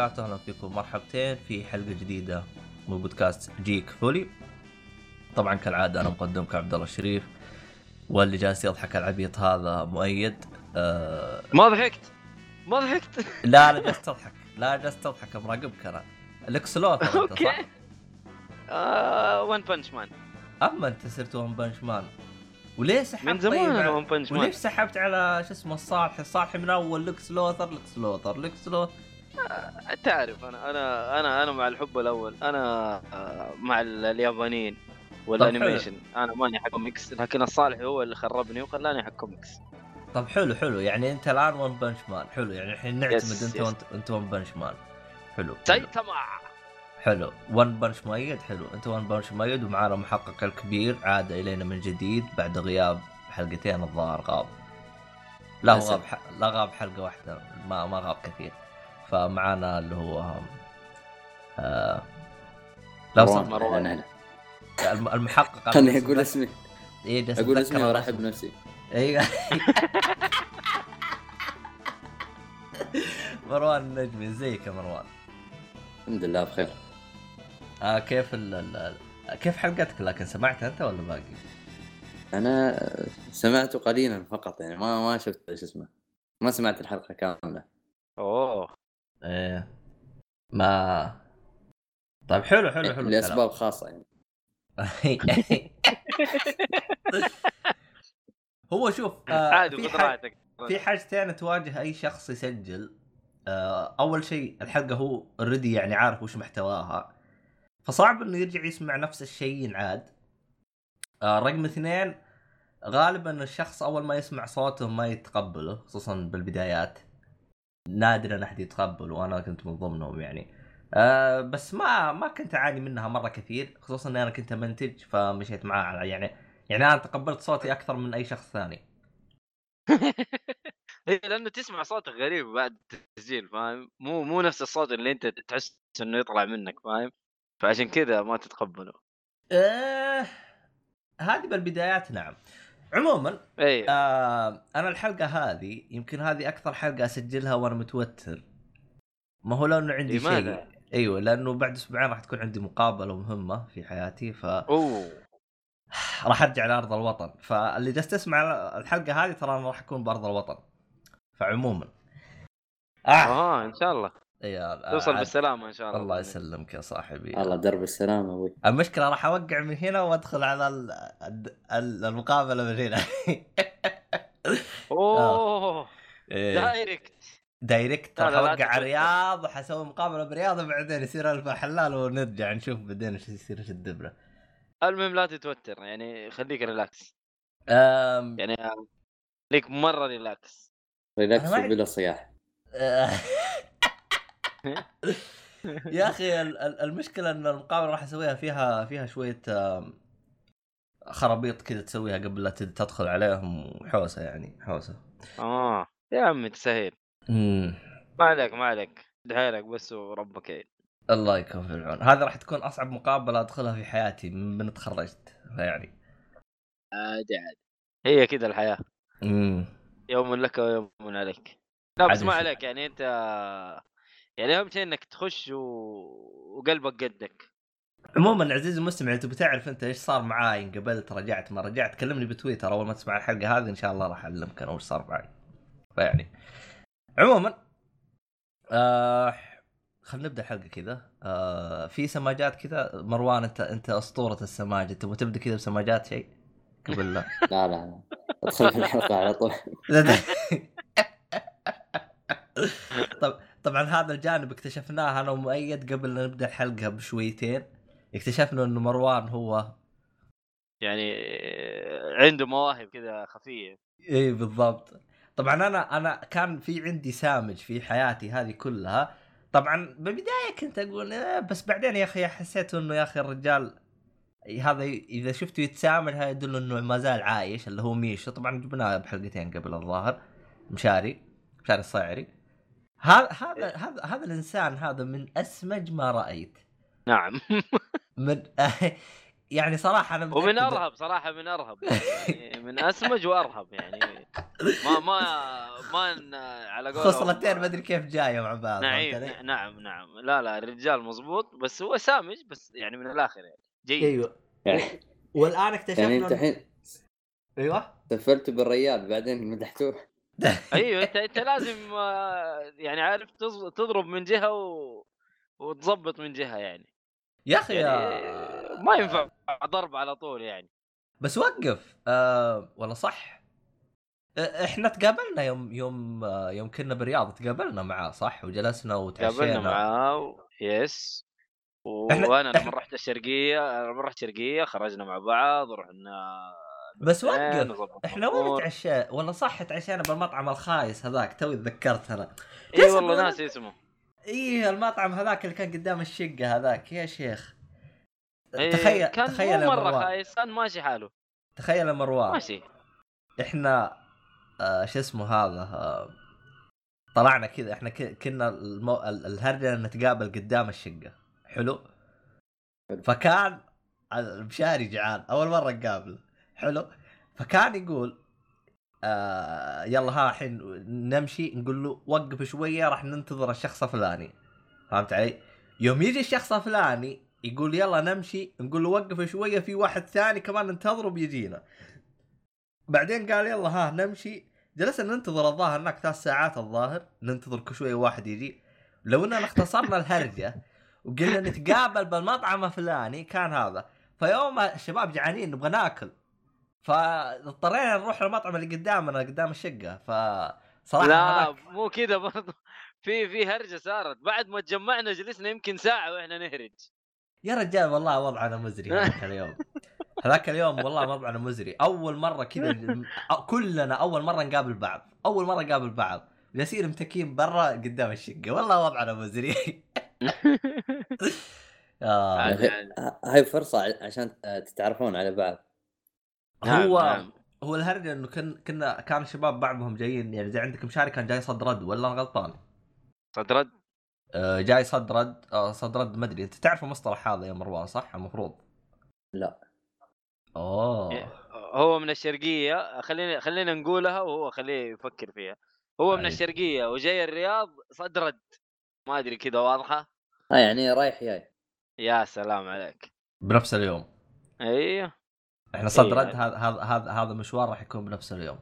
وبركاته، أهلا فيكم مرحبتين في حلقة جديدة من بودكاست جيك فولي. طبعا كالعادة أنا مقدمكم عبد الله الشريف واللي جالس يضحك العبيط هذا مؤيد. آه... ما ضحكت ما ضحكت لا لا جالس تضحك، لا جالس تضحك مراقبك أنا. الاكسلوت أوكي ون بانش مان أما أنت صرت ون بنش مان. وليه سحبت من زمان طيب أنا ون بانش مان وليش سحبت على شو اسمه الصالح؟ الصالح من أول لوكس لوثر لوكس لوثر لوكس لوثر تعرف أنا أنا أنا أنا مع الحب الأول. أنا آه، مع ال- اليابانيين وال animation. أنا ماني حق كوميكس لكن الأصلع هو اللي خربني وخلاني حق كوميكس طب حلو حلو. يعني أنت الآن One Punch Man حلو. يعني الحين نعتمد yes، أنت yes. أنت One Punch Man حلو. سايتاما حلو. One Punch مؤيد حلو. أنت One Punch مؤيد ومعانا محقق الكبير عاد إلينا من جديد بعد غياب حلقتين الظاهر غاب. لا هو. غاب ح... لا غاب حلقة واحدة. ما ما غاب كثير. فمعانا اللي هو آه... لو مروان صح مروان. المحقق. خلني أقول اسمي. إيه جالس أقول اسمي وأرحب بنفسي. أيوه مروان النجمي إزيك يا مروان؟ الحمد لله بخير. آه كيف ال ال- كيف حلقتك؟ لكن سمعتها أنت ولا باقي؟ أنا سمعته قليلا فقط يعني ما ما شفت إيش اسمه. ما سمعت الحلقة كاملة. أوه. إيه. ما طيب حلو حلو حلو لأسباب خاصة يعني. هو شوف آه عادي في راحتك في حاجتين تواجه أي شخص يسجل. آه أول شيء الحلقة هو اوريدي يعني عارف وش محتواها. فصعب إنه يرجع يسمع نفس الشيء ينعاد آه رقم اثنين غالبا الشخص أول ما يسمع صوته ما يتقبله خصوصا بالبدايات. نادرا أحد يتقبل وأنا كنت من ضمنهم يعني. آه بس ما ما كنت أعاني منها مرة كثير خصوصا إني أنا كنت منتج فمشيت معاه على- يعني يعني أنا تقبلت صوتي أكثر من أي شخص ثاني. هي لأنه تسمع صوتك غريب بعد التسجيل فاهم؟ مو مو نفس الصوت اللي أنت تحس إنه يطلع منك فاهم؟ فعشان كذا ما تتقبله. آه هذه بالبدايات نعم. عموما اي آه أنا الحلقة هذه يمكن هذه أكثر حلقة أسجلها وأنا متوتر. ما هو لأنه عندي؟ شيء. أيوه لأنه بعد أسبوعين راح تكون عندي مقابلة مهمة في حياتي ف أوه. راح أرجع لأرض الوطن. فاللي جالس تسمع الحلقة هذه ترى أنا راح أكون بأرض الوطن. فعموما. آه. آه إن شاء الله. يا توصل آه، بالسلامة إن شاء الله الله يسلمك يا صاحبي. الله درب السلام أبوي. المشكلة راح أوقع من هنا وأدخل على ال- ال- المقابلة من هنا. أوه. إيه. direct. direct راح أوقع تتوقع. الرياض وأسوي مقابلة بالرياض وبعدين يصير ألف حلال ونرجع نشوف بعدين إيش يصير إيش الدبرة. المهم لا تتوتر يعني خليك relax أم... يعني ليك مرة relax relax بلا صياح. يا أخي ال- ال- المشكلة إن المقابله راح اسويها فيها فيها شوية خرابيط كذا تسويها قبل لا تد- تدخل عليهم وحوسه يعني حوسة. آه. يا عمي امم ما عليك ما عليك. دحيلك بس وربك يعين. الله يكون في العون. هذا راح تكون أصعب مقابلة أدخلها في حياتي من تخرجت فيعني. عادي عادي. هي كذا الحياة. امم يوم لك ويوم عليك. لا بس ما عليك. يعني أنت يعني أهم شيء إنك تخش و... وقلبك قدك. عموما عزيزي المستمع انت بتعرف أنت إيش صار معاي انقبلت رجعت ما رجعت كلمني بتويتر أول ما تسمع الحلقة هذه إن شاء الله راح أعلمك أنا وش صار معي فيعني عموما آه خلينا نبدأ الحلقة كذا. آه في سماجات كذا؟ مروان أنت أنت أسطورة السماج انت تبغى تبدأ كذا بسماجات شيء؟ قبل لا. لا لا لا. أدخل في الحلقة على طول. طب طبعا هذا الجانب اكتشفناه أنا ومؤيد قبل لا نبدأ الحلقة بشويتين. اكتشفنا إنه مروان هو يعني عنده مواهب كذا خفية. اي بالضبط. طبعا أنا أنا كان في عندي سامج في حياتي هذه كلها. طبعا بالبداية كنت أقول إيه بس بعدين يا أخي حسيت إنه يا أخي الرجال هذا إذا شفته يتسامر هذا يدل إنه ما زال عايش اللي هو ميشو. طبعا جبناه بحلقتين قبل الظاهر مشاري مشاري الصايعري هذا هذا هذا هذا الإنسان هذا من أسمج ما رأيت. نعم. من يعني صراحة أنا ومن أرهب صراحة من أرهب. يعني من أسمج وأرهب يعني. ما ما ما على قولهم. خصلتين ما أدري كيف جاية مع بعض علي؟ نعم نعم. لا لا الرجال مزبوط بس هو سامج بس يعني من الآخر يعني. جيد. أيوه. يعني, والآن اكتشفنا يعني أنت الحين أيوه. سفلت بالريال بعدين مدحتوه. أيوه أنت أنت لازم آه، يعني عارف تضرب من جهة و... وتظبط من جهة يعني. يا أخي يعني ما ينفع ضرب على طول يعني. بس وقف. آه والله صح. آه، إحنا تقابلنا يوم يوم آه، يوم كنا بالرياض تقابلنا معاه صح؟ وجلسنا وتعشينا. قابلنا معاه و... يس وأنا لما رحت الشرقية لما رحت الشرقية خرجنا مع بعض ورحنا بس وقف. إحنا وين الأمور. تعشى والله صح تعشينا بالمطعم الخايس هذاك توي تذكرت أنا اي والله ناسي اسمه إيه المطعم هذاك اللي كان قدام الشقة هذاك. يا شيخ. إيه، تخيل كان تخيل مو يا مرة مروان خايس كان ماشي حاله. تخيل يا مروان ماشي. إحنا آه شو اسمه هذا آه طلعنا كذا. إحنا كنا المو... ال- الهرجة نتقابل قدام الشقة. حلو. فكان المشاري جعان. أول مرة نقابله. حلو. فكان يقول آه يلا ها الحين نمشي نقول له وقف شوية راح ننتظر الشخص الفلاني. فهمت علي؟ يوم يجي الشخص الفلاني يقول يلا نمشي نقول له وقف شوية في واحد ثاني كمان ننتظره بيجينا. بعدين قال يلا ها نمشي. جلسنا ننتظر الظاهر هناك ثلاث ساعات الظاهر ننتظر كل شوية واحد يجي. لو اننا اختصرنا الهرجة وقلنا نتقابل بالمطعم الفلاني كان هذا. فيوم الشباب جعانين نبغى ناكل. فاضطرينا نروح للمطعم اللي قدامنا قدام الشقة. فصراحة لا هذاك مو كذا برضه في في هرجة صارت. بعد ما تجمعنا جلسنا يمكن ساعة وإحنا نهرج. يا رجال والله وضعنا مزري هذاك اليوم. هذاك اليوم والله وضعنا مزري. أول مرة كذا كلنا أول مرة نقابل بعض. أول مرة نقابل بعض. جالسين متكين برا قدام الشقة. والله وضعنا مزري. آه. هاي فرصة ع- عشان تتعرفون على بعض. نعم، هو نعم. هو الهرجة إنه كن كنا كان الشباب بعضهم جايين يعني زي عندك مشاري كان جاي صد رد ولا أنا غلطان؟ صد رد؟ آه، جاي صد رد آه، صد رد ما أدري أنت تعرف المصطلح هذا يا مروان صح؟ المفروض؟ لا. اوه هو من الشرقية خلينا خلينا نقولها وهو خليه يفكر فيها. هو من أي. الشرقية وجاي الرياض صد رد. ما أدري كذا واضحة؟ آه يعني رايح جاي. يا سلام عليك. بنفس اليوم. أيوه إحنا صد إيه، رد يعني. هذا هذا هذا هذا مشوار راح يكون بنفس اليوم.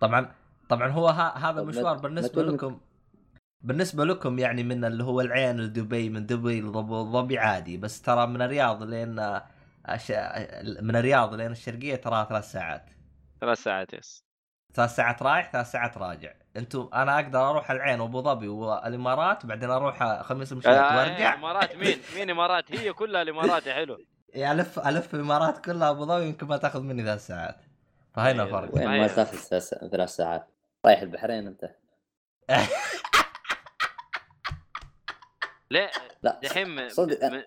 طبعا طبعا هو ها هذا مشوار بالنسبة لكم بالنسبة لكم يعني من اللي هو العين لدبي من دبي لابو ظبي عادي بس ترى من الرياض لين أش... من الرياض لين الشرقية ترى ثلاث ساعات. ثلاث ساعات يس. ثلاث ساعات رايح ثلاث ساعات راجع. أنتم أنا أقدر أروح العين وأبو ظبي والإمارات بعدين أروح خميس مشيط آه، وأرجع؟ إمارات مين مين إمارات؟ هي كلها الإمارات يا حلو. الف ألف الامارات كلها أبو ظبي يمكن ما تأخذ مني ثلاث ساعات فهنا إيه، الفرق وين ما. تأخذ ثلاث ثلاث ساعات رايح البحرين أنت ليه لا دحين صدق من-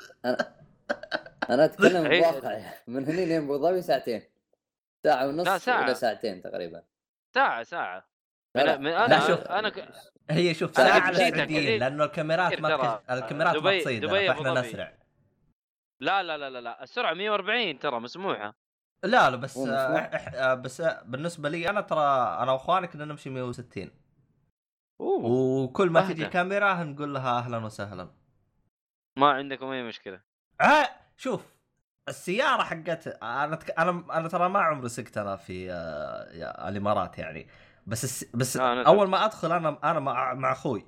أنا أتكلم إيه. بواقع من هنا لين أبو ظبي ساعتين ساعة ونص لا، ساعة. إلى ساعتين تقريبا ساعة لا، لا. من- من- لا، أنا شوف. أنا ك- هي شوف أنا ساعة على السعوديين لأنه الكاميرات ما تكش... الكاميرات ما دبي- أبو فاحنا. نسرع لا لا لا لا لا السرعة 140 ترى مسموحة. لا لا بس آه. آه بس آه بالنسبة لي أنا ترى أنا واخواني كنا نمشي 160 أوه وكل ما. تجي كاميرا نقول لها أهلا وسهلا. ما عندكم أي مشكلة. آه شوف السيارة حقت أنا تك... أنا أنا ترى ما عمري سقت أنا في آه الإمارات يعني. بس الس... بس آه، أول ما أدخل أنا أنا مع, مع أخوي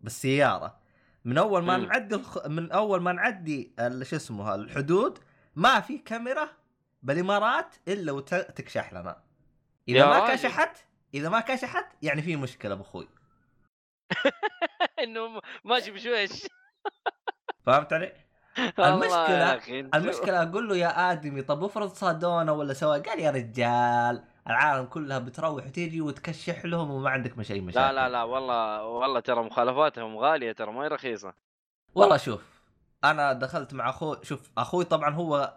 بالسيارة. من أول ما مم. نعدي الخ... من أول ما نعدي شو اسمه الحدود ما في كاميرا بالإمارات إلا وتكشح لنا إذا ما راجل. كشحت إذا ما كشحت يعني في مشكلة بأخوي إنه ماشي بشويش فهمت علي؟ أنتوا- المشكلة أقول له يا آدمي طب افرض صادونا ولا سوا قال يا رجال العالم كلها بتروح وتيجي وتكشح لهم وما عندك مش أي مشاكل. لا لا لا والله والله ترى مخالفاتهم غالية ترى ما هي رخيصة. والله شوف أنا دخلت مع أخوي شوف أخوي طبعا هو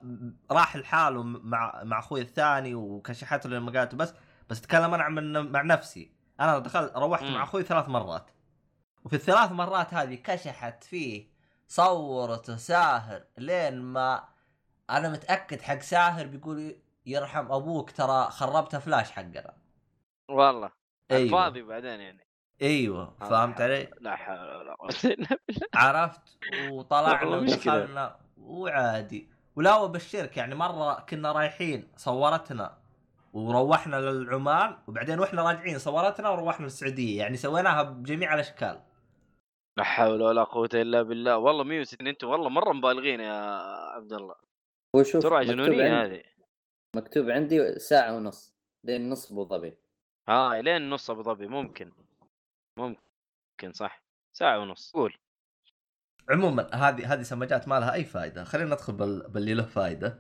راح لحاله مع مع أخوي الثاني وكشحت له لما قالت بس بس اتكلم أنا من مع نفسي. أنا دخلت روحت مم. مع أخوي ثلاث مرات. وفي الثلاث مرات هذه كشحت فيه صورته ساهر لين ما أنا متأكد حق ساهر بيقول يرحم أبوك ترى خربت فلاش حقنا والله. أيوه. فاضي بعدين يعني. أيوه. فهمت علي؟ لا حول ولا قوة إلا بالله. عرفت؟ وطلعنا. ودخلنا. وعادي. ولا وبشرك يعني مرة كنا رايحين صورتنا وروحنا للعمان وبعدين وإحنا راجعين صورتنا وروحنا للسعوديه يعني سويناها بجميع الأشكال. لا حول ولا قوة إلا بالله. والله 160 أنتم والله مرة مبالغين يا عبد الله. هو شوف سرعه مكتوب جنونية هذه. مكتوب عندي ساعة ونص لين نص أبو ظبي. آه لين نص أبو ظبي ممكن. ممكن صح. ساعة ونص. قول. عموما هذه هذه سماجات ما لها أي فائده خلينا ندخل بال... باللي له فائده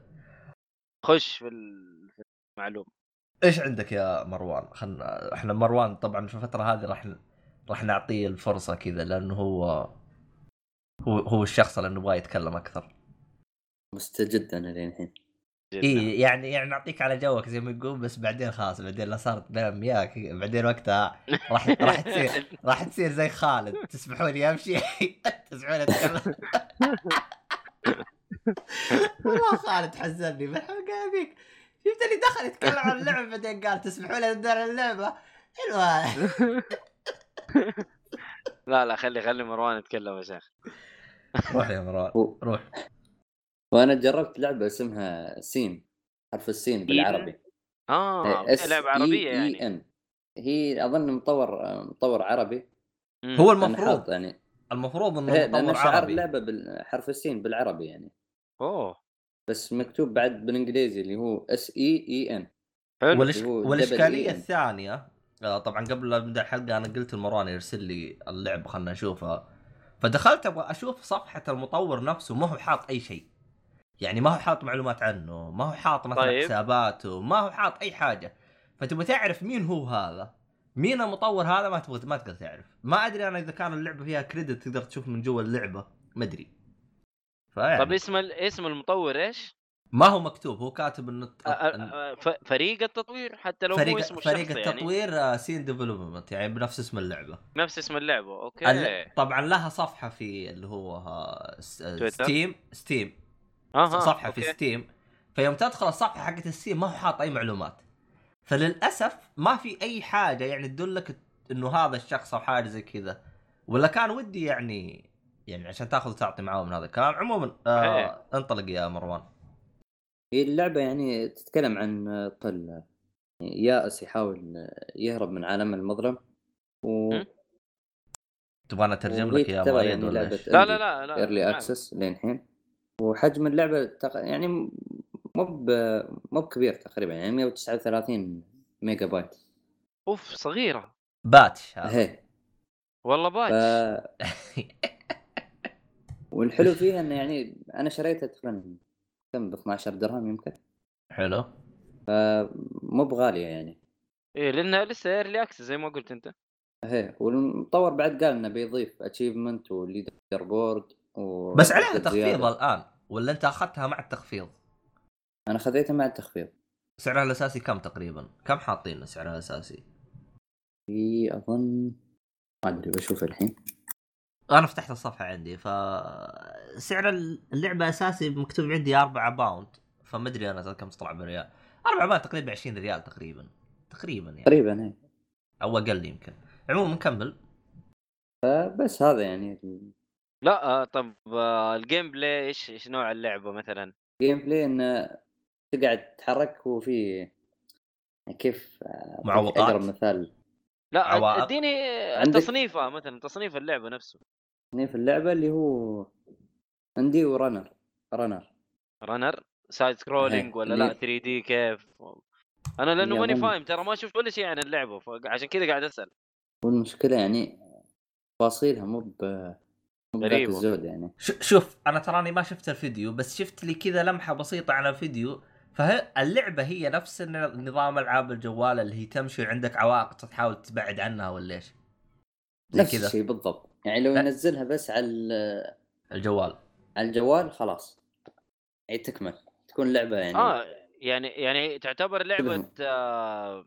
خش في ال- في المعلومه إيش عندك يا مروان؟ خلنا إحنا مروان طبعا في الفترة هذه راح راح نعطيه الفرصة كذا لأنه هو هو هو الشخص اللي نبغاه يتكلم أكثر. مستجد أنا لين الحين. جدا. اي يعني يعني نعطيك على جوك زي ما يقول بس بعدين خلاص بعدين لا صارت بين مياك بعدين وقتها راح راح تصير راح تصير زي خالد تسمحون لي أمشي؟ تسمحون أتكلم؟ والله خالد حزنني بالحلقة هذيك شفت اللي دخل يتكلم عن اللعبة بعدين قال تسمحوا لي ندير اللعبة؟ حلوة. لا لا خلي خلي مروان يتكلم يا شيخ. روح يا مروان. روح. وأنا جربت لعبة اسمها سين حرف السين بالعربي. آه إيه، S لعبة عربية E يعني. N. هي أظن مطور مطور عربي. هو المفروض يعني المفروض إنه إيه، مطور عربي. اللعبة بالحرف السين بالعربي يعني. أوه. بس مكتوب بعد بالإنجليزي اللي هو اس اي اي ان والاشكاليه E. الثانية آه، طبعا قبل لا نبدأ الحلقة أنا قلت لمروان يرسل لي اللعبة خلنا نشوفها فدخلت أبغى أشوف صفحة المطور نفسه ما هو حاط أي شيء. يعني ما هو حاط معلومات عنه ما هو حاط مثلا طيب. حساباته ما هو حاط أي حاجة. فتبغى تعرف مين هو هذا؟ مين المطور هذا؟ ما تبغى ما تقدر تعرف. ما أدري أنا إذا كان اللعبة فيها credit تقدر تشوف من جوا اللعبة ما أدري. فيعني طب اسم اسم المطور إيش؟ ما هو مكتوب هو كاتب إنه آه، آه، آه، فريق التطوير حتى لو هو فريق اسمه فريق يعني. التطوير سين development يعني بنفس اسم اللعبة. نفس اسم اللعبة أوكي. طبعا لها صفحة في اللي هو آه، س- آه،؟ ستيم ستيم أها صفحه في أوكي. ستيم فيوم تدخل الصفحة حقت الستيم ما هو حاط أي معلومات فللأسف ما في أي حاجة يعني تدلك إنه هذا الشخص أو حاجة زي كذا ولا كان ودي يعني يعني عشان تاخذ وتعطي معاه من هذا الكلام عموما آه إيه. انطلق يا مروان هي اللعبة يعني تتكلم عن طفل يائس يحاول يهرب من عالم المظلم و? تبغانا أترجم لك يا مريض يعني ولا؟ لا لا لا لا early access لين الحين وحجم اللعبة تق... يعني مو ب... مو بكبير تقريبا يعني 139 ميجا بايت. أوف صغيرة. patch هذا. هي والله ف... patch والحلو فيها إنه يعني أنا شريتها تقريبا كم؟ ب 12 درهم يمكن. حلو. مو بغالية يعني. إيه لأنها لسه early access زي ما قلت أنت. هي والمطور بعد قال إنه بيضيف achievement و leaderboard و بس عليها. تخفيض الآن. ولا أنت أخذتها مع التخفيض؟ أنا خذيتها مع التخفيض. سعرها الأساسي كم تقريبا؟ كم حاطين سعرها الأساسي؟ في أظن ما أدري بشوف الحين. أنا فتحت الصفحة عندي ف سعر اللعبة أساسي مكتوب عندي 4 pound فما أدري أنا كم تطلع بريال 4 pound تقريبا 20 ريال تقريبا. تقريبا يعني. تقريبا هي أو أقل يمكن. عموما نكمل بس هذا يعني لأ آه، طب آه، ال gameplay إيش إيش نوع اللعبة مثلا؟ ال gameplay إنه تقعد تتحرك وفي كيف معوقات. أقرب مثال لأ عوائق. اديني عندك- تصنيفها مثلا تصنيف اللعبة نفسه في اللعبة اللي هو عندي و runner runner runner side scrolling إيه، ولا اللي- لأ 3D كيف؟ أنا لأنه ماني فاهم ترى ما شفت ولا شيء عن اللعبة فعشان كذا قاعد أسأل والمشكلة يعني تفاصيلها مو ب غريبة. الزود يعني. شوف أنا تراني ما شفت الفيديو بس شفت لي كذا لمحة بسيطة عن الفيديو. فاللعبه هي نفس نظام ألعاب الجوال اللي هي تمشي عندك عوائق تحاول تبعد عنها ولا إيش؟ نفس الشيء بالضبط. يعني لو. ينزلها بس على ال- الجوال. على الجوال خلاص. يعني تكمل. تكون لعبة يعني. آه يعني يعني تعتبر لعبة. آه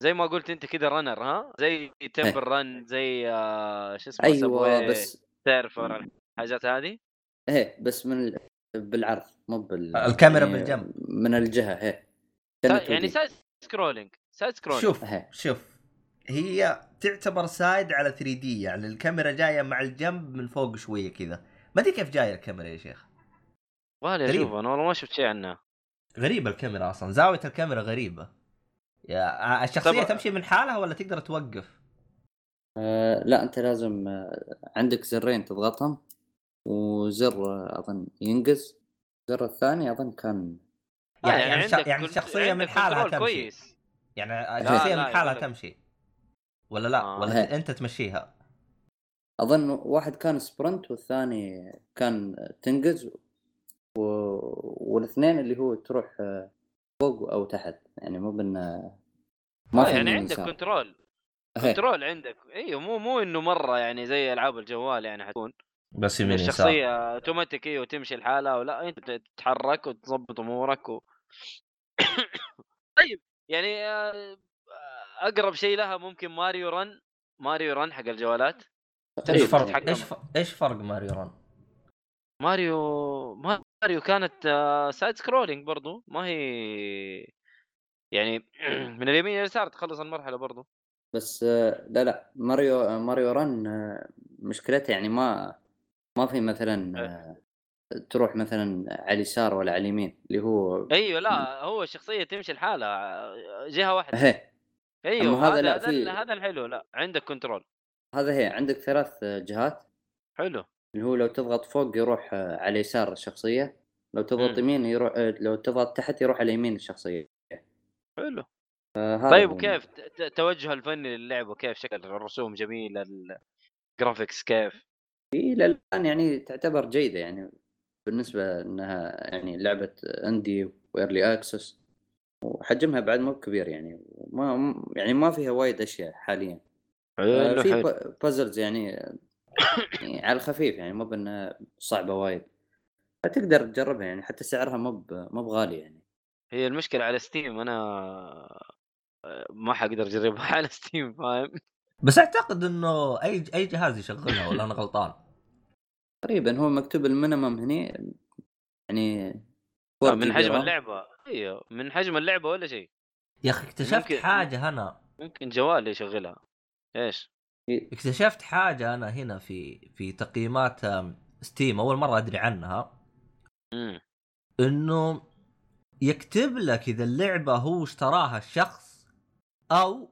زي ما قلت أنت كذا runner ها؟ زي Temple Run زي آه شو اسمه أيوه Subway Surfers الحاجات هذه؟ إيه بس من ال... بالعرض مو بال الكاميرا يعني بالجنب. من الجهة إيه. سا- يعني 2D. side scrolling side scrolling شوف إيه. شوف. هي تعتبر side على 3D يعني الكاميرا جاية مع الجنب من فوق شوية كذا. ما أدري كيف جاية الكاميرا يا شيخ. والله غريب. أشوف أنا والله ما شفت شيء عنها. غريبة الكاميرا أصلا. زاوية الكاميرا غريبة. يا الشخصية طب- تمشي من حالها ولا تقدر توقف؟ آه لا أنت لازم آه عندك زرين تضغطهم وزر آه أظن ينقز الزر الثاني أظن كان آه، يعني يعني, عندك يعني الشخصيه من عندك حالها تمشي كويس يعني الشخصيه لا، من حالها. تمشي ولا لا آه. ولا أنت تمشيها أظن واحد كان sprint والثاني كان تنقز و... والاثنين اللي هو تروح آه، فوق أو تحت يعني مو بان ما في يعني عندك. control. control عندك. إيوه مو مو إنه مرة يعني زي ألعاب الجوال يعني حتكون. بس يمين يسار الشخصية اوتوماتيك إيوه تمشي لحالها ولا أنت تتحرك وتظبط أمورك و... طيب يعني آه، أقرب شيء لها ممكن Mario Run. Mario Run حق الجوالات. إيش تقريباً فرق. إيش. إيش فرق Mario Run؟ Mario Mario كانت آه، side scrolling برضو. ما هي يعني من اليمين لليسار تخلص المرحلة برضو. بس آه، لا لا ماريو آه، Mario Run آه، مشكلتها يعني ما ما في مثلا تروح مثلا على اليسار ولا على اليمين اللي هو أيوه لا هو الشخصيه تمشي لحالها جهة واحدة. هي أيوه هذا لا، هذا, في- هذا الحلو لا عندك كنترول. هذا هي عندك ثلاث جهات. حلو. اللي هو لو تضغط فوق يروح على يسار الشخصية لو تضغط. يمين يروح لو تضغط تحت يروح على يمين الشخصية. حلو. طيب. وكيف؟ ت- ت- التوجه الفني للعبه كيف شكل الرسوم جميلة ال graphics كيف؟ هي إلى الآن يعني تعتبر جيدة يعني بالنسبة إنها يعني لعبة indie و early access وحجمها بعد مو كبير يعني ما يعني ما فيها وايد أشياء حاليا. في puzzles يعني, يعني على الخفيف يعني مو بأنها صعبة وايد. فتقدر تجربها يعني حتى سعرها مو مو بغالي يعني. هي المشكلة على ستيم أنا ما حقدر أجربها على ستيم فاهم؟ بس أعتقد إنه أي أي جهاز يشغلها ولا أنا غلطان؟ تقريبا هو مكتوب ال minimum هني يعني آه، 4 من حجم RAM. اللعبة. أيوه من حجم اللعبة ولا شيء. يا أخي اكتشفت ممكن- حاجة أنا ممكن جوال يشغلها. إيش؟ اكتشفت حاجة أنا هنا في في تقييمات ستيم أول مرة أدري عنها. امم إنه يكتب لك إذا اللعبة هو اشتراها الشخص أو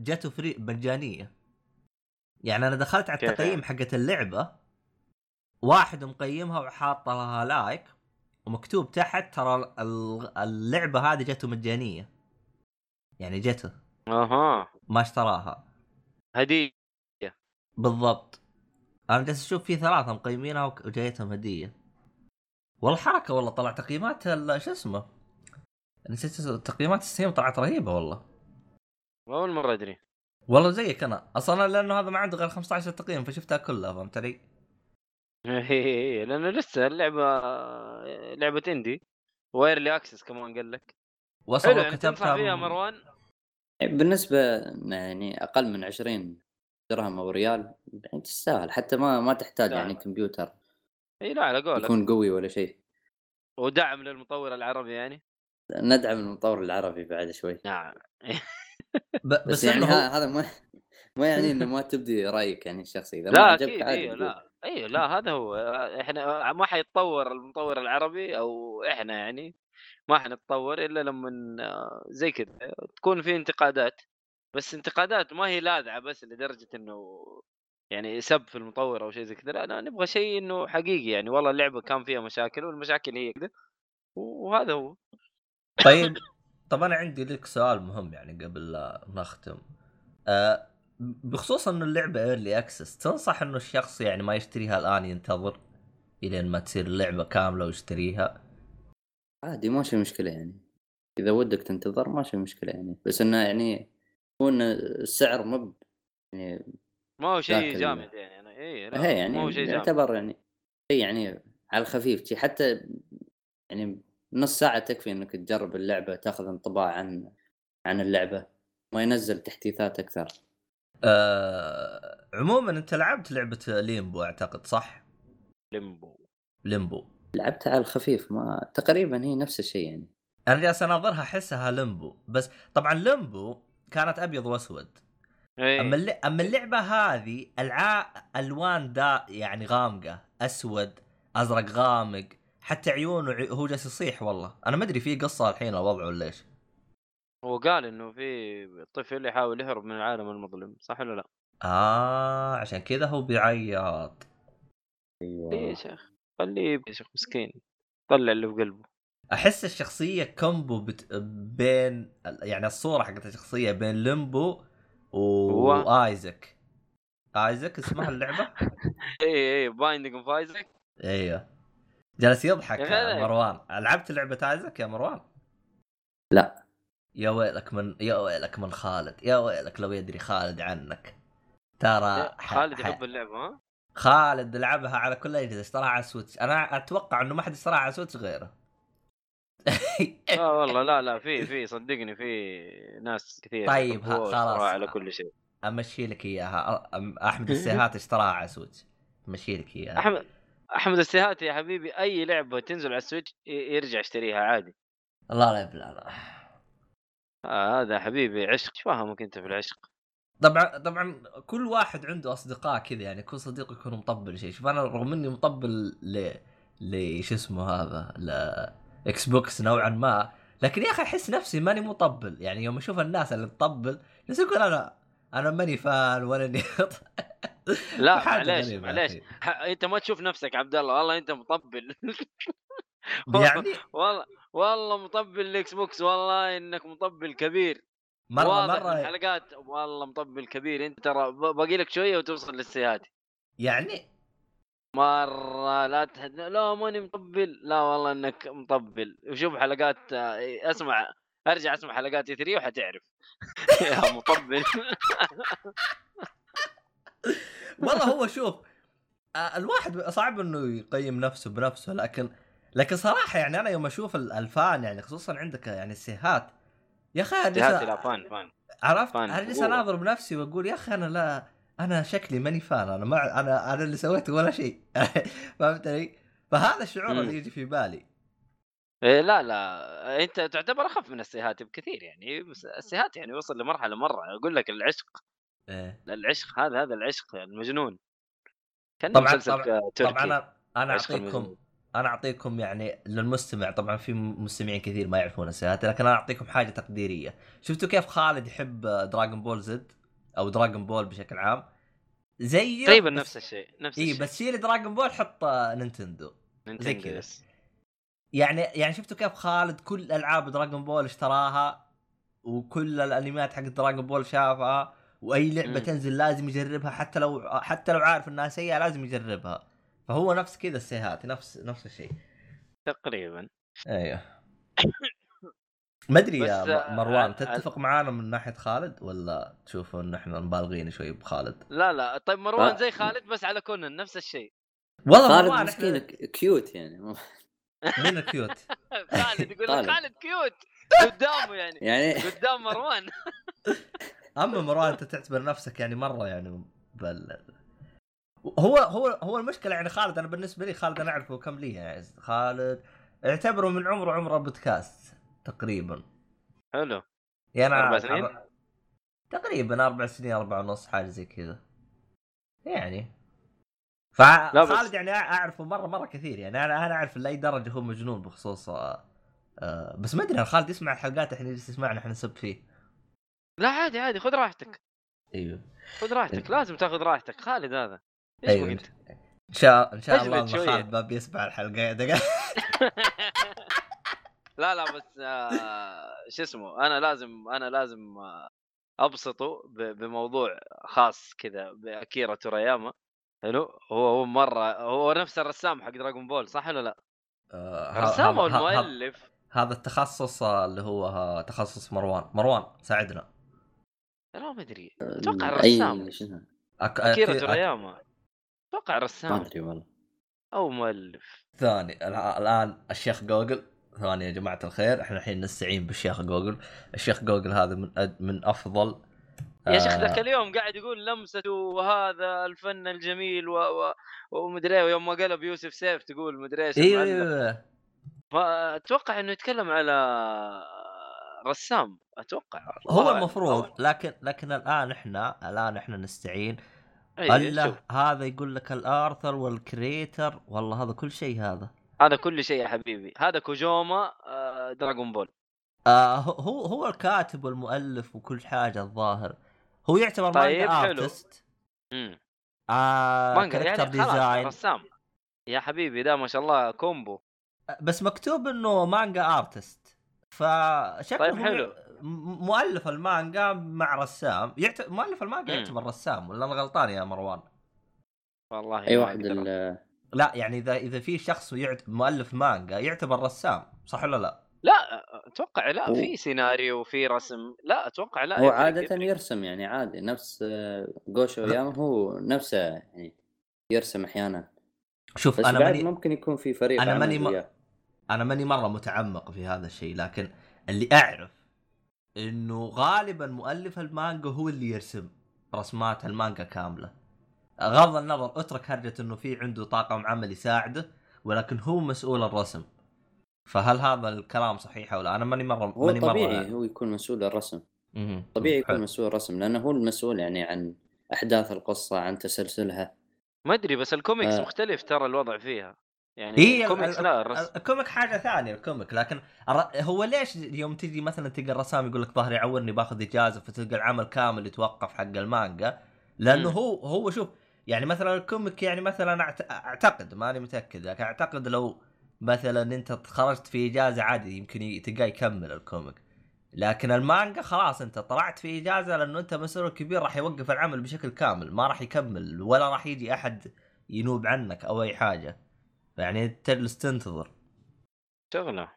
جاته free مجانية. يعني أنا دخلت على التقييم؟ حقت اللعبة واحد مقيمها وحاط لها like ومكتوب تحت ترى ال- اللعبة هذه جاته مجانية. يعني جته أها. ما اشتراها. هدية. بالضبط. أنا جالس أشوف في ثلاثة مقيمينها وجايتهم هدية. والله حركه والله طلع تقييمات شو اسمه؟ نسيت تقييمات Steam طلعت رهيبة والله. اول مرة أدري. والله زيك أنا. أصلا لأنه هذا ما عنده غير 15 تقييم فشفتها كلها فهمت علي؟ لأنه لسه اللعبة لعبة indie و early access كمان قال لك. وصل يعني تنصح فيها مروان؟ بالنسبة يعني أقل من 20 درهم أو ريال يعني تستاهل. حتى ما ما تحتاج. يعني كمبيوتر. إي لا على قولك. يكون قوي ولا شيء. ودعم للمطور العربي يعني. ندعم المطور العربي بعد شوي. نعم. ب- بس, بس يعني هو هذا ما ما يعني إنه ما تبدي رأيك يعني الشخصي. إذا ما لا عجبك أكيد أيوه. لا أيوه لا هذا هو. إحنا ما حيتطور المطور العربي أو إحنا يعني ما حنتطور إلا لما زي كذا تكون في انتقادات. بس انتقادات ما هي لاذعة بس لدرجة إنه يعني سب في المطور أو شيء زي كذا. لا نبغى شيء إنه حقيقي يعني. والله اللعبة كان فيها مشاكل والمشاكل هي كذا وهذا هو. طيب. طب أنا عندي لك سؤال مهم يعني قبل لا نختم. أه بخصوص إنه اللعبة early access تنصح إنه الشخص يعني ما يشتريها الآن ينتظر إلين ما تصير اللعبة كاملة ويشتريها؟ عادي ما في مشكلة يعني. إذا ودك تنتظر ما في مشكلة يعني. بس إنه يعني هو إن السعر مب يعني ما هو شيء جامد يعني. أنا اي لا هي ما يعني هو شيء جامد يعتبر يعني شيء يعني على الخفيف. حتى يعني نص ساعة تكفي إنك تجرب اللعبة تاخذ انطباع عن عن اللعبة ما ينزل تحديثات أكثر. أه عموما أنت لعبت لعبة ليمبو أعتقد صح؟ ليمبو. ليمبو. لعبتها على الخفيف ما تقريبا هي نفس الشيء يعني. أنا جالس أناظرها أحسها Limbo بس طبعا Limbo كانت أبيض وأسود. إيه. أما اللع- أما اللعبة هذه العا ألوان دا يعني غامقة أسود أزرق غامق حتى عيونه عي- هو جالس يصيح والله. أنا ما أدري في قصة الحين الوضع ولا إيش. هو قال إنه في طفل يحاول يهرب من العالم المظلم صح ولا لا؟ آه عشان كذا هو بيعيط. أيوه. إيه يا شيخ خليه يبكي يا شيخ مسكين. طلع اللي في قلبه. أحس الشخصية combo بت... بين يعني الصورة حقت الشخصية بين Limbo و... هو- و Isaac Isaac اسمها اللعبة؟ اي اي Binding of Isaac أيوه. جالس يضحك يا. مروان. لعبت لعبة Isaac يا مروان؟ لا. يا ويلك من يا ويلك من خالد يا ويلك لو يدري خالد عنك. ترى ح- خالد يحب اللعبة ها؟ خالد لعبها على كل الاجهزه اشتراها على Switch. أنا أتوقع إنه ما حد اشتراها على Switch غيره. آه والله. لا لا في في صدقني في ناس كثير طيب، خلاص. على كل شيء. أمشي لك إياها. أحمد السيهات اشتراها على Switch. أمشي لك إياها. أحمد أحمد السيهاتي يا حبيبي أي لعبة تنزل على ال Switch يرجع يشتريها عادي. الله لا يبلع لا. آه هذا حبيبي عشق. إيش فاهمك أنت في العشق؟ طبعا طبعا كل واحد عنده أصدقاء كذا يعني كل صديق يكون مطبل شيء. شوف أنا رغم إني مطبل ل ل شو اسمه هذا ل Xbox نوعا ما لكن يا أخي أحس نفسي ماني مطبل. يعني يوم أشوف الناس اللي تطبل بس يقول أنا أنا ماني fan ولا إني لا معليش معليش. أنت ما تشوف نفسك عبد الله والله أنت مطبل. يعني؟ والله والله مطبل ال Xbox والله إنك مطبل كبير. مرة واضح مرة. الحلقات. والله مطبل كبير. أنت ترى باقي لك شوية وتوصل للسيهاتي يعني؟ مرة لا تهد... لا ماني مطبل. لا والله إنك مطبل. وشوف حلقات آه، اسمع. أرجع أسمع حلقات 3 وحتعرف يا مطبل والله هو شوف آه، الواحد صعب إنه يقيم نفسه بنفسه لكن لكن صراحة يعني أنا يوم أشوف ال- الفان يعني خصوصا عندك يعني السيهات يا أخي جالس- فان فان عرفت فان. أنا جالس هو. اناظر بنفسي وأقول يا أخي أنا لا أنا شكلي ماني فان أنا ما أنا أنا اللي سويته ولا شيء فهمتني؟ فهذا الشعور. اللي يجي في بالي إيه لا لا أنت تعتبر أخف من السيهاتي بكثير يعني بس السيهاتي يعني وصل لمرحلة مرة أقول لك العشق إيه. العشق هذا هذا العشق المجنون كان طبعاً- طبعاً- تركي طبعا أنا أنا أعطيكم. أنا أعطيكم يعني للمستمع طبعا في مستمعين كثير ما يعرفون السيهات لكن أنا أعطيكم حاجة تقديرية شفتوا كيف خالد يحب Dragon Ball Z أو Dragon Ball بشكل عام زي تقريبا نفس الشيء نفس اي الشيء بس شيل Dragon Ball حط Nintendo Nintendo كذا. يعني يعني شفتوا كيف خالد كل ألعاب Dragon Ball اشتراها؟ وكل الأنميات حق Dragon Ball شافها؟ وأي لعبة مم. تنزل لازم يجربها حتى لو حتى لو عارف إنها سيئة لازم يجربها. فهو نفس كذا السيهات نفس نفس الشيء. تقريبا. أيوه. ما أدري يا م- آه، مروان آه، تتفق معانا من ناحية خالد؟ ولا تشوف ان إحنا مبالغين شوي بخالد؟ لا لا. طيب مروان ف- زي خالد بس على كونن نفس الشيء. والله خالد مروان مسكين cute يعني. مين ال cute؟ خالد يقول لك خالد. cute. قدامه يعني. يعني قدام مروان. أما مروان أنت تعتبر نفسك يعني مرة يعني بل هو هو هو المشكلة يعني خالد أنا بالنسبة لي خالد أنا اعرفه كم لي يعني. خالد اعتبره من عمره عمره بودكاست تقريبا. حلو. يعني أربع أنا- سنين؟ تقريبا أربع سنين أربع ونص حاجة زي كذا. يعني بس- فخالد يعني أعرفه مره مرة كثير يعني أنا أنا أعرف لأي درجة هو مجنون بخصوص آه، آه، بس ما أدري أنا خالد يسمع الحلقات إحنا جالس يسمعنا إحنا نسب فيه لا عادي عادي خذ راحتك أيوه خذ راحتك لازم تاخذ راحتك خالد هذا إيش أيوة. أيوة. انت إن شاء إن شاء الله. خالد ما بيسمع الحلقة. لا لا بس آه شو اسمه أنا لازم أنا لازم آه أبسطه ب- بموضوع خاص كذا باكيرا تورياما حلو. هو هو مرة هو نفس الرسام حق دراغون بول صح ولا لا؟ آه، الرسام ه- أو ه- ه- المؤلف. هذا التخصص اللي هو تخصص مروان. مروان ساعدنا. لا ما أدري. أتوقع أي الرسام شنو؟ أك... اكيرا. تورياما. أتوقع ما الرسام أدري والله. أو مؤلف. ثاني الآن الشيخ جوجل. ثاني يا جماعة الخير إحنا الحين نستعين بالشيخ جوجل. الشيخ جوجل هذا من أد... من أفضل يا شيخ آه، ذاك اليوم قاعد يقول لمسته وهذا الفن الجميل و... و... ومدري إيه ويوم ما قلب يوسف سيف تقول مدري إيش أيوه. أيوه فأتوقع إنه يتكلم على رسام أتوقع. هو. المفروض لكن لكن الآن إحنا الآن إحنا نستعين. إيه، ألا شوف، هذا يقول لك ال author و ال creator والله هذا كل شيء هذا. هذا كل شيء يا حبيبي. هذا كوجوما آه، Dragon Ball. آه هو هو الكاتب والمؤلف وكل حاجة الظاهر. هو يعتبر طيب، مانجا حلو. artist مم. آه manga character يعني design رسام يا حبيبي ده ما شاء الله combo بس مكتوب إنه manga artist فشكله طيب، حلو. مؤلف المانجا مع رسام يعت... مؤلف المانجا مم. يعتبر رسام ولا أنا غلطان يا مروان؟ والله اي ما واحد. ال- لا يعني اذا إذا في شخص يعت... مؤلف مانجا يعتبر رسام صح ولا لا؟ لا أتوقع لا في سيناريو وفي رسم لا أتوقع لا هو يفرق- عادة يفرق. يرسم يعني عادي نفس جوشو ياما هو نفسه يعني يرسم أحيانا شوف بس أنا بعد ماني ممكن يكون في فريق أنا عمل ماني م-. أنا ماني مرة متعمق في هذا الشيء لكن اللي أعرف إنه غالبا مؤلف المانجا هو اللي يرسم رسمات المانجا كاملة غض النظر اترك هرجة إنه في عنده طاقم عمل يساعده ولكن هو مسؤول الرسم فهل هذا الكلام صحيح أو لا أنا ماني مره هو ماني طبيعي مره هو يكون مسؤول الرسم. طبيعي يكون حلو. مسؤول الرسم لأنه هو المسؤول يعني عن أحداث القصة عن تسلسلها ما أدري بس الكوميكس آه. مختلف ترى الوضع فيها يعني هي الكوميكس ال- لا ال- الرسم ال comic حاجة ثانية ال comic لكن هو ليش يوم تجي مثلا تلقى الرسام يقول لك ظهري يعورني باخذ إجازة فتلقى العمل كامل يتوقف حق المانجا لأنه مم. هو هو شوف يعني مثلا ال comic يعني مثلا أعتقد ماني متأكد لكن أعتقد لو مثلا أنت خرجت في إجازة عادي يمكن تلقاه يكمل ال comic. لكن المانجا خلاص أنت طلعت في إجازة لأنه أنت مسؤول كبير راح يوقف العمل بشكل كامل ما راح يكمل ولا راح يجي أحد ينوب عنك أو أي حاجة. يعني تجلس تنتظر. شغلة.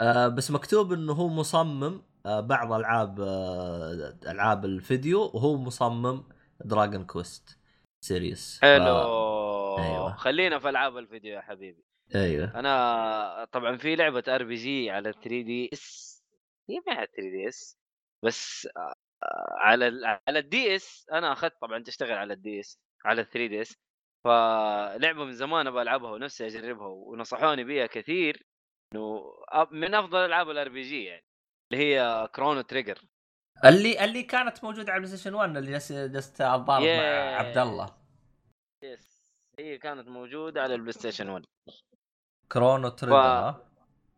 آه بس مكتوب إنه هو مصمم آه بعض ألعاب آه ألعاب الفيديو وهو مصمم دراجون كويست series حلو. أيوة. خلينا في ألعاب الفيديو يا حبيبي. أيوه. أنا طبعا في لعبة ار بي جي على 3 دي اس هي ما على 3DS بس آه، على ال على ال DS أنا أخذت طبعا تشتغل على ال DS على 3DS فلعبة من زمان أبغى ألعبها ونفسي أجربها ونصحوني بيها كثير إنه من أفضل ألعاب ال RPG يعني اللي هي كرونو تريجر اللي اللي كانت موجودة على البلاي ستيشن 1 اللي جلست اتضارب مع. عبد الله. yes هي كانت موجودة على البلاي ستيشن 1 كرونو تريجر ها؟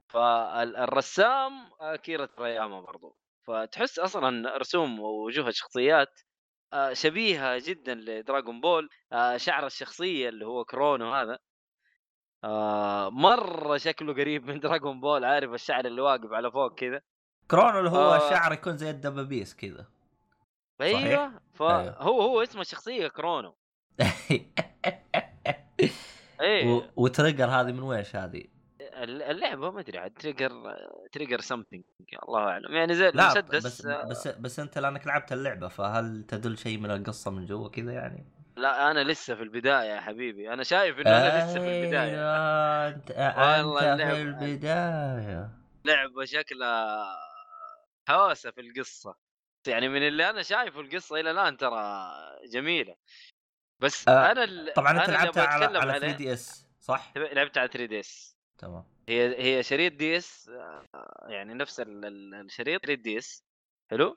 فالرسام أكيرا تورياما برضو. فتحس أصلا رسوم ووجوه الشخصيات آه، شبيهة جدا لدراغون بول آه، شعر الشخصية اللي هو كرونو هذا. آه، مرة شكله قريب من دراغون بول عارف الشعر اللي واقف على فوق كذا؟ كرونو اللي هو آه. الشعر يكون زي الدبابيس كذا. أيوه. أيوه. فهو هو اسم الشخصيه كرونو. إيه. و- وتريجر هذه من ويش هذه؟ اللعبة ما أدري عاد تريجر تريجر something الله أعلم. يعني زي لا المسدس بس آه، بس بس أنت لأنك لعبت اللعبة فهل تدل شيء من القصة من جوا كذا يعني؟ لا أنا لسه في البداية يا حبيبي. أنا شايف إنه أنا لسه في البداية. أيوة، أنت أنت في البداية. لعبة شكلها هوسة في القصة. يعني من اللي أنا شايفه القصة إلى الآن ترى جميلة. بس آه، أنا ال... طبعا أنت لعبتها على على عليه- 3DS صح؟ لعبتها على 3DS تمام هي هي شريط DS آه، يعني نفس ال- ال- الشريط 3DS حلو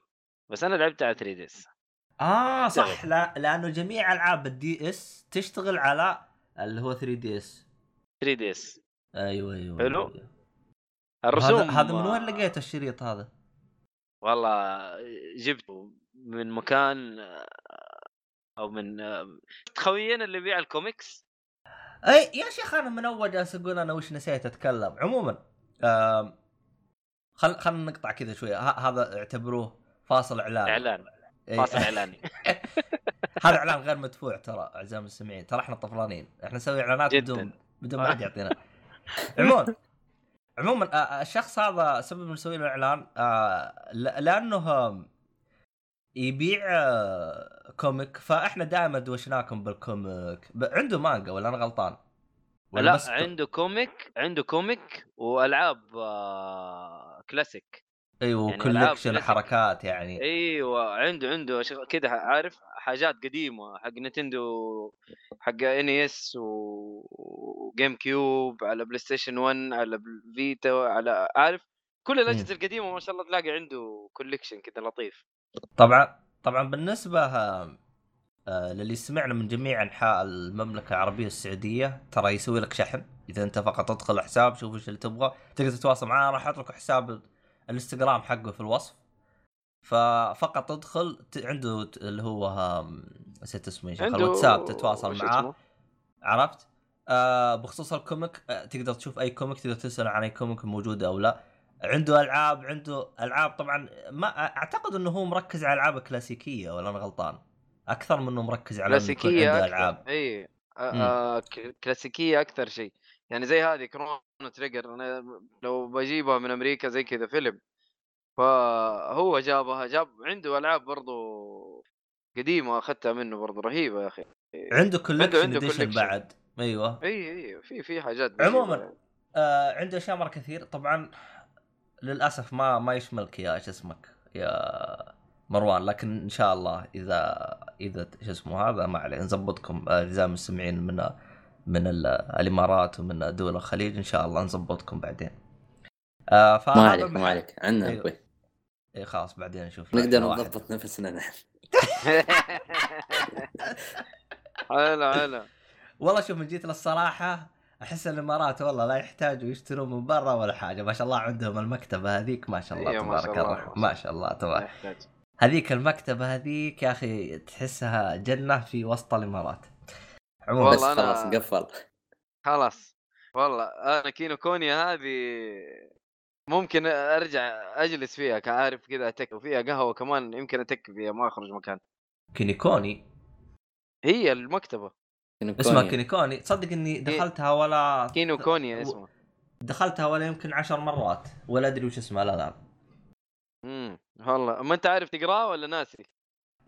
بس أنا لعبتها على 3 دي إس آه صح. لا لأنه جميع ألعاب ال DS تشتغل على اللي هو 3DS 3DS أيوه أيوه حلو. أيوة. الرسوم هذا هذا من وين آه، لقيت الشريط هذا؟ والله جبته من مكان أو من آه، خوينا اللي يبيع الكوميكس؟ أي يا شيخ أنا من أول جالس أقول أنا وش نسيت أتكلم. عموما خل خلينا نقطع كذا شوية. هذا اعتبروه فاصل إعلان. اعلان. فاصل إعلاني. هذا إعلان غير مدفوع ترى أعزائي المستمعين. ترى إحنا طفرانين إحنا نسوي إعلانات. بدون بدون ما حد يعطينا. عموما عموما الشخص هذا سبب نسوي له اعلان لأنه يبيع آه، comic فإحنا دائما دوشناكم بال comic عنده مانجا ولا أنا غلطان؟ ولا لا بس عنده comic عنده comic وألعاب آه، كلاسيك أيوه يعني collection. حركات يعني إيوه عنده عنده شغ- كده عارف حاجات قديمة حق نينتندو حق NES وجيم كيوب على بلاي ستيشن 1 على فيتا على عارف كل الاجهزه القديمة ما شاء الله تلاقي عنده collection كذا لطيف. طبعا طبعا بالنسبة آه، للي سمعنا من جميع أنحاء المملكة العربية السعودية ترى يسوي لك شحن. إذا أنت فقط تدخل حساب شوف إيش اللي تبغى. تقدر تتواصل معاه راح اترك حساب الإنستغرام حقه في الوصف. ففقط تدخل عنده اللي هو نسيت اسمه يا الواتساب تتواصل معاه؟ عرفت؟ آه بخصوص ال comic آه تقدر تشوف أي comic تقدر تسأل عن أي comic موجوده أو لا. عنده ألعاب عنده ألعاب. طبعا ما أعتقد إنه هو مركز على ألعاب كلاسيكية ولا أنا غلطان؟ أكثر من إنه مركز على كلاسيكية عنده ألعاب. إي آه،. آه، كلاسيكية أكثر شيء. يعني زي هذه كرونو تريجر. أنا لو بجيبها من أمريكا زي كذا فيلم. فهو جابها جاب عنده ألعاب برضو قديمة أخذتها منه برضو رهيبة يا أخي. عنده collection عنده collection. بعد. أيوه. إي إي في في حاجات عموماً. آه عنده أشياء مرة كثير. طبعا للأسف ما ما يشملك يا شو اسمك يا مروان لكن إن شاء الله إذا إذا شو اسمه هذا ما عليه نظبطكم اعزائي المستمعين من من ال- الإمارات ومن دول الخليج إن شاء الله نظبطكم بعدين. آه فهذا ما عليك ما عليك عنا أيوه. أخوي. إيه خلاص بعدين نشوف نقدر. نضبط نفسنا نحن حلو حلو والله شوف من جيت للصراحة أحس الامارات والله لا يحتاجوا يشتروا من برا ولا حاجة. ما شاء الله عندهم المكتبة هذيك ما شاء الله أيوة، ما تبارك الرحمن. ما شاء الله تبارك. هذيك المكتبة هذيك يا أخي تحسها جنة في وسط الإمارات. عموما. بس والله أنا- خلاص قفل. خلاص. والله أنا كينو كونيا هذه ممكن أرجع أجلس فيها كعارف كذا أتك وفيها قهوة كمان يمكن أتك فيها ما أخرج مكان. كينيكوني هي المكتبة. اسمها كينيكوني تصدق إني دخلتها ولا كينو كونيا اسمه. دخلتها ولا يمكن عشر مرات ولا أدري وش اسمها لا الآن امم والله. ما أنت عارف تقراه ولا ناسي؟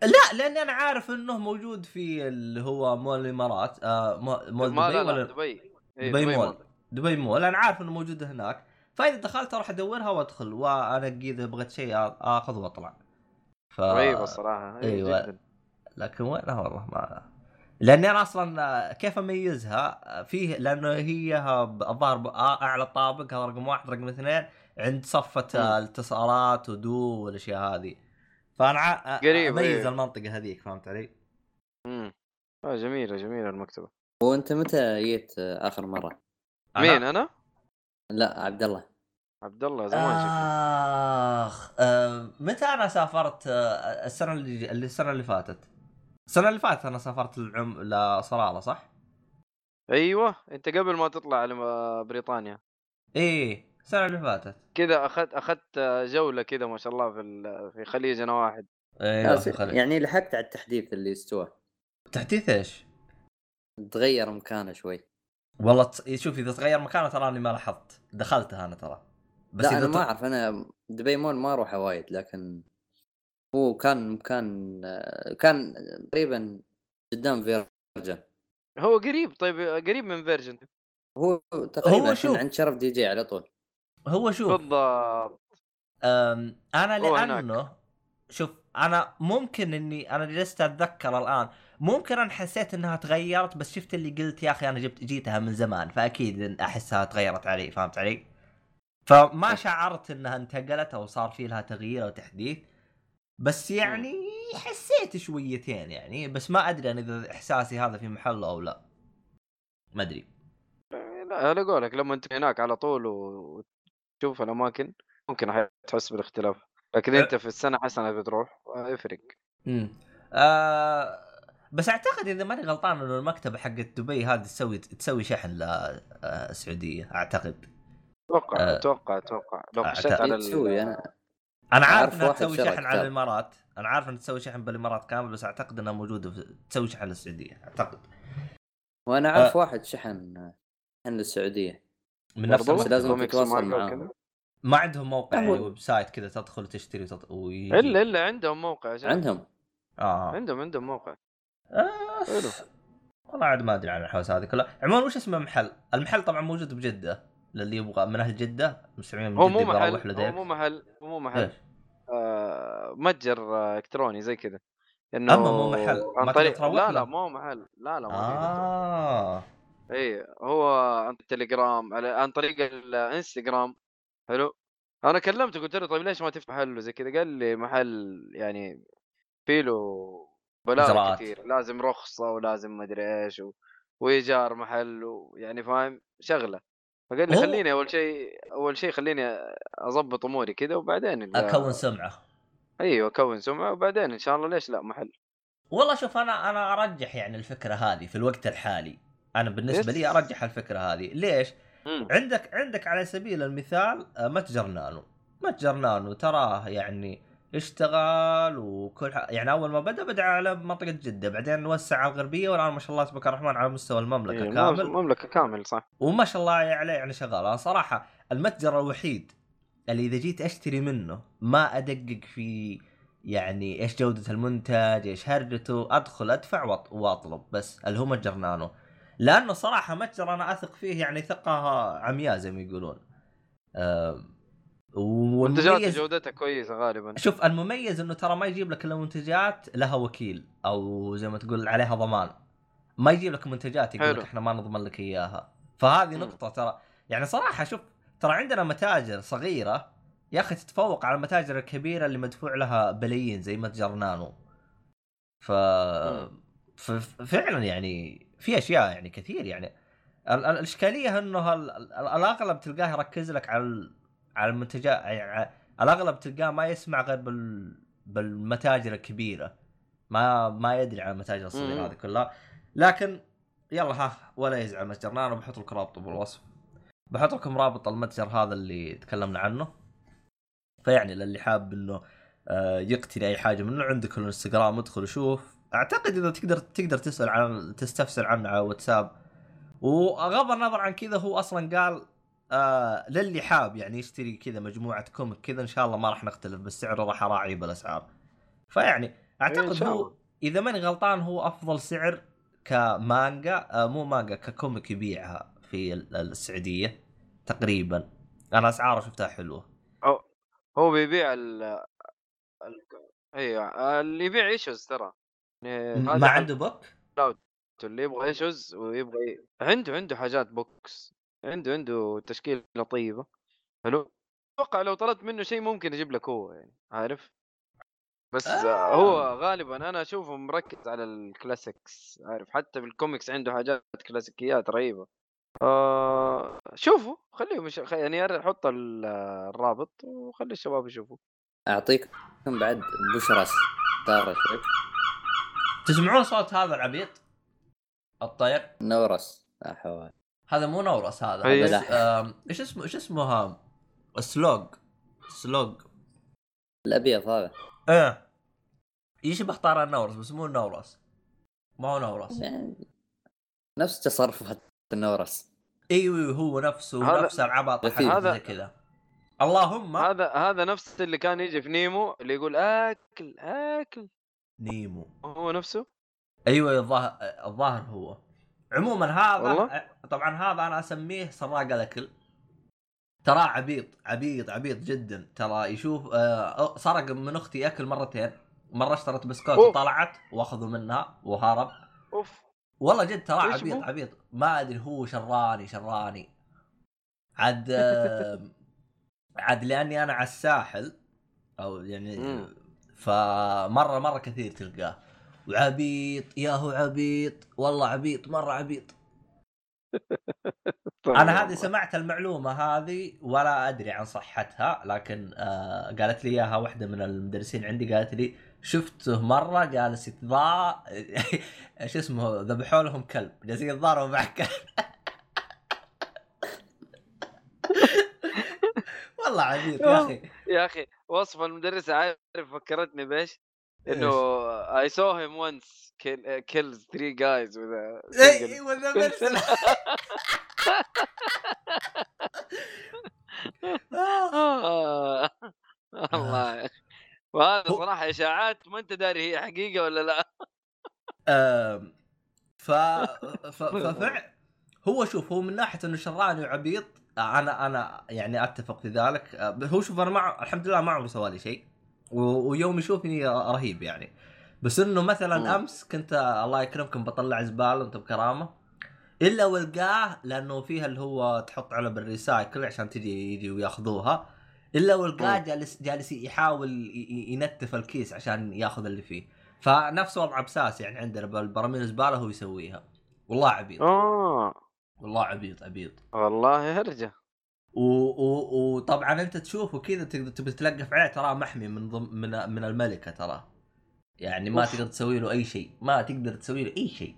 لا لأني أنا عارف إنه موجود في اللي هو مول الإمارات آه مول دبي لا لا ولا دبي. إيه، دبي مول. دبي مول. أنا عارف إنه موجود هناك. فإذا دخلت أروح أدورها وأدخل وأنقي إذا بغيت شيء آخذ وأطلع. ف... رهيبه الصراحة. إيه، أيوة. جدا. لكن وينها والله؟ ما لأني أنا أصلا كيف أميزها فيه لأنه هي الظاهر ب- أعلى طابق هذا رقم واحد رقم اثنين عند صفة. الاتصالات ودو والأشياء هذه فأنا قريب، أميز إيه. المنطقة هذيك فهمت علي؟ امم آه جميلة جميلة المكتبة وأنت متى جيت آخر مرة؟ أنا- مين أنا؟ لا عبد الله عبد الله زمان آخ آه متى أنا سافرت آه السنة اللي اللي السنة اللي فاتت السنة اللي فاتت أنا سافرت العم لصلاله صح؟ أيوه. أنت قبل ما تطلع على بريطانيا. إيه السنة اللي فاتت. كذا أخذت أخذت جولة كذا ما شاء الله في ال- في خليجنا واحد. أيوه خلي- يعني لحقت على التحديث اللي استوى تحديث إيش؟ تغير مكانه شوي. والله تص- شوف إذا تغير مكانه تراني ما لاحظت. دخلتها أنا ترى. بس لا إذا أنا ما أعرف. أنا دبي مول ما أروح وايد لكن هو كان مكان كان تقريبا قدام فيرجن. هو قريب طيب قريب من فيرجن. هو تقريبا هو شوف. عند شرف دي جي على طول. هو شوف. بالضبط. أنا. لأنه شوف أنا ممكن إني أنا جلست أتذكر الآن ممكن أنا حسيت إنها تغيرت بس شفت اللي قلت يا أخي أنا جبت جيتها من زمان فأكيد إن أحسها تغيرت علي فهمت علي؟ فما شعرت إنها انتقلت أو صار في لها تغيير أو تحديث. بس يعني حسيت شويتين يعني بس ما أدري أنا إذا إحساسي هذا في محله أو لا. ما أدري. لا على قولك لما أنت هناك على طول وتشوف الأماكن ممكن تحس بالاختلاف. لكن أه. أنت في السنة حسنة بتروح آه، يفرق. امم آه بس أعتقد إذا ماني غلطان إنه المكتبة حقت دبي هذه تسوي تسوي شحن للسعوديه أعتقد. أتوقع آه. أتوقع أتوقع. لو خشيت على تسوي أنا أنا عارف إنها تسوي شحن على. الإمارات أنا عارف إنها تسوي شحن بالإمارات كامل بس أعتقد إنها موجودة في... تسوي شحن للسعودية أعتقد وأنا اعرف آه. واحد شحن شحن للسعودية من نفس بس لازم تتواصل معاهم. ما عندهم موقع يعني website كذا تدخل تشتري وتط... ويجي. الا إلا عندهم موقع شباب. عندهم آه عندهم عندهم موقع آه، حلو. والله عاد ما أدري عن الحوسة هذه كلها عموما وش اسم المحل؟ المحل طبعا موجود بجدة للي يبغى. من أهل جدة مستمعين من هو مو محل له هو. مو محل هو مو محل؟ آه متجر آه إلكتروني زي كذا. إنه أما مو محل، عن طريق لا له. لا مو محل. لا لا تروح. آه. إي هو عن التليجرام على عن طريق الإنستغرام. حلو. أنا كلمته قلت له طيب ليش ما تفتح محل وزي كذا؟ قال لي محل يعني في له بلاوي. كثير لازم رخصة ولازم ما أدري إيش و... وإيجار محل ويعني فاهم؟ شغلة. فقال لي خليني أول شيء أول شيء خليني أضبط أموري كذا وبعدين أكون سمعة. أيوه أكون سمعة وبعدين إن شاء الله ليش لا محل. والله شوف أنا أنا أرجح يعني الفكرة هذه في الوقت الحالي. أنا بالنسبة. لي أرجح الفكرة هذه. ليش؟ مم. عندك عندك على سبيل المثال آه، متجر نانو. متجر نانو تراه يعني اشتغل وكل ح... يعني أول ما بدأ بدأ على منطقة جدة بعدين وسع على الغربية والآن ما شاء الله تبارك الرحمن على مستوى المملكة إيه، كامل. المملكه كامل صح. وما شاء الله عليه يعني شغال. أنا صراحة المتجر الوحيد اللي إذا جيت أشتري منه ما أدقق في يعني إيش جودة المنتج إيش هرجته أدخل أدفع وأطلب. بس اللي هو متجر نانو. لأنه صراحة متجر أنا أثق فيه يعني ثقة عمياء زي ما يقولون. أم، والمميز جودتها كويسة غالبا. شوف المميز إنه ترى ما يجيب لك إلا منتجات لها وكيل أو زي ما تقول عليها ضمان. ما يجيب لك منتجات يقول. لك إحنا ما نضمن لك إياها. فهذه مم. نقطة ترى. يعني صراحة شوف ترى عندنا متاجر صغيرة يا أخي تتفوق على المتاجر الكبيرة اللي مدفوع لها بلايين زي متجر نانو. ف فعلا يعني في أشياء يعني كثير يعني. ال- ال- الإشكالية إنه ال- ال- الأغلب تلقاه يركز لك على على المنتجات يعني الأغلب تلقاه ما يسمع غير بال بالمتاجر الكبيرة. ما ما يدري عن المتاجر الصغيرة. هذه كلها. لكن يلا ها ولا يزعل متجر. نانو بحط لكم رابطه بالوصف. بحط لكم رابط المتجر هذا اللي تكلمنا عنه. فيعني للي حاب إنه آه، يقتني أي حاجة منه عندك الإنستغرام ادخل وشوف. أعتقد اذا تقدر تقدر تسأل عن تستفسر عنه على واتساب. وغض النظر عن كذا هو أصلا قال آه للي حاب يعني يشتري كذا مجموعة كوميك كذا إن شاء الله ما راح نختلف بالسعر وراح اراعي بالأسعار. فيعني أعتقد شاء هو الله. إذا ماني غلطان هو أفضل سعر كمانجا آه مو manga ك comic يبيعها في ال- السعودية تقريبا. أنا أسعاره شفتها حلوة. هو بيبيع ال ال- أيوه اللي يبيع issues ترى. يعني ما عنده book؟ اللي يبغى issues ويبغى عنده عنده حاجات books. عنده عنده تشكيلة طيبه حلو أتوقع لو طلبت منه شيء ممكن يجيب لك هو يعني عارف؟ بس آه. هو غالبا أنا أشوفه مركز على ال classics عارف؟ حتى بالكوميكس عنده حاجات كلاسيكيات رهيبة. آه شوفوا خليهم يش... خ- يعني أر- حط ال- الرابط وخلي الشباب يشوفوا أعطيكم بعد بشرى ستار شوي تسمعون صوت هذا العبيط؟ الطير؟ نورس لا حول هذا مو نورس هذا أي. هذا س- آم، إيش اسمه إيش اسمه سلوج سلوج الأبيض هذا. إيه. يشبه طار النورس بس مو النورس ما هو نورس. نفس تصرفات النورس أيوه أيوة، هو نفسه هذا- نفس العبط هذا- زي كذا. اللهم. هذا هذا نفس اللي كان يجي في نيمو اللي يقول آكل آكل. نيمو. هو نفسه؟ أيوه الظاهر الظاهر هو. عموما هذا والله؟ طبعا هذا أنا أسميه سراق الأكل ترى عبيط عبيط عبيط جدا ترى يشوف آه سرق من أختي أكل مرتين مرة اشترت بسكوت. وطلعت وأخذوا منها وهرب أوف والله جد ترى عبيط؟ عبيط ما أدري هو شراني شراني عاد آه، عاد لأني أنا على الساحل أو يعني. فمرة مرة كثير تلقاه وعبيط يا هو عبيط والله عبيط مرة عبيط. أنا هذه سمعت المعلومة هذه ولا أدري عن صحتها لكن آه قالت لي إياها واحدة من المدرسين عندي قالت لي شفته مرة جالس يتضاء شو اسمه ذبحوا لهم كلب جالسين يتضاربوا مع كلب والله عبيط يا أخي. يا أخي وصف المدرسة عارف فكرتني بإيش؟ إنه I saw him once kill, uh, kills three guys with a single أيوه ذا. الله يا. وهذا صراحة إشاعات ما أنت داري هي حقيقة ولا لا. ف هو شوف هو من ناحية إنه شراني وعبيط أنا أنا يعني أتفق في ذلك. آه، هو شوف أنا مع الحمد لله ما عمري سوى لي شيء. ويوم يشوفني رهيب يعني. بس إنه مثلا مم. أمس كنت الله يكرمكم بطلع زبالة وانت بكرامة. إلا والقاه لأنه فيها اللي هو تحط علب ال recycle عشان تجي يجي وياخذوها. إلا والقاه جالس جالس يحاول ينتف الكيس عشان ياخذ اللي فيه. فنفس وضع البساس يعني عندنا بالبراميل الزبالة هو يسويها. والله عبيط. آه. والله عبيط عبيط. والله هرجه وطبعا أنت تشوفه كذا تقدر تبي تلقف عليه تراه محمي من ضم من من الملكة تراه. يعني ما أوف. تقدر تسوي له أي شيء ما تقدر تسوي له أي شيء.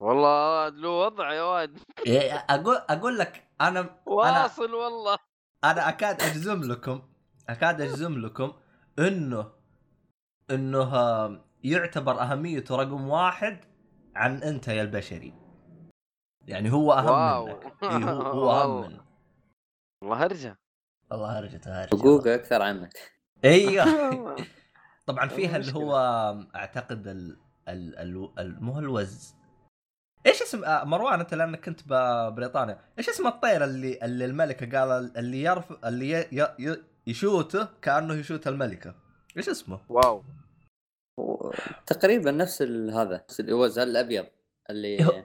والله له وضع يا واد إيه، أقول أقول لك أنا واصل والله. أنا أكاد أجزم لكم أكاد أجزم لكم إنه إنه يعتبر أهميته رقم واحد عن أنت يا البشري. يعني هو أهم واو. منك. إيه هو, هو أهم. منك. والله هرجه الله هرجته هرجه حقوقه أكثر عنك. أيوه طبعا فيها اللي. هو أعتقد ال ال ال ال- مو الوز. إيش اسم آه، مروان أنت لأنك كنت ببريطانيا إيش اسم الطير اللي اللي الملكة قال اللي يرف اللي ي... ي... ي... يشوته كأنه يشوت الملكة؟ إيش اسمه؟ واو. تقريبا نفس هذا نفس الإوز الأبيض اللي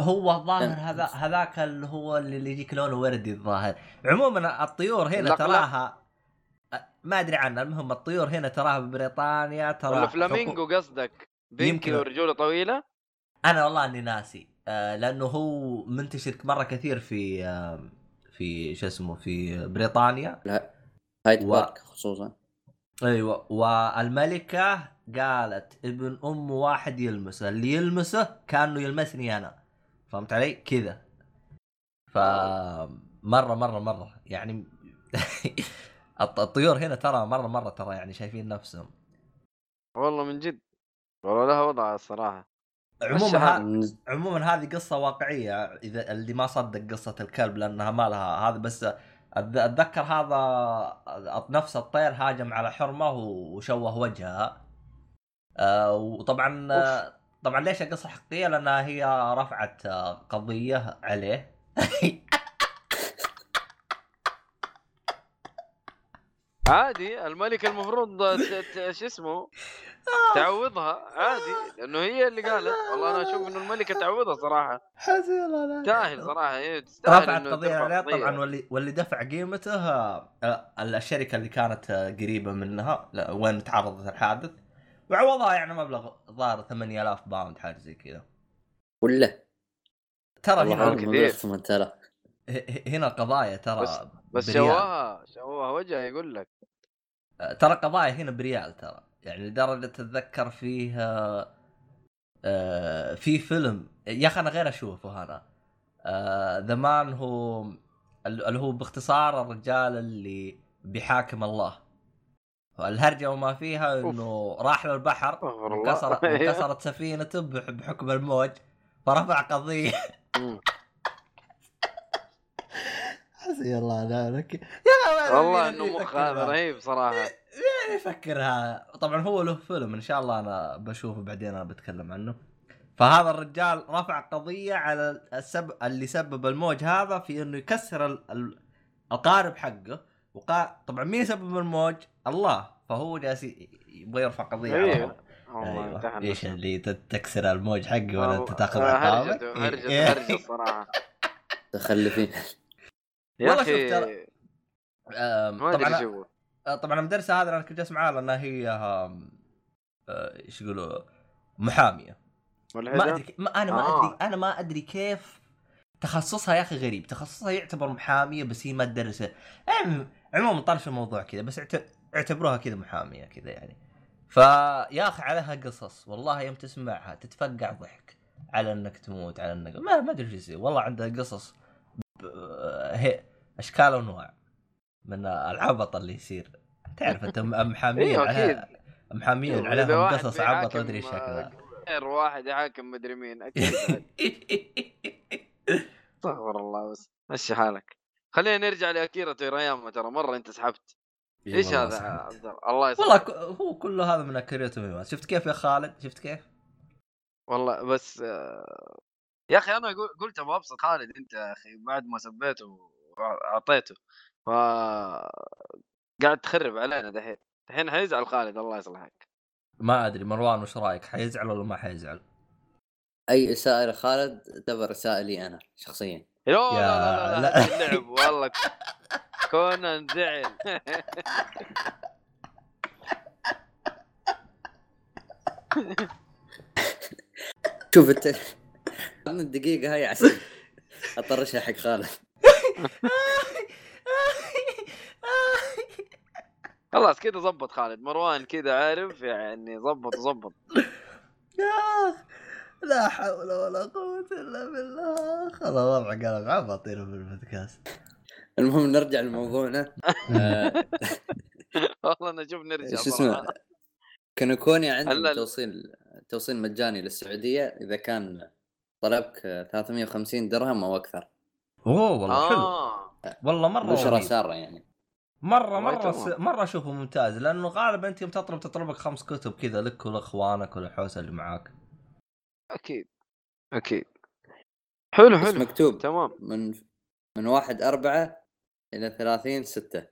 هو- الظاهر. هذا هذاك اللي هو اللي يجيك لونه وردي الظاهر. عموما الطيور هنا. تراها أ- ما أدري عنها. المهم الطيور هنا تراها ببريطانيا ترى ولا حقوق- فلامينجو قصدك؟ بينكي يمكن. ورجوله طويلة؟ أنا والله إني ناسي. آه لأنه هو منتشر مرة كثير في آه في شو اسمه في بريطانيا. هايد و- بارك خصوصا. أيوه. والملكة قالت ابن أم واحد يلمسه. اللي يلمسه كأنه يلمسني أنا. فهمت علي؟ كذا. ف مرة مرة. مره يعني الط- الطيور هنا ترى مرة مرة ترى يعني شايفين نفسهم. والله من جد. والله لها وضع الصراحة. عموما. ها... عموما هذه قصة واقعية. إذا اللي ما صدق قصة الكلب لأنها ما لها هذا بس أتذكر هذا نفس الطير هاجم على حرمة وشوه وجهها آه، وطبعا آه، طبعا ليش القصة حقيقيه لأنها هي رفعت آه، قضية عليه. عادي الملك المفروض ت- شو اسمه؟ تعوضها عادي لأنه هي اللي قالت. والله أنا أشوف إنه الملكه تعوضها صراحة. تستاهل صراحة هي تستاهل رفعت قضية ترفع عليه. قضية. طبعا واللي واللي دفع قيمته آه، آه، الشركة اللي كانت آه، قريبة منها وين تعرضت الحادث؟ وعوضها يعني مبلغ ظاهر 8000 باوند حاجة زي كذا. ولا؟ ترى هنا كثير. مبلغ 8000 ه- هنا قضايا ترى بس-. شواها شواها وجهه يقول لك. ترى قضايا هنا بريال ترى. يعني لدرجة أتذكر فيه آه، آه، في فيلم. يا أخي أنا غير أشوفه أنا. ذا مان هو اللي هو باختصار الرجال اللي بيحاكم الله. الهرجه وما فيها إنه راح للبحر. انكسرت انكسرت سفينته بح- بحكم الموج فرفع قضية. حسبي الله لا لك يا والله إنه مخ هذا رهيب صراحة. يعني يفكرها طبعا هو له فيلم إن شاء الله أنا بشوفه بعدين أنا بتكلم عنه. فهذا الرجال رفع قضية على السب... اللي سبب الموج هذا في إنه يكسر ال... ال... القارب حقه. وقا... طبعا مين سبب الموج؟ الله فهو جالس يبغى يرفع قضية على أيوه. أيوه إيش. اللي تكسر الموج حقه ولا أنت تاخذ عقابك؟ هرجة إيه. هرجة الصراحه تخلفين يا والله شوف ترى- طبعا آه، طبعا المدرسة هذه أنا كنت جالس معاها لانها هي آه، إيش يقولوا محامية ما أدري ما أنا ما آه. ادري أنا ما أدري كيف تخصصها يا أخي غريب تخصصها يعتبر محامية بس هي ما تدرس عموما طرش الموضوع كذا بس اعت- اعتبروها كذا محامية كذا يعني. فيا أخي عليها قصص والله يوم تسمعها تتفقع ضحك على إنك تموت على إنك ما ما أدري إيش يصير. والله عندها قصص ب... هي أشكال وأنواع من العبط اللي يصير. تعرف أنت محامين أيوه عليها محامين عليهم قصص عبط بيحاكم، أدري إيش شكلها غير واحد يحاكم مدري مين أكيد. استغفر الله بس. مشي حالك. خلينا نرجع لاكيرا تيراياما ترى مرة أنت سحبت. إيش هذا. عبد الله؟ يسلمك. والله ك- هو كله هذا من اكريتو ميمات شفت كيف يا خالد؟ شفت كيف؟ والله بس آه، يا أخي أنا قل- قلت أبغى أبسط خالد أنت يا أخي بعد ما سبيته وأعطيته. ف قاعد تخرب علينا دحين. دحين حيزعل خالد الله يصلحك. ما أدري مروان وش رأيك؟ حيزعل ولا ما حيزعل؟ أي اساءه لخالد تعتبر اساءه لي أنا شخصيا. لا لا لا لا, لا. لا. اللعب والله. كونان زعل شوف انت. من الدقيقة هاي عشان أطرشها حق خالد. خلاص كذا زبط خالد. مروان كذا عارف يعني زبط يا لا حول ولا قوة إلا بالله. خلاص وضع قلب عبطينا بالبودكاست المهم نرجع لموضوعنا. آه، والله أنا أشوف نرجع شو. اسمه؟ كونوكونيا عندهم توصيل توصيل مجاني للسعودية. إذا كان طلبك 350 درهم أو أكثر. أوه والله حلو. آه. والله مرة بشرى. سارة يعني. مرة تمام. س... مرة أشوفه ممتاز. لأنه غالبا أنت يوم تطلب تطلب لك خمس كتب كذا لك ولأخوانك والحوسه اللي معاك. أكيد أكيد. حلو بس حلو. مكتوب تمام. من من واحد أربعة إلى 30 ستة.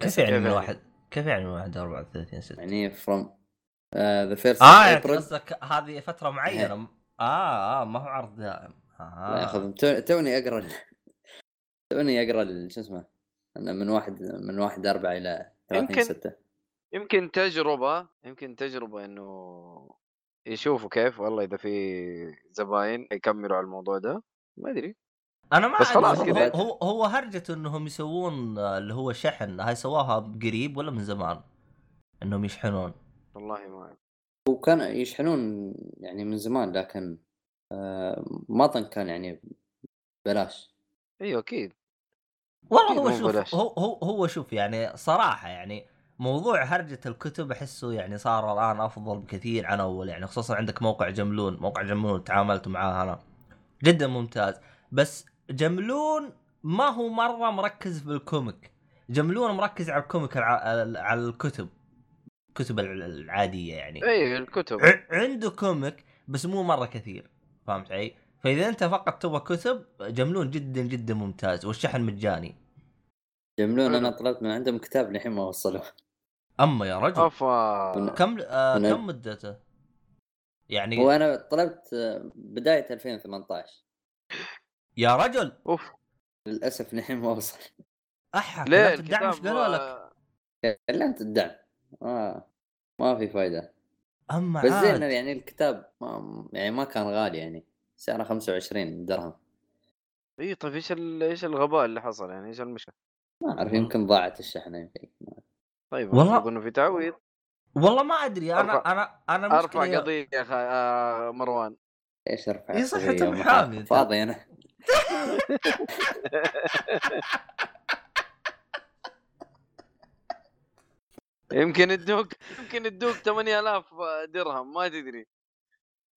كيف يعني من يعني؟ واحد كيف يعني من واحد 34 6 يعني from uh, the first آه يعني April. قصدك هذه فترة معينة. آه آه ما هو عرض دائم. آه. ياخذ توني أقرأ توني أقرأ ال- شو اسمه من واحد من واحد أربعة إلى 30 يمكن- ستة. يمكن تجربة يمكن تجربة إنه يشوفوا كيف والله إذا في زباين يكملوا على الموضوع ده ما أدري أنا ما بس خلاص هو- كذا. هو هو هرجة إنهم يسوون اللي هو شحن هاي سواها قريب ولا من زمان إنهم يشحنون والله ما أعرف. وكان يشحنون يعني من زمان لكن آه مطن كان يعني بلاش أيوه أكيد والله أكيد هو شوف. هو هو هو شوف يعني صراحة يعني موضوع هرجة الكتب أحسه يعني صار الآن أفضل بكثير عن اول يعني خصوصا عندك موقع جملون، موقع جملون تعاملت معاه أنا. جدا ممتاز. بس جملون ما هو مرة مركز بال comic جملون مركز على ال comic على الكتب. الكتب الع- العادية يعني. اي الكتب. عنده comic بس مو مرة كثير. فهمت علي؟ فإذا أنت فقط تبغى كتب جملون جدا جدا ممتاز والشحن مجاني. جملون. أنا طلبت من عندهم كتاب للحين ما وصلوه. أما يا رجل افا كم آه أنا- كم مدته؟ يعني هو أنا طلبت آه، بداية 2018 يا رجل! أوف. للأسف للحين ما وصل. أحا كلمت الدعم إيش قالوا لك؟ آه، كلمت الدعم. ما ما في فايدة. أما بس زين يعني الكتاب ما يعني ما كان غالي يعني سعره 25 درهم. إي طيب إيش ال- إيش الغباء اللي حصل؟ يعني إيش المشكلة؟ ما أعرف يمكن ضاعت الشحنة يمكن. طيب والله- إنه في تعويض. والله ما أدري أنا أرفع- أنا أنا أرفع قضية يا خ... آه مروان. إيش أرفع صحة قضية المحامي ومحا- أنت. فاضي أنا. يمكن يدوك يمكن يدوك 8000 درهم ما تدري.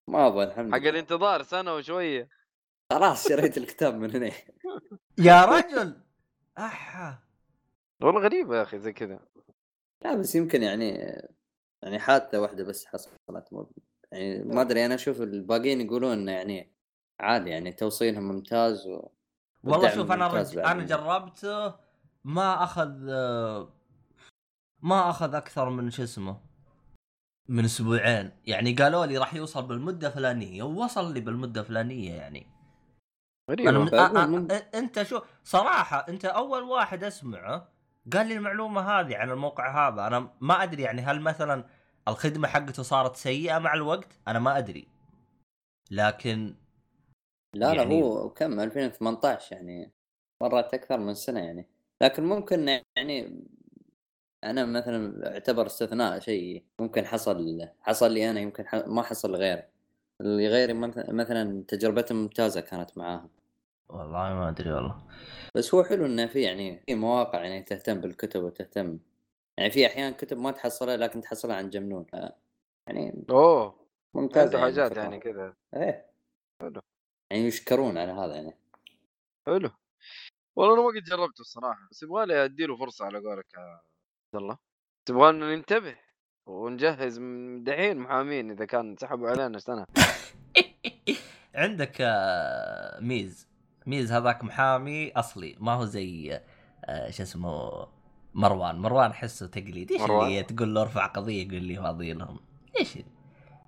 ما أبغى الحمد حق الانتظار سنة وشوية. خلاص شريت الكتاب من هنا. يا رجل! أحا. والله غريبة يا أخي زي كذا. لا بس يمكن يعني يعني حادثة واحدة بس حصلت مو يعني ما أدري أنا أشوف الباقيين يقولون إنه يعني عادي يعني توصيلهم ممتاز و... والله شوف أنا رج... أنا. جربته ما أخذ ما أخذ أكثر من شو اسمه من أسبوعين. يعني قالوا لي راح يوصل بالمدة فلانيه ووصل لي بالمدة فلانيه يعني. أنا غريبه من... فأقول أ... أ... أنت شو صراحة أنت أول واحد أسمعه قال لي المعلومة هذه عن الموقع هذا أنا ما أدري يعني هل مثلا الخدمة حقته صارت سيئة مع الوقت؟ أنا ما أدري. لكن لا لا يعني- هو كم؟ 2018 يعني مرت أكثر من سنة يعني. لكن ممكن يعني أنا مثلا أعتبر استثناء شيء ممكن حصل حصل لي أنا يمكن. ما حصل لغيري. اللي غيري مث- مثلا تجربته ممتازة كانت معاهم. والله ما أدري والله. بس هو حلو إنه في يعني في مواقع يعني تهتم بالكتب وتهتم. يعني في أحيان كتب ما تحصلها لكن تحصلها عن جمنون. ف- يعني أوه. ممتاز عنده حاجات. يعني كذا. إيه. حلو. يعني يشكرون على هذا يعني. حلو. والله أنا ما قد جربته الصراحة. بس يبغى لي ادي له فرصة على قولك يا عبد الله. تبغانا ننتبه ونجهز من دحين محامين إذا كان سحبوا علينا سنة. عندك آه، ميز. ميز هذاك محامي أصلي. ما هو زي آه، شو اسمه مروان. مروان أحسه تقليد إيش؟ اللي تقول له ارفع قضية يقول لي فاضي لهم. إيش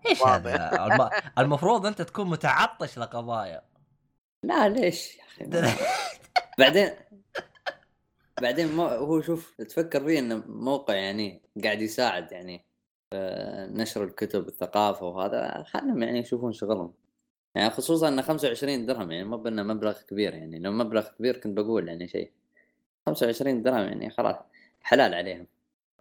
إيش. هذا؟ الم... المفروض أنت تكون متعطش لقضايا. لا ليش يا أخي؟ بعدين بعدين ما هو شوف تفكر فيه إنه موقع يعني قاعد يساعد يعني في نشر الكتب الثقافة وهذا خلهم يعني يشوفون شغلهم. يعني خصوصا إنه 25 درهم يعني ما بإنه مبلغ كبير يعني لو مبلغ كبير كنت بقول يعني شيء. 25 درهم يعني خلاص حلال عليهم.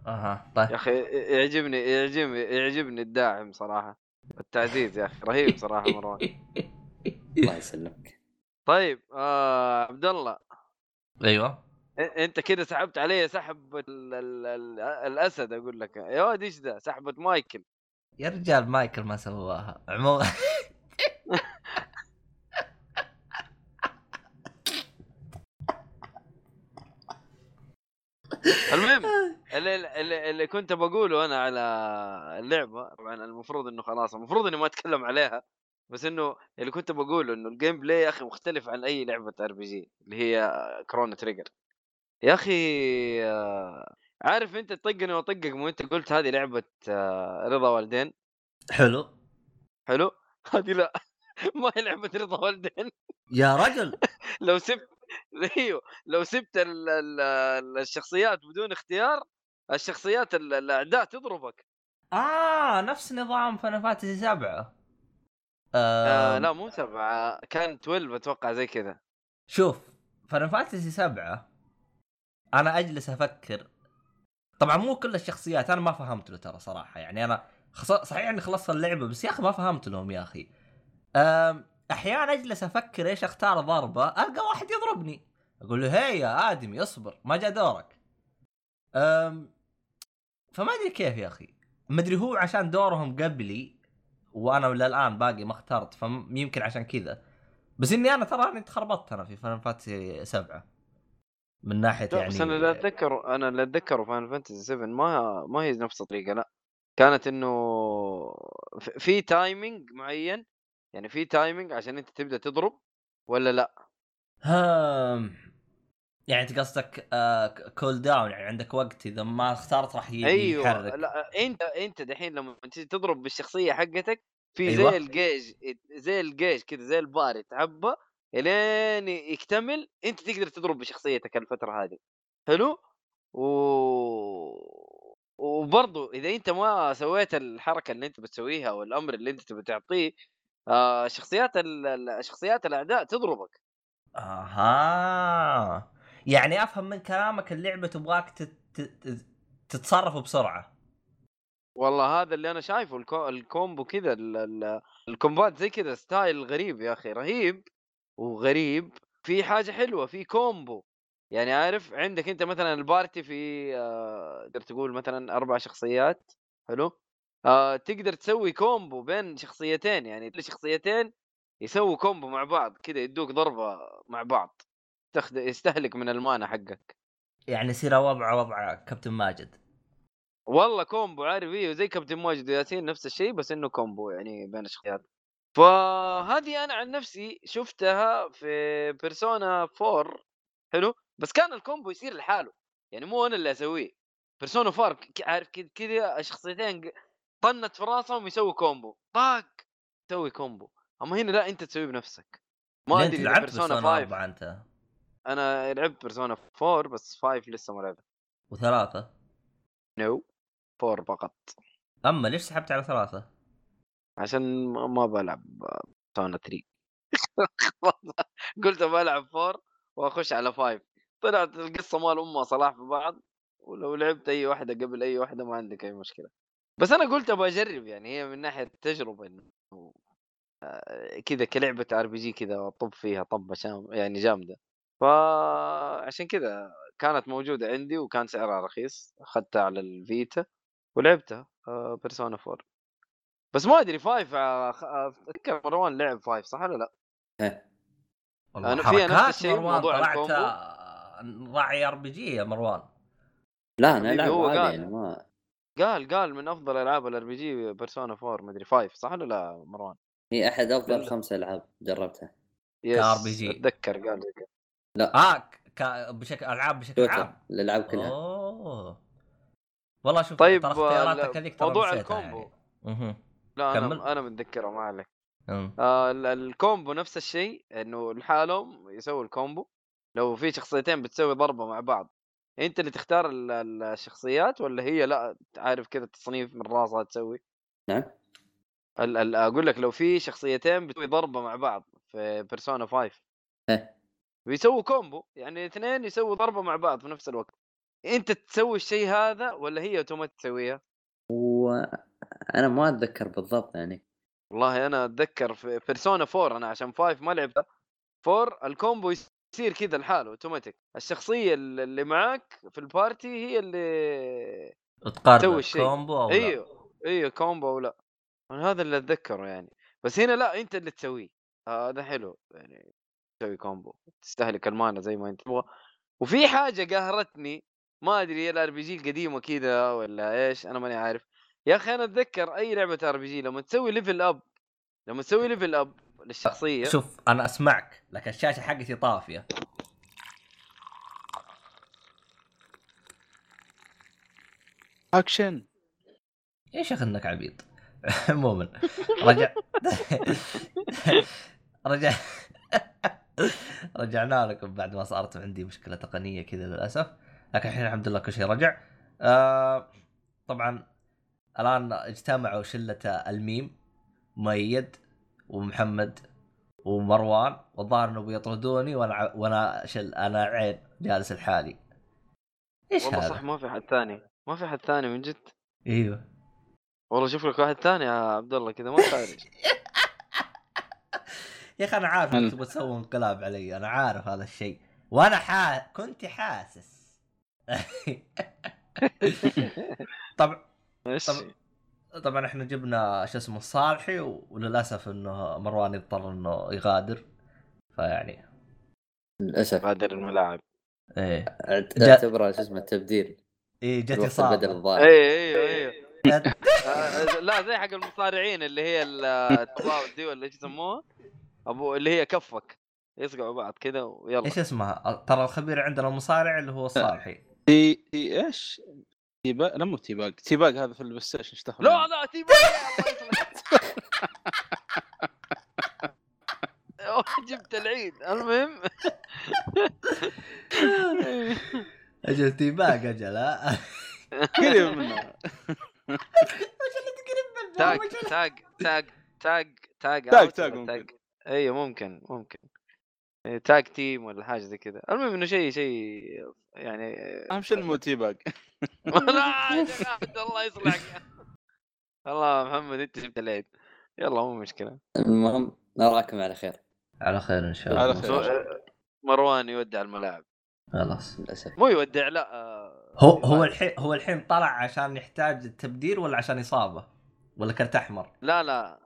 أها يا طيب أخي يعجبني يعجبني يعجبني الداعم صراحة. التعزيز يا أخي رهيب صراحة مروان الله يسلمك. طيب آه عبد الله. أيوه. أنت كذا سحبت علي سحب ال ال ال الأسد أقول لك. يا واد إيش ذا سحبة مايكل. يا رجال مايكل ما سواها. عموما المهم اللي, اللي, اللي كنت بقوله أنا على اللعبة طبعا المفروض إنه خلاص المفروض إني ما أتكلم عليها بس إنه اللي كنت بقوله إنه ال gameplay يا أخي مختلف عن أي لعبة RPG اللي هي كرونو تريجر يا أخي آه، عارف أنت تطقني وأطقك وانت قلت هذه لعبة آه، رضا والدين؟ حلو. حلو؟ هذه لا ما هي لعبة رضا والدين. يا رجل! لو سبت أيوه لو سبت ال... ال... ال- الشخصيات بدون اختيار الشخصيات ال- الأعداء تضربك. آه نفس نظام فانا فانتسي سبعة. آه آه لا مو سبعة كان 12 أتوقع زي كذا. شوف فانا فانتسي سبعة أنا أجلس أفكر. طبعا مو كل الشخصيات أنا ما فهمت له ترى صراحة يعني أنا خص... صحيح إني خلصت اللعبة بس يا أخي ما فهمت لهم يا أخي. أم... أحيانا أجلس أفكر إيش أختار ضربة ألقى واحد يضربني. أقول له هي يا آدمي اصبر ما جاء دورك. أم... فما أدري كيف يا أخي. ما أدري هو عشان دورهم قبلي وأنا للآن باقي ما اخترت فيمكن عشان كذا. بس إني أنا ترى اني تخربطت أنا في فاينل فانتسي سبعة. من ناحية لا، يعني بس أنا اللي أتذكر أنا اللي اتذكره فاينل فانتسي 7 ما ما هي نفس الطريقة لا. كانت إنه في timing معين يعني في timing عشان أنت تبدأ تضرب ولا لأ؟ هم يعني أنت قصدك آه cooldown يعني عندك وقت إذا ما اخترت راح ي- أيوه يحرك لأ أنت أنت دحين لما تيجي تضرب بالشخصية حقتك في أيوة. زي الجيش زي الجيش كذا زي البار يتعبى إلين يكتمل أنت تقدر تضرب بشخصيتك الفترة هذه. حلو؟ و وبرضه إذا أنت ما سويت الحركة اللي أنت بتسويها أو الامر اللي أنت تبي تعطيه آه شخصيات ال- شخصيات الأعداء تضربك. أها. يعني أفهم من كلامك اللعبة تبغاك تت... تت... تتصرف بسرعة. والله هذا اللي أنا شايفه الكو... ال combo كذا ال... ال... ال combat زي كذا style غريب يا أخي رهيب وغريب. في حاجة حلوة في combo. يعني عارف عندك أنت مثلا ال party في آه، تقدر تقول مثلا أربع شخصيات حلو؟ آه تقدر تسوي combo بين شخصيتين يعني كل شخصيتين يسووا combo مع بعض كذا يدوك ضربة مع بعض تاخذ يستهلك من ال mana حقك. يعني يصير وضع وضع كابتن ماجد. والله combo عارف إيه زي كابتن ماجد وياسين نفس الشيء بس إنه combo يعني بين الشخصيات. فهذه أنا عن نفسي شفتها في بيرسونا 4 حلو؟ بس كان ال combo يصير لحاله يعني مو أنا اللي أسويه. بيرسونا 4 ك- عارف كذا ق- طنت في راسهم يسوي combo. طاق! تسوي combo. أما هنا لا أنت تسويه بنفسك. ما أدري لعبت بيرسونا بيرسونا 5 4 أنت. أنا لعبت بيرسونا 4 بس 5 لسه ما لعبت. وثلاثة؟ no 4 فقط. أما ليش سحبت على ثلاثة؟ عشان ما بالعب بيرسونا 3 قلت بلعب 4 وأخش على 5 طلعت القصة مال امها صلاح في بعض ولو لعبت أي واحدة قبل أي واحدة ما عندك أي مشكلة. بس أنا قلت أبغى أجرب يعني هي من ناحية تجربه إنه آه، كذا كلعبة آر بي جي كذا طب فيها طبة شام يعني جامدة فعشان كذا كانت موجودة عندي وكان سعرها رخيص أخذتها على الفيتا ولعبتها بيرسونا 4 بس ما أدري 5 آه، خ- آه، اتذكر مروان لعب 5 صح ولا لا؟ إيه. والله أنا فيها نفس الشيء مروان موضوع طلعت الكومبو. آه، راعي آر بي جي يا مروان لا أنا ألعب هو عادي قال. يعني ما قال قال من أفضل ألعاب الار بي جي بيرسونا 4 مدري 5 صح ولا لا مروان؟ هي أحد أفضل خمس ألعاب جربتها يس RPG. أتذكر قال كذا آه ك... بشكل ألعاب بشكل عام الألعاب كلها أوه والله شوف طيب، ترى اختياراتك هذيك ترى موضوع الكومبو. يعني. لا كمل. أنا أنا متذكره ما عليك. آه ال- ال combo نفس الشيء إنه لحالهم يسوي ال combo لو في شخصيتين بتسوي ضربة مع بعض أنت اللي تختار ال- ال- الشخصيات ولا هي لأ عارف كذا تصنيف من راسها تسوي؟ نعم. ال- ال- أقول لك لو في شخصيتين بتسوي ضربة مع بعض في بيرسونا 5 إيه. بيسووا combo يعني اثنين يسووا ضربة مع بعض في نفس الوقت. أنت تسوي الشيء هذا ولا هي اوتوماتيك تسويها؟ وأنا ما أتذكر بالضبط يعني. والله أنا أتذكر في بيرسونا 4 أنا عشان 5 ما لعبتها 4 ال combo يصير كذا لحاله اوتوماتيك الشخصية اللي معاك في ال party هي اللي تقرر تسوي الشيء. combo أو لا. إيوه إيوه combo ولا أنا هذا اللي أتذكره يعني. بس هنا لا أنت اللي تسويه. هذا حلو يعني تسوي combo. تستهلك ال mana زي ما أنت تبغى. وفي حاجة قهرتني ما أدري هي ال RPG القديمة كذا ولا إيش أنا ماني عارف. يا أخي أنا أتذكر أي لعبة RPG لما تسوي level up لما تسوي level up للشخصية. شوف أنا أسمعك لكن الشاشة حقتي طافية. اكشن يا شيخ إنك عبيط؟ عموما رجع. رجع. رجعنا لكم بعد ما صارت عندي مشكلة تقنية كذا للأسف. لكن الحين الحمد لله كل شيء رجع. آه طبعا الآن اجتمعوا شلة الميم. مؤيد. ومحمد ومروان والظاهر انه بيطردوني وأنا وأنا شل أنا عين جالس لحالي. إيش والله هذا؟ صح ما في حد ثاني. ما في حد ثاني من جد. إيوه. والله شوف لك واحد ثاني يا عبد الله كذا ما خارج يا أخي أنا عارف انك تبغى تسوي انقلاب علي أنا عارف هذا الشيء. وأنا حا... كنت حاسس. طبعا إيش؟ طب- طبعا إحنا جبنا شو اسمه الصالحي وللأسف إنه مروان يضطر إنه يغادر. فيعني للأسف. غادر الملاعب. إيه. أعت- جا- اعتبره شو اسمه تبديل. إيه جت إصابة. البدل الظاهر. اي أيوه أيوه آه، لا زي حق المصارعين اللي هي ال- التفاوت دي ولا إيش يسموها؟ أبو اللي هي كفك. يصقعوا بعض كذا ويلا. إيش اسمها؟ ترى الخبير عندنا المصارع اللي هو الصالحي تي تي إيش؟ تي باج لا مو تي باج تي باج هذا في البلاي ستيشن إيش دخل لا؟ لا تيبا الله يصلحك أوه، جبت العيد. المهم. أجل تيباج أجل ها؟ قريب منه. تاج تاج تاج تاج تاج تاج- تاج أيوه ممكن ممكن. تاج تيم ولا حاجة زي كذا المهم إنه شيء شيء يعني اهم شيء انه مو تي باج الله يصلحك. والله محمد أنت جبت العيد يلا مو مشكلة. المهم نراكم على خير. على خير إن شاء على الله. خير. مروان يودع الملاعب. خلاص. للأسف. مو يودع لا آه، هو هو الحين هو الحين طلع عشان يحتاج التبديل ولا عشان إصابة؟ ولا كرت أحمر؟ لا لا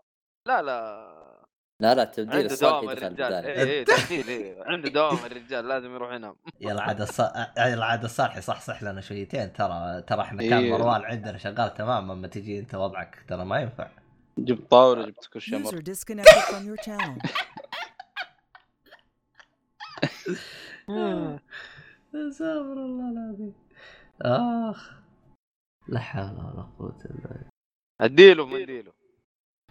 لا لا. لا لا تبديل عنده الصالح دوام يدخل الرجال. اي اي تبديل اي عنده دوام الرجال لازم يروح ينام يلا عاد الص... يلا عاد الصالح يصحصح لنا شويتين. ترى ترى إحنا كان إيه. مروان عندنا شغال تمام أما تجي أنت وضعك ترى ما ينفع. جبت طاولة جبت كل شيء. استغفر الله العظيم. آخ. لا حول ولا قوة إلا بالله. أديله منديله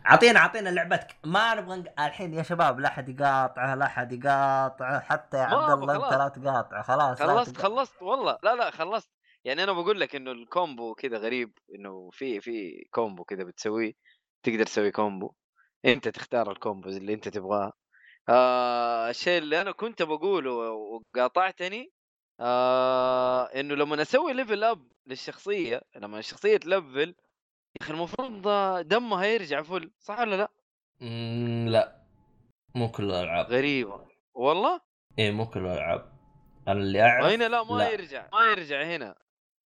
اعطينا اعطينا لعبتك. ما نبغى. الحين يا شباب لا أحد يقاطعه لا أحد يقاطعه حتى يا عبد الله أنت لا تقاطعه خلاص لا خلصت تقاطع. خلصت. والله لا لا خلصت. يعني أنا بقول لك إنه ال combo كذا غريب إنه في في combo كذا بتسويه. تقدر تسوي combo. أنت تختار ال combo اللي أنت تبغاه. آه الشيء اللي أنا كنت بقوله وقاطعتني آه إنه لما أسوي level up للشخصية لما الشخصيه تلفل أخي المفروض دمها يرجع full صح ولا لأ؟ مم، لأ. مو كل الألعاب. غريبة. والله؟ إيه مو كل الألعاب. أنا اللي أعرف هنا لا ما لا. يرجع ما يرجع هنا.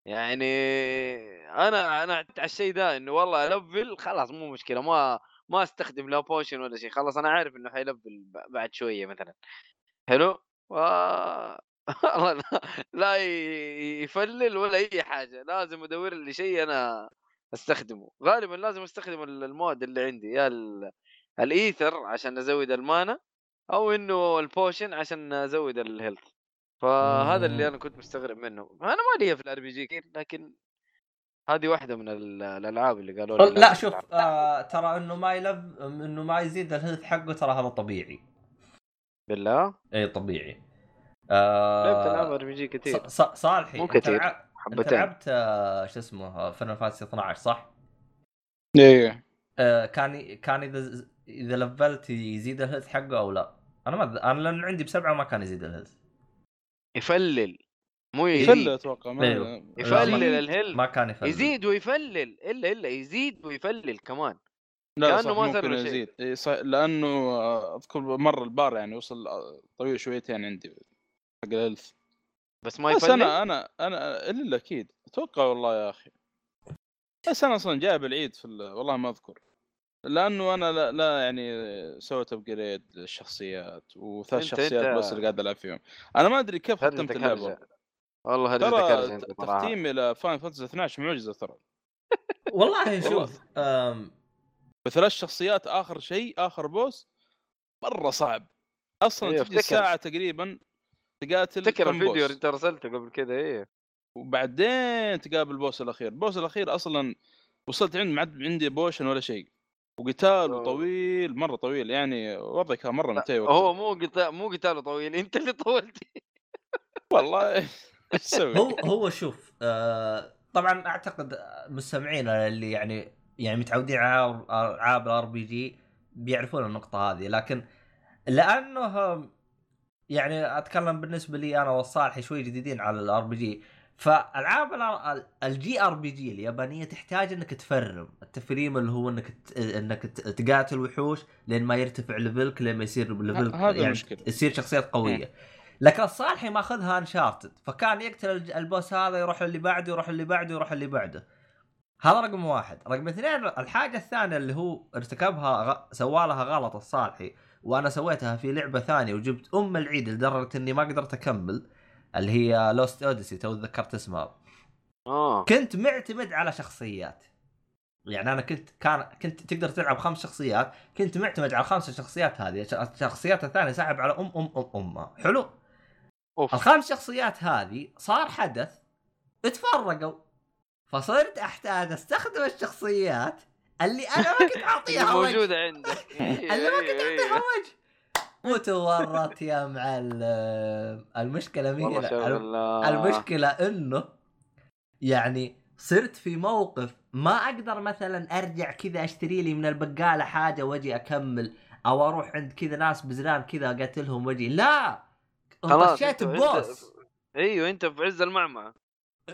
يعني أنا أنا على الشيء ده إنه والله ألفل خلاص مو مشكلة. ما ما أستخدم لا potion ولا شيء. خلاص أنا عارف إنه حيلفل بعد شوية مثلا. حلو؟ و... لا, يلفل ولا أي حاجة. لازم أدور لي شيء أنا أستخدمه. غالبا لازم أستخدم ال- ال mode اللي عندي يا ال- الإيثر عشان أزود ال mana أو إنه ال potion عشان أزود ال health. فهذا اللي. أنا كنت مستغرب منه. أنا ما لي في ال RPG كثير لكن هذه واحدة من ال- الألعاب اللي قالوا لي لا شوف. آه ترى إنه ما يلف إنه ما يزيد ال health حقه ترى هذا طبيعي. بالله؟ اي طبيعي. لعبت ألعاب آه RPG كثير. ص- صالحي مو كثير. لعب- انت حبتين. لعبت آه، شو اسمه Final Fantasy 12 صح؟ إيه آه، كان كان إذا إذا level ت يزيد ال health حقه أو لا؟ أنا ما أنا لأن عندي بسبعة ما كان يزيد ال health. يفلل. مو يزيد. أتوقع ما أيوه. لا، يفلل ما- ال heal ما كان يفلل. يزيد ويفلل. إلا إلا يزيد ويفلل كمان. لا كأنه صح ما ممكن صار له شيء. يزيد. إيه لأنه أذكر مرة البار يعني وصل آه، طويل شويتين عندي حق ال health. بس ما بس يفلل أنا أنا أنا إلا أكيد. أتوقع والله يا أخي. بس أنا أصلا جايب العيد في ال- والله ما أذكر. لأنه أنا لا, لا يعني سويت upgrade للشخصيات وثلاث شخصيات بس اللي قاعد ألعب فيهم. أنا ما أدري كيف ختمت اللعبة. والله ترى. تختيمي ل Final Fantasy 12 معجزة ترى. والله شوف بثلاث شخصيات آخر شيء آخر boss مرة صعب. أصلا أيوة، تجي. ساعه تقريبا تقاتل كم الفيديو. اللي انت أرسلته قبل كذا إيه وبعدين تقابل ال boss الأخير ال boss الأخير أصلا وصلت عند ما عاد عندي potion ولا شيء وقتاله أوه. طويل مرة طويل يعني وضعي كان مره منتهي هو. مو قتال مو قتاله طويل أنت اللي طولت والله إيش أسوي؟ هو هو شوف آه طبعا أعتقد مستمعينا اللي يعني يعني متعودين على ألعاب ال RPG بيعرفون النقطة هذه لكن لأنه يعني أتكلم بالنسبة لي أنا والصالح شوي جديدين على ال RPG فألعاب ال JRPG اليابانية تحتاج إنك ت farm. ال تفريم اللي هو إنك ت- إنك تقاتل وحوش لين ما يرتفع level ك لين ما يصير level هذا يعني المشكلة. يصير شخصيات قوية. لكن الصالحي ماخذها Uncharted فكان يقتل ال boss هذا يروح اللي بعده يروح اللي بعده يروح اللي بعده. هذا رقم واحد. رقم اثنين الحاجة الثانية اللي هو ارتكبها غ... سوالها غلط الصالحي. وأنا سويتها في لعبة ثانية وجبت أم العيد لدرجة إني ما قدرت أكمل اللي هي Lost Odyssey تو تذكرت اسمها. آه. كنت معتمد على شخصيات. يعني أنا كنت كان كنت تقدر تلعب خمس شخصيات كنت معتمد على الخمس شخصيات هذه. الشخصيات الثانية ساحب على ام ام ام امها حلو؟ أوف. الخمس شخصيات هذه صار حدث اتفرقوا فصرت أحتاج أستخدم الشخصيات اللي أنا ما كنت أعطيها وجه موجودة عندك اللي ما كنت أعطيها إيه. وجه وتورط يا معلم. المشكلة مين المشكلة إنه يعني صرت في موقف ما أقدر مثلا أرجع كذا أشتري لي من البقالة حاجة وأجي أكمل أو أروح عند كذا ناس بزران كذا اقاتلهم وأجي. لا! انطشيت ببوس. أيوه أنت في عز المعمعة.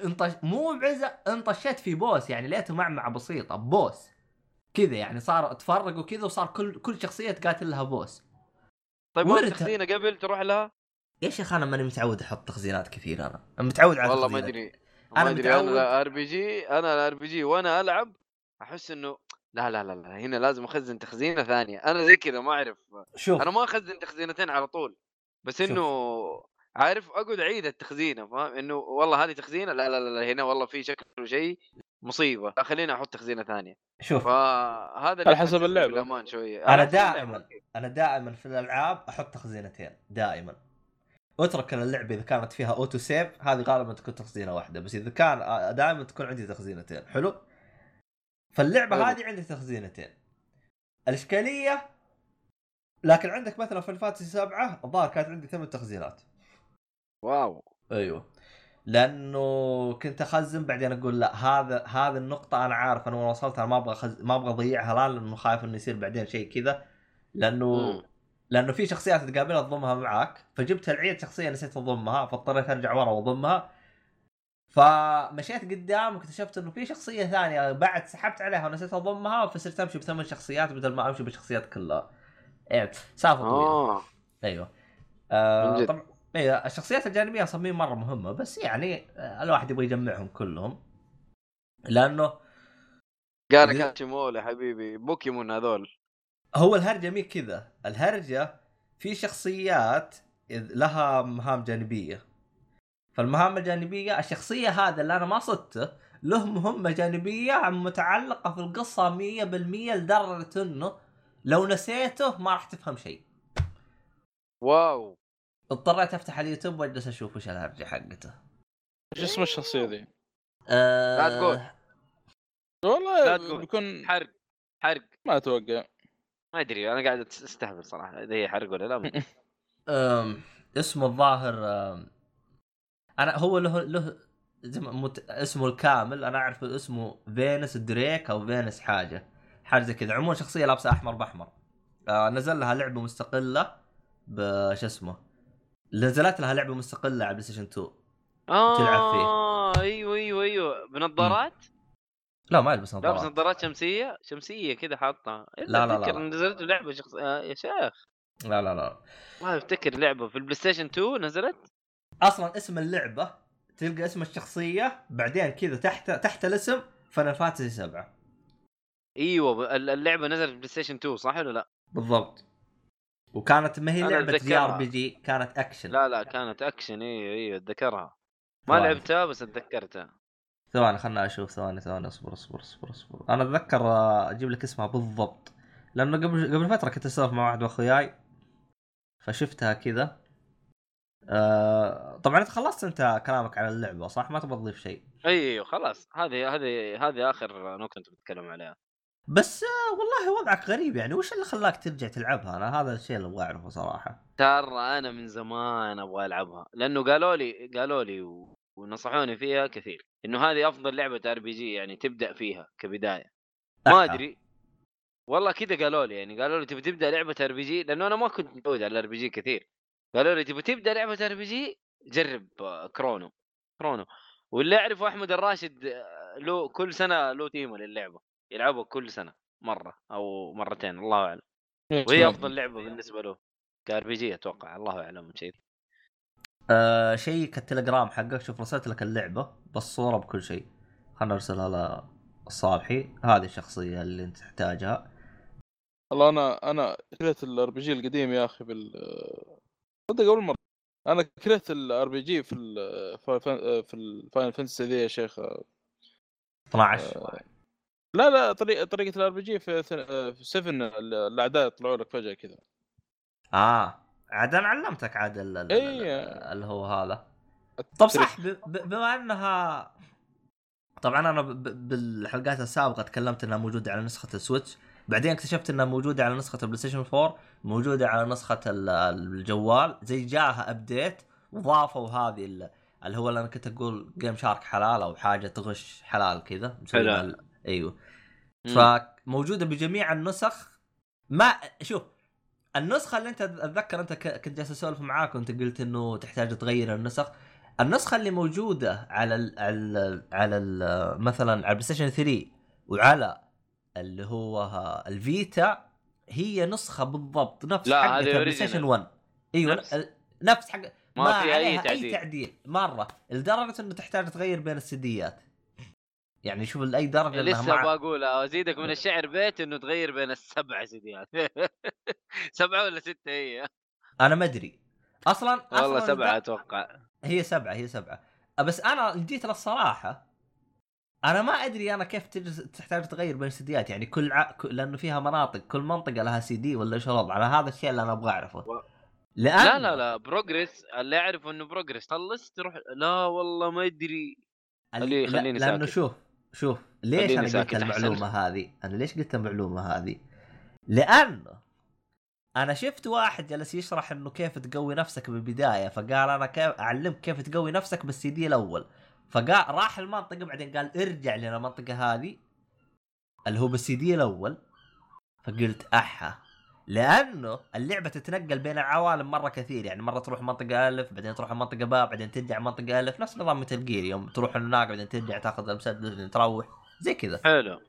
انطش مو بعزة انطشيت في بوس. يعني ليته معمعة بسيطة بوس. كذا يعني صار تفرقوا كذا وصار كل كل شخصية تقاتل لها boss طيب ورث- تخزينه قبل تروح لها؟ يا شيخ أنا ماني متعود أحط تخزينات كثير أنا. أنا متعود على والله ما. أدري. أنا ما أدري متعود- أنا RPG أنا ال RPG وأنا ألعب أحس إنه لا لا لا لا هنا لازم أخزن تخزينة ثانية. أنا زي كذا ما أعرف. شوف. أنا ما أخزن تخزينتين على طول. بس. إنه عارف أقعد أعيد التخزينة فاهم؟ إنه والله هذه تخزينة لا لا لا, هنا والله في شكله شيء مصيبة. لا خليني أحط تخزينه ثانية. شوف. فهذا على حسب اللعبة. بالامان شوية. أنا دائما. أنا دائما في الألعاب أحط تخزينتين دائما. اترك اللعبة إذا كانت فيها auto save هذه غالبا تكون تخزينة واحدة بس إذا كان دائما تكون عندي تخزينتين. حلو؟ فاللعبة حلو. هذه عندي تخزينتين. الإشكالية لكن عندك مثلا في ال Fantasy سبعة الظاهر كانت عندي ثمان تخزينات. واو. أيوه. لأنه كنت أخزن بعدين أقول لا هذا هذه النقطة أنا عارف أنا وصلت أنا ما أبغى خز... ما أبغى أضيعها الآن لأنه خايف إنه يصير بعدين شيء كذا لأنه. لأنه في شخصيات تقابلها تضمها معاك فجبت العيد شخصية نسيت أضمها فاضطريت أرجع ورا وأضمها فمشيت قدام واكتشفت إنه في شخصية ثانية بعد سحبت عليها ونسيت أضمها فصرت أمشي بثمان شخصيات بدل ما أمشي بالشخصيات كلها. إيه سالفة طويلة آه أيوه آه. طبعا أيوه الشخصيات الجانبية صميم مرة مهمة بس يعني آه، الواحد يبغى يجمعهم كلهم. لأنه قال catch 'em all يا حبيبي بوكيمون هذول. هو الهرجة مي كذا. الهرجة في شخصيات لها مهام جانبية. فالمهام الجانبية الشخصية هذا اللي أنا ما صدته له مهمة جانبية متعلقة في القصة 100% لدرجة إنه لو نسيته ما راح تفهم شيء. واو. اضطريت افتح اليوتيوب واجلس أشوف وش الهرجة حقته. إيش اسم الشخصية ذي؟ أه لا تقول. لا والله تقول. بيكون حرق. حرق. ما أتوقع. ما أدري أنا قاعد أستهبل صراحة. إذا هي حرق ولا لا أم اسمه الظاهر أم أنا هو له له مت... اسمه الكامل. أنا أعرف اسمه Vince دريك أو Vince حاجة. حاجة زي كذا. عموما شخصية لابسة أحمر بأحمر. آه نزل لها لعبة مستقلة بش اسمه؟ نزلت لها لعبة مستقلة على بلاي ستيشن 2 آه تلعب فيه. أيوه أيوه أيوه. بنظارات؟ لا ما يلبس لابس نظارات. نظارات شمسية؟ شمسية كذا حاطها. لا، لا، لا،. نزلت لعبة شخص آه يا شيخ. لا لا لا. ما أفتكر لعبة في البلاي ستيشن 2 نزلت. أصلا اسم اللعبة تلقى اسم الشخصية بعدين كذا تحت تحت الاسم Final Fantasy سبعة. أيوه ب- ال- اللعبة نزلت في بلاي ستيشن 2 صح ولا لا؟ بالضبط. وكانت ما هي لعبة جي ار. بي جي كانت اكشن لا لا كانت اكشن أيوه أيوه أتذكرها. ما ثواني. لعبتها بس أتذكرتها. ثواني خلنا أشوف. ثواني ثواني أصبر أصبر أصبر أصبر. أنا أتذكر آه، أجيب لك اسمها بالضبط. لأنه قبل قبل فترة كنت أسولف مع واحد وأخوياي فشفتها كذا. آه طبعا أنت خلصت أنت كلامك على اللعبة صح؟ ما تبغى تضيف شيء. أيوه خلاص. هذه هذه هذه آخر نقطة كنت بتكلم عليها. بس آه والله وضعك غريب يعني. وش اللي خلاك ترجع تلعبها؟ أنا هذا الشيء اللي أبغى أعرفه صراحة. ترى أنا من زمان أبغى ألعبها لأنه قالوا لي قالوا لي و... ونصحوني فيها كثير إنه هذه أفضل لعبة RPG يعني تبدأ فيها كبداية. ما. أدري. والله كذا قالوا لي يعني قالوا لي تبي تبدأ لعبة RPG؟ لأنه أنا ما كنت متعود على ال RPG كثير. قالوا لي تبي تبدأ لعبة RPG؟ جرب آه، Chrono. Chrono. واللي أعرفه أحمد الراشد آه، له كل سنة له ختمه للعبة. يلعبها كل سنه مره أو مرتين الله اعلم وهي افضل لعبه بالنسبة له ك RPG أتوقع الله اعلم شيء آه شيك التليجرام حقك شوف رسلت لك اللعبه بالصورة بكل شيء خلنا نرسلها للصالحي هذه الشخصيه اللي انت تحتاجها والله أنا أنا كرهت ال RPG القديم يا أخي بال صدق اول مره أنا كرهت ال RPG في ال في ال Final Fantasy ذي يا شيخ 12 لا لا طريقة طريقه ال RPG في ث- في 7 الأعداء يطلعوا لك فجأة كذا آه عاد أنا علمتك عاد ال- ال- إيه. اللي هو هذا طب. صح ب- ب- بما إنها طبعا أنا ب- ب- بالحلقات السابقة تكلمت إنها موجودة على نسخة ال Switch بعدين اكتشفت إنها موجودة على نسخة ال PlayStation 4 موجودة على نسخة ال- الجوال زي جاها update وضافوا هذه ال- اللي هو اللي أنا كنت أقول GameShark حلال أو حاجة تغش حلال كذا حلال. أيوه. فموجودة بجميع النسخ ما شوف النسخة اللي أنت أتذكر أنت كنت جالس أسولف معاك وأنت قلت إنه تحتاج تغير النسخ النسخة اللي موجودة على ال على ال على ال مثلا على ال PlayStation 3 وعلى اللي هو ال Vita هي نسخة بالضبط نفس لا، هذه ال PlayStation 1 أيوه نفس. نفس, حق ما في أي عليها تعديل. أي تعديل مرة لدرجة إنه تحتاج تغير بين السديات يعني شوف لأي درجة لسه مع... بقول أزيدك من الشعر بيت إنه تغير بين السبع سيديات سبعة ولا ستة هي؟ أنا ما أدري. أصلا والله أصلاً سبعة أتوقع. هي سبعة هي سبعة. بس أنا جيت للصراحة أنا ما أدري أنا كيف تحتاج تغير بين السيديات يعني كل ع... لأنه فيها مناطق كل منطقة لها سي دي ولا إيش الوضع. أنا هذا الشيء اللي أنا أبغى أعرفه. و- لأن لا لا لا progress اللي أعرفه إنه progress خلص تروح لا والله ما أدري. اللي... خليه- خليني لا لأنه. شوف شوف ليش أنا قلت. المعلومة هذه؟ أنا ليش قلت المعلومة هذه؟ لأنه أنا شفت واحد جالس يشرح إنه كيف تقوي نفسك بالبداية فقال أنا كيف أعلمك كيف تقوي نفسك بالسي دي الأول. فقال راح المنطقة بعدين قال ارجع للمنطقة هذه اللي هو بالسي دي الأول. فقلت أحا. لأنه اللعبة تتنقل بين العوالم مرة كثير. يعني مرة تروح منطقة ألف بعدين تروح منطقة باء بعدين ترجع منطقة ألف. نفس نظام مثل جير يوم تروح هناك بعدين ترجع تاخذ المسدس بعدين تروح. زي كذا. حلو.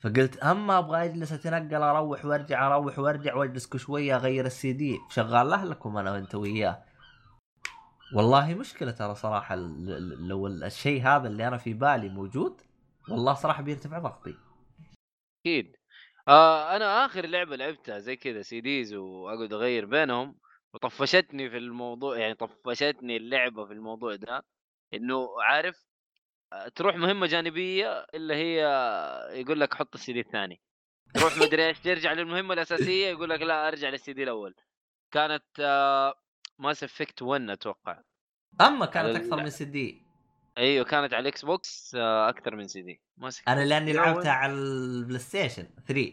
فقلت أما أبغى أجلس أتنقل أروح وأرجع أروح وأرجع وأجلس كل شوية أغير السي دي شغال له لكم أنا وأنت وياه. والله مشكلة ترى صراحة لو ال- الشيء هذا اللي أنا في بالي موجود والله صراحة بيرتفع ضغطي. أكيد. آه أنا آخر لعبة لعبتها زي كذا CDs وأقعد أغير بينهم وطفشتني في الموضوع يعني طفشتني اللعبة في الموضوع ده إنه عارف آه، تروح مهمة جانبية اللي هي يقول لك حط السي دي الثاني تروح مدري إيش ترجع للمهمة الأساسية يقول لك لا أرجع للسي دي الأول. كانت آه Mass Effect 1 أتوقع. أما كانت أكثر من سي دي. أيوه كانت على ال Xbox آه أكثر من CD Mass أنا لأني. لعبتها على ال PlayStation 3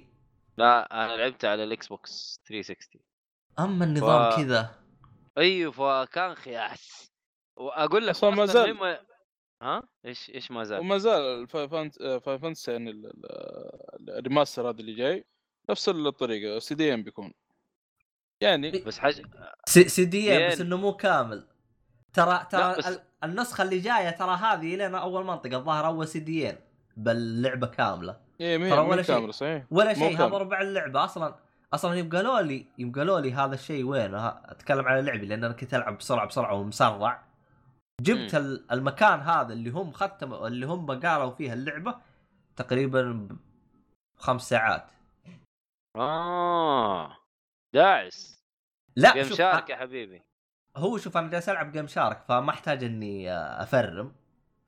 لا أنا لعبتها على ال Xbox 360 أما النظام ف- كذا. أيوه فكان خياس. وأقول لك ما زال. لما- ها؟ إيش إيش ما زال؟ وما زال Final Fantasy يعني ال- ال- ال remaster هذا اللي جاي نفس الطريقة سي دي ام بيكون. يعني بس حاجة سي, دي ام بس. إنه مو كامل. ترى ترى النسخة اللي جاية ترى هذه لين أول منطقة الظاهر أول سي دي إن باللعبة كاملة. إيه ترى مين ولا شيء. صحيح. ولا شيء هذا. ربع اللعبة أصلا. أصلا يوم قالوا لي يوم قالوا لي هذا الشيء وين؟ أتكلم على لعبي لأن أنا كنت ألعب بسرعة بسرعة ومسرع. جبت. ال- المكان هذا اللي هم ختموا اللي هم قالوا فيها اللعبة تقريبا خمس ساعات. آه. داعس. لا شوف شارك يا حبيبي. هو شوف أنا جالس العب جيم شارك فما احتاج اني آه، افرم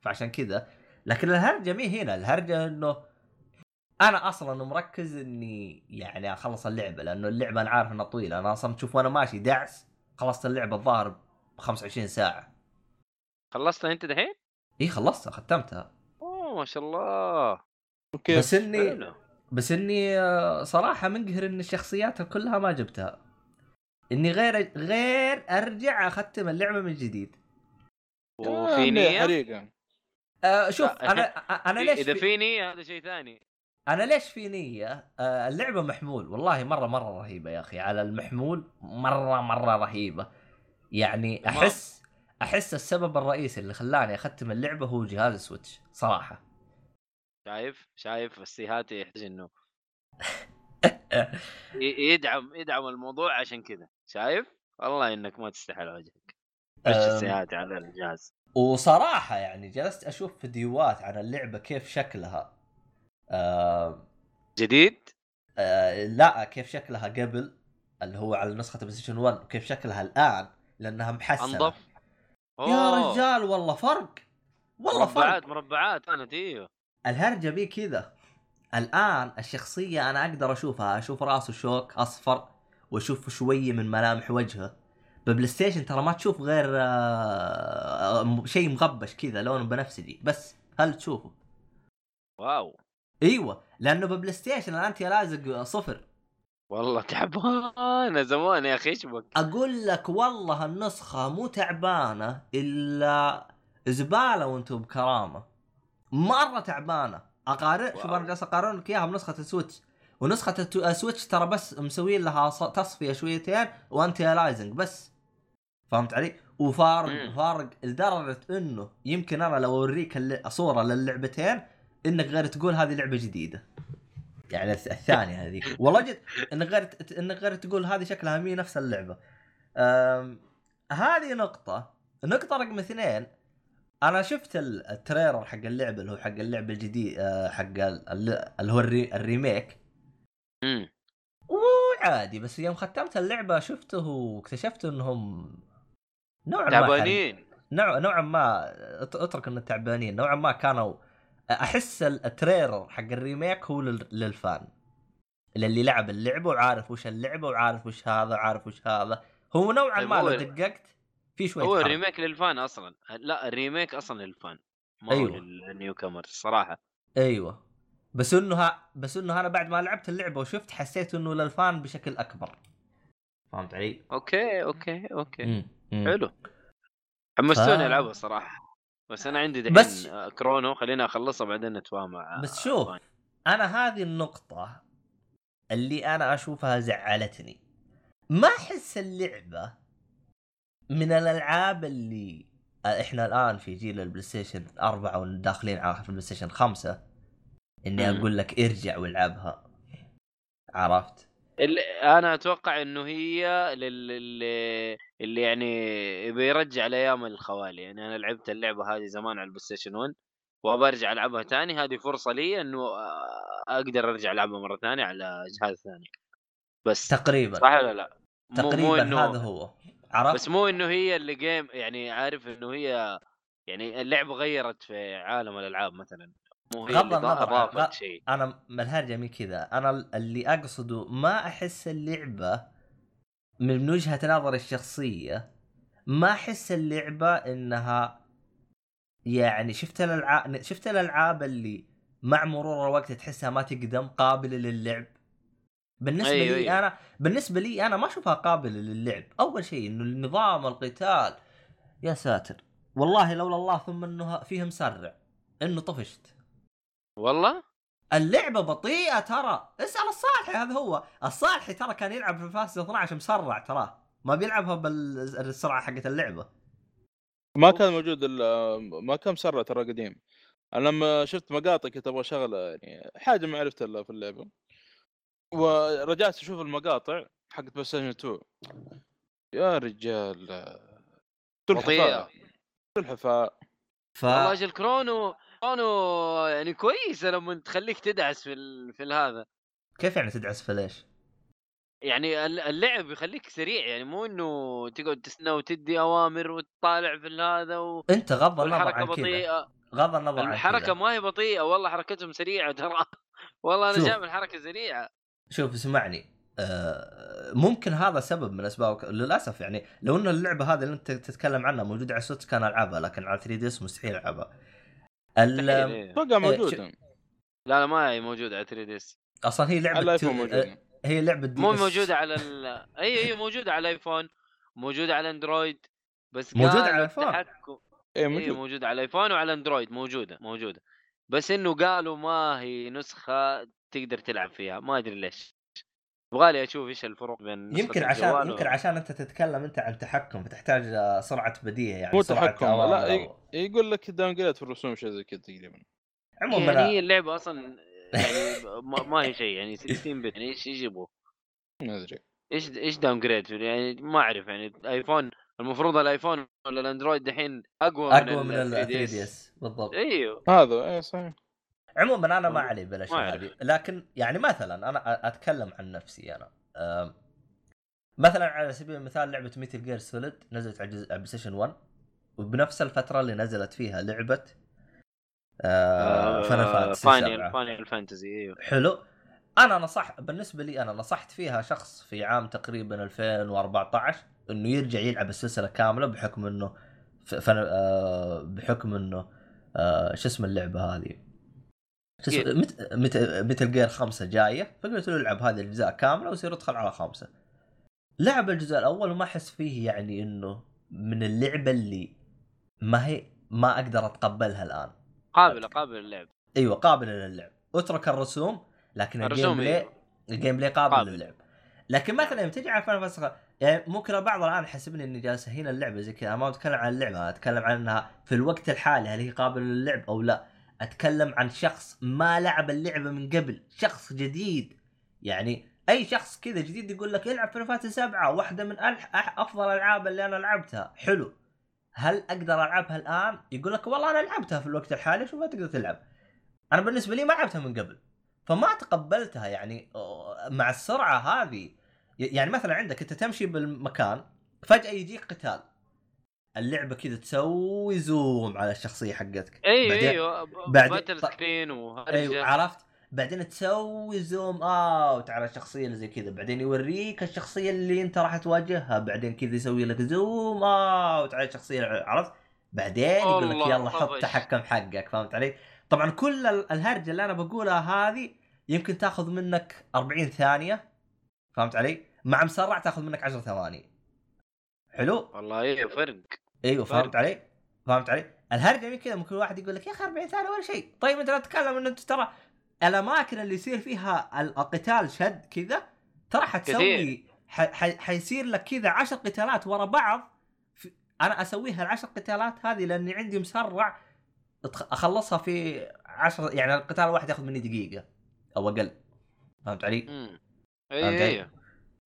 فعشان كذا. لكن الهرجة مي هنا الهرجة انه أنا أصلا مركز اني يعني اخلص اللعبة لأنه اللعبة أنا عارف انها طويلة. أنا أصلا تشوف وأنا ماشي دعس خلصت اللعبة الظاهر ب 25 ساعة. خلصتها انت دحين؟ إي خلصتها ختمتها. أوه ما شاء الله. بس إني بس إني آه، صراحة منقهر إن الشخصيات كلها ما جبتها. إني غير غير أرجع أختم اللعبة من جديد. وفي آه، نية؟ حريقه آه شوف أنا أنا ليش إذا في- نية هذا شيء ثاني. أنا ليش في نية؟ آه اللعبة محمول. والله مرة مرة رهيبة يا أخي. على المحمول مرة مرة رهيبة. يعني. أحس أحس السبب الرئيسي اللي خلاني أختم اللعبة هو جهاز سويتش صراحة. شايف؟ شايف بس هاتي يحتاج إنه يدعم يدعم الموضوع عشان كذا. شايف؟ والله إنك ما تستحي وجهك مش أم، السيهاتي على الجهاز؟ وصراحة يعني جلست أشوف فيديوهات عن اللعبة كيف شكلها. جديد؟ لا كيف شكلها قبل اللي هو على نسخة PlayStation 1 وكيف شكلها الآن لأنها محسنة. أنظف؟ يا رجال والله فرق! والله فرق! مربعات مربعات كانت أيوه الهرجة بي كذا. الآن الشخصية أنا أقدر أشوفها أشوف راسه شوك أصفر. واشوف شوية من ملامح وجهه. ب PlayStation ترى ما تشوف غير آه، م- شيء مغبش كذا لونه بنفسجي بس هل تشوفه؟ واو. أيوه لأنه ب PlayStation ال anti-aliasing صفر. والله تعبان زمان يا أخي إيش بك؟ أقول لك والله النسخة مو تعبانة إلا زبالة وأنتم بكرامة. مرة تعبانة. أقارن شوف. أنا جالس اقارن لك إياها بنسخة ال Switch. ونسخة ال Switch ترى بس مسوين لها تصفية شويتين و anti-aliasing بس فهمت علي؟ وفارق مم. فارق لدرجة إنه يمكن أنا لو أوريك صورة للعبتين إنك غير تقول هذه لعبة جديدة يعني الث- الثانية هذه والله جد إنك غير إنك غير تقول هذه شكلها مي نفس اللعبة. هذه نقطة النقطه رقم اثنين أنا شفت ال- ال trailer حق اللعبة اللي هو حق اللعبة الجديد أه، حق ال- ال- اللي هو الري... ال remake امم وعادي بس يوم ختمت اللعبة شفته واكتشفت إنهم نوعا ما. تعبانين نوع نوعا ما أت- أترك إن التعبانين نوعا ما كانوا أحس ال- ال trailer حق ال remake هو لل- لل fan اللي لعب اللعبة وعارف وش اللعبة وعارف وش هذا وعارف وش هذا هو نوعا طيب ما لو دققت في شوية هو. ال remake لل fan أصلا لا ال remake أصلا لل fan ما هو أيوة. لل newcomer الصراحه أيوه بس إنه ها بس إنه أنا بعد ما لعبت اللعبة وشفت حسيت إنه لل fan بشكل أكبر فهمت علي؟ okay okay okay مم. مم. حلو حمستوني ف- ألعبها صراحة بس أنا عندي دحين بس- بس... كرونو خلينا أخلصها بعدين نتفاهم مع بس شوف fan. أنا هذه النقطة اللي أنا أشوفها زعلتني ما أحس اللعبة من الألعاب اللي إحنا الآن في جيل البلاي ستيشن أربعة وداخلين على البلاي ستيشن خمسة إني. أقول لك ارجع والعبها عرفت؟ اللي أنا أتوقع إنه هي للي اللي يعني بيرجع لأيام الخوالي يعني أنا لعبت اللعبة هذه زمان على البلاي ستيشن 1 وأبى أرجع ألعبها ثاني هذه فرصة لي إنه أقدر أرجع ألعبها مرة ثانية على جهاز ثاني بس تقريبا صح ولا لا؟ مو- مو تقريبا إنه- هذا هو عرفت؟ بس مو إنه هي اللي game يعني عارف إنه هي يعني اللعبة غيرت في عالم الألعاب مثلا مو هي غض اللي النظر شيء. أنا من الهرجه مي كذا. أنا اللي أقصده ما أحس اللعبة من وجهة نظري الشخصية ما أحس اللعبة إنها يعني شفت الألعاب شفت الألعاب اللي مع مرور الوقت تحسها ما تقدم قابلة للعب؟ بالنسبة أيوة، لي أيوة. أنا بالنسبة لي أنا ما أشوفها قابلة للعب. أول شيء إنه النظام القتال. يا ساتر. والله لولا الله ثم إنه فيه مسرع إنه طفشت. والله؟ اللعبة بطيئة ترى. اسأل الصالحي هذا هو. الصالحي ترى كان يلعب في فاست 12 مسرع تراه ما بيلعبها بالسرعة حقت اللعبة. ما كان موجود الا ما كان مسرع ترى قديم. أنا لما شفت مقاطع كنت أبغى شغله يعني حاجة ما عرفت إلا في اللعبة. ورجعت أشوف المقاطع حقت بلاي ستيشن 2 يا رجال. بطيئة. سلحفاء سلحفاء ف والله أجل كرونو كرونو يعني كويسه لما تخليك تدعس في ال... في هذا كيف يعني تدعس في ليش؟ يعني ال- اللعب يخليك سريع يعني مو إنه تقعد تستنى وتدي أوامر وتطالع في هذا و... أنت غض النظر عن كذا. بطيئة. غض النظر عن الحركة ما هي بطيئة والله حركتهم سريعة ترى. والله أنا شوف. شايف الحركة سريعة. شوف اسمعني. آه، ممكن هذا سبب من أسباب للأسف يعني لو إن اللعبة هذه اللي أنت تتكلم عنها موجودة على سويتش كان العبها لكن على 3 دي إس مستحيل ألعبها. ال- مستحيل، إيه. أتوقع موجوده لا لا ما هي موجودة على 3 دي إس. أصلا هي لعبة الآيفون تو- موجودة. هي لعبة دي إس مو موجودة على ال... اي اي موجودة على الآيفون موجودة على أندرويد بس موجودة قالوا على الآيفون؟ التحكم اي اي موجود. موجودة على الآيفون وعلى أندرويد موجودة موجودة. بس إنه قالوا ما هي نسخة تقدر تلعب فيها ما أدري ليش. يبغالي أشوف إيش الفروق بين يمكن عشان يمكن و- عشان أنت تتكلم أنت عن تحكم فتحتاج سرعة بديهة يعني مو تحكم. لا. أو- يقول لك downgrade في الرسوم شيء زي كذا تقريبا. عموما يعني أنا- هي اللعبة أصلا يعني ما, ما هي شيء يعني 60 bit يعني إيش يبغوا؟ ما أدري. إيش إيش downgrade يعني ما أعرف يعني الايفون المفروض الآيفون ولا الأندرويد دحين أقوى أقوى من ال 3 دي 3DS. إس بالضبط. إيوه. هذا اي صحيح. عموما أنا ما والله علي بالاشياء. هذه لكن يعني مثلا أنا أتكلم عن نفسي أنا مثلا على سبيل المثال لعبة ميتل جير سوليد نزلت على بلاي ستيشن 1 وبنفس الفترة اللي نزلت فيها لعبة فانتسي فاينل 7 فاينل فانتسي إيوه حلو أنا نصح بالنسبة لي أنا نصحت فيها شخص في عام تقريبا 2014 إنه يرجع يلعب السلسلة كاملة بحكم إنه. آه بحكم إنه آه شو اسم اللعبة هذه. مت... مت... متل جير خمسة جاية فقلت له العب هذه الأجزاء كاملة ويصير ادخل على خمسة. لعب الجزء الأول وما أحس فيه يعني إنه من اللعبة اللي ما هي ما أقدر أتقبلها الآن. قابلة قابلة للعب. أيوه قابلة للعب. اترك الرسوم لكن ال gameplay أيوة. ال gameplay قابل, قابل. للعب. لكن مثلا يوم تجي على فاينل فانتسي يعني ممكن البعض الآن يحسبني إني جالس هنا اللعبة زي كذا ما أتكلم عن اللعبة أتكلم عن إنها في الوقت الحالي هل هي قابلة للعب أو لا. أتكلم عن شخص ما لعب اللعبة من قبل شخص جديد. يعني أي شخص كذا جديد يقول لك العب فانتسي 7 واحدة من أفضل الالعاب اللي أنا لعبتها. حلو. هل أقدر ألعبها الآن؟ يقول لك والله أنا لعبتها في الوقت الحالي شوف ما تقدر تلعب. أنا بالنسبة لي ما لعبتها من قبل. فما تقبلتها يعني مع السرعة هذه. يعني مثلا عندك أنت تمشي بالمكان فجأة يجيك قتال. اللعبة كذا تسوي zoom على الشخصية حقتك. أيوه بعدين- أيوه بعدين- battle. screen أيوه عرفت؟ بعدين تسوي zoom out على الشخصية اللي زي كذا. بعدين يوريك الشخصية اللي أنت راح تواجهها. بعدين كذا يسوي لك zoom out على الشخصية عرفت؟ بعدين يقول لك يلا حط. تحكم حقك فهمت علي؟ طبعا كل ال- الهرجة اللي أنا بقولها هذه يمكن تاخذ منك 40 ثانية فهمت علي؟ مع مسرع تاخذ منك 10 ثواني. حلو؟ والله أيوه فرق. أيوه. فهمت علي؟ فهمت علي؟ الهرجه من كذا ممكن واحد يقول لك يا أخي 40 ثانية ولا شيء، طيب أنت لا تتكلم إنه أنت ترى الأماكن اللي يصير فيها ال- القتال شد كذا ترى حتسوي حيصير لك كذا 10 قتالات ورا بعض في أنا أسويها العشر قتالات هذه لأني عندي مسرع أخلصها في 10 يعني القتال الواحد ياخذ مني دقيقة أو أقل فهمت علي؟ امم علي؟ أيوه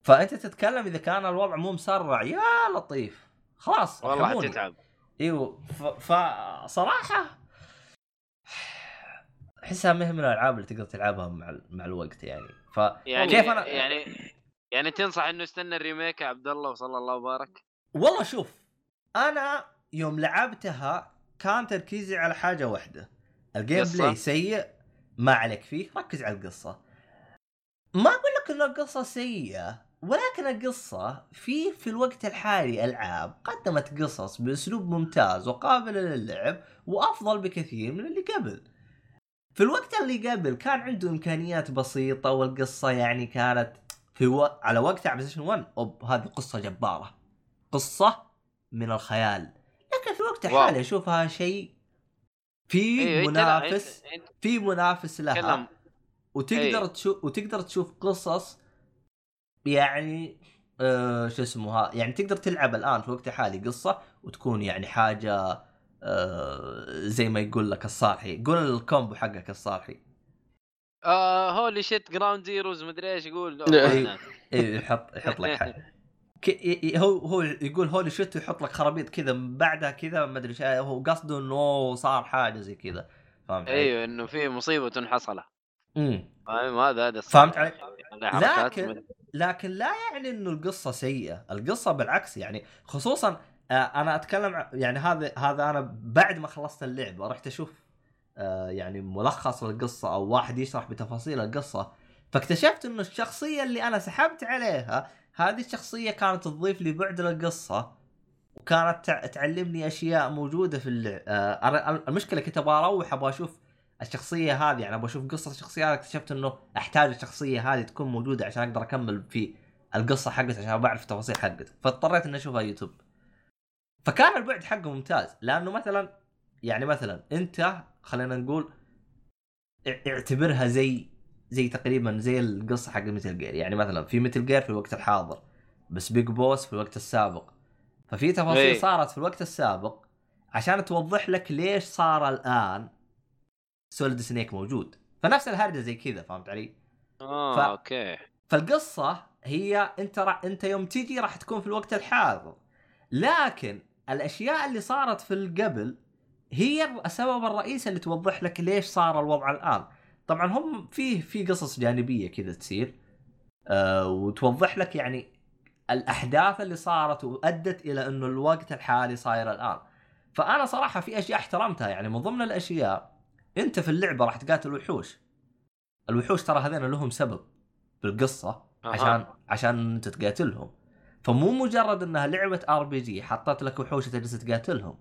فأنت تتكلم إذا كان الوضع مو مسرع يا لطيف خلاص والله. حتتعب. إيوه فصراحة أحسها ما هي من الألعاب اللي تقدر تلعبها مع مع الوقت يعني. ف يعني كيف أنا- يعني يعني تنصح إنه يستنى ال remake يا عبد الله وصلى الله وبارك؟ والله شوف أنا يوم لعبتها كان تركيزي على حاجة واحدة. ال game؟ play سيء ما عليك فيه ركز على القصة. ما أقول لك إن القصة سيئة. ولكن القصة في في الوقت الحالي ألعاب قدمت قصص بأسلوب ممتاز وقابلة للعب وأفضل بكثير من اللي قبل. في الوقت اللي قبل كان عنده إمكانيات بسيطة والقصة يعني كانت في و... على وقتها على بلاي ستيشن 1 أوب هذه قصة جبارة. قصة من الخيال. لكن في الوقت. الحالي أشوفها شيء في انت لا منافس في منافس لها. وتقدر أي. تشوف وتقدر تشوف قصص يعني آه شو اسمه ها يعني تقدر تلعب الآن في الوقت الحالي قصة وتكون يعني حاجة آه زي ما يقول لك الصالحي. قول ال combo حقك الصالحي. آه holy shit Ground Zeroes مدري إيش يقول. إيه. اي يحط يحط لك حاجة. هو هو يقول holy shit ويحط لك خرابيط كذا من بعدها كذا ما أدري إيش هو قصده إنه صار حاجة زي كذا. فهمت علي؟ أيوه إنه في مصيبة حصلت امم فاهم؟ هذا هذا. فهمت علي؟ يعني لكن- لكن لا يعني إنه القصة سيئة، القصة بالعكس يعني خصوصا آه، أنا أتكلم يعني هذا هذا أنا بعد ما خلصت اللعبه رحت أشوف آه، يعني ملخص للقصه أو واحد يشرح بتفاصيل القصة. فاكتشفت إنه الشخصية اللي أنا سحبت عليها هذه الشخصية كانت تضيف لي بعد للقصة وكانت تع- تعلمني أشياء موجودة في اللعبه آه المشكلة كنت أبغى أروح أبغى أشوف الشخصية هذه يعني أبغى أشوف قصة الشخصية هذه اكتشفت إنه أحتاج الشخصية هذه تكون موجودة عشان أقدر أكمل في القصة حقتها عشان بعرف التفاصيل حقتها فاضطريت إني أشوفها يوتيوب. فكان البعد حقه ممتاز لأنه مثلا يعني مثلا أنت خلينا نقول اعتبرها زي زي تقريبا زي القصة حق Metal Gear يعني مثلا في Metal Gear في الوقت الحاضر بس Big Boss في الوقت السابق. ففي تفاصيل إيه. صارت في الوقت السابق عشان توضح لك ليش صار الآن Solid Snake موجود. فنفس الهرجة زي كذا فهمت علي؟ آه ف- أوكي. فالقصة هي أنت را... أنت يوم تجي راح تكون في الوقت الحاضر. لكن الأشياء اللي صارت في القبل هي السبب الرئيسي اللي توضح لك ليش صار الوضع الآن. طبعا هم فيه في قصص جانبية كذا تصير آه وتوضح لك يعني الأحداث اللي صارت وأدت إلى إنه الوقت الحالي صاير الآن. فأنا صراحة في أشياء احترمتها يعني من ضمن الأشياء انت في اللعبة راح تقاتل وحوش. الوحوش ترى هذين لهم سبب في القصة أها. عشان عشان انت تقاتلهم فمو مجرد انها لعبة RPG حطت لك وحوش تجلس تقاتلهم.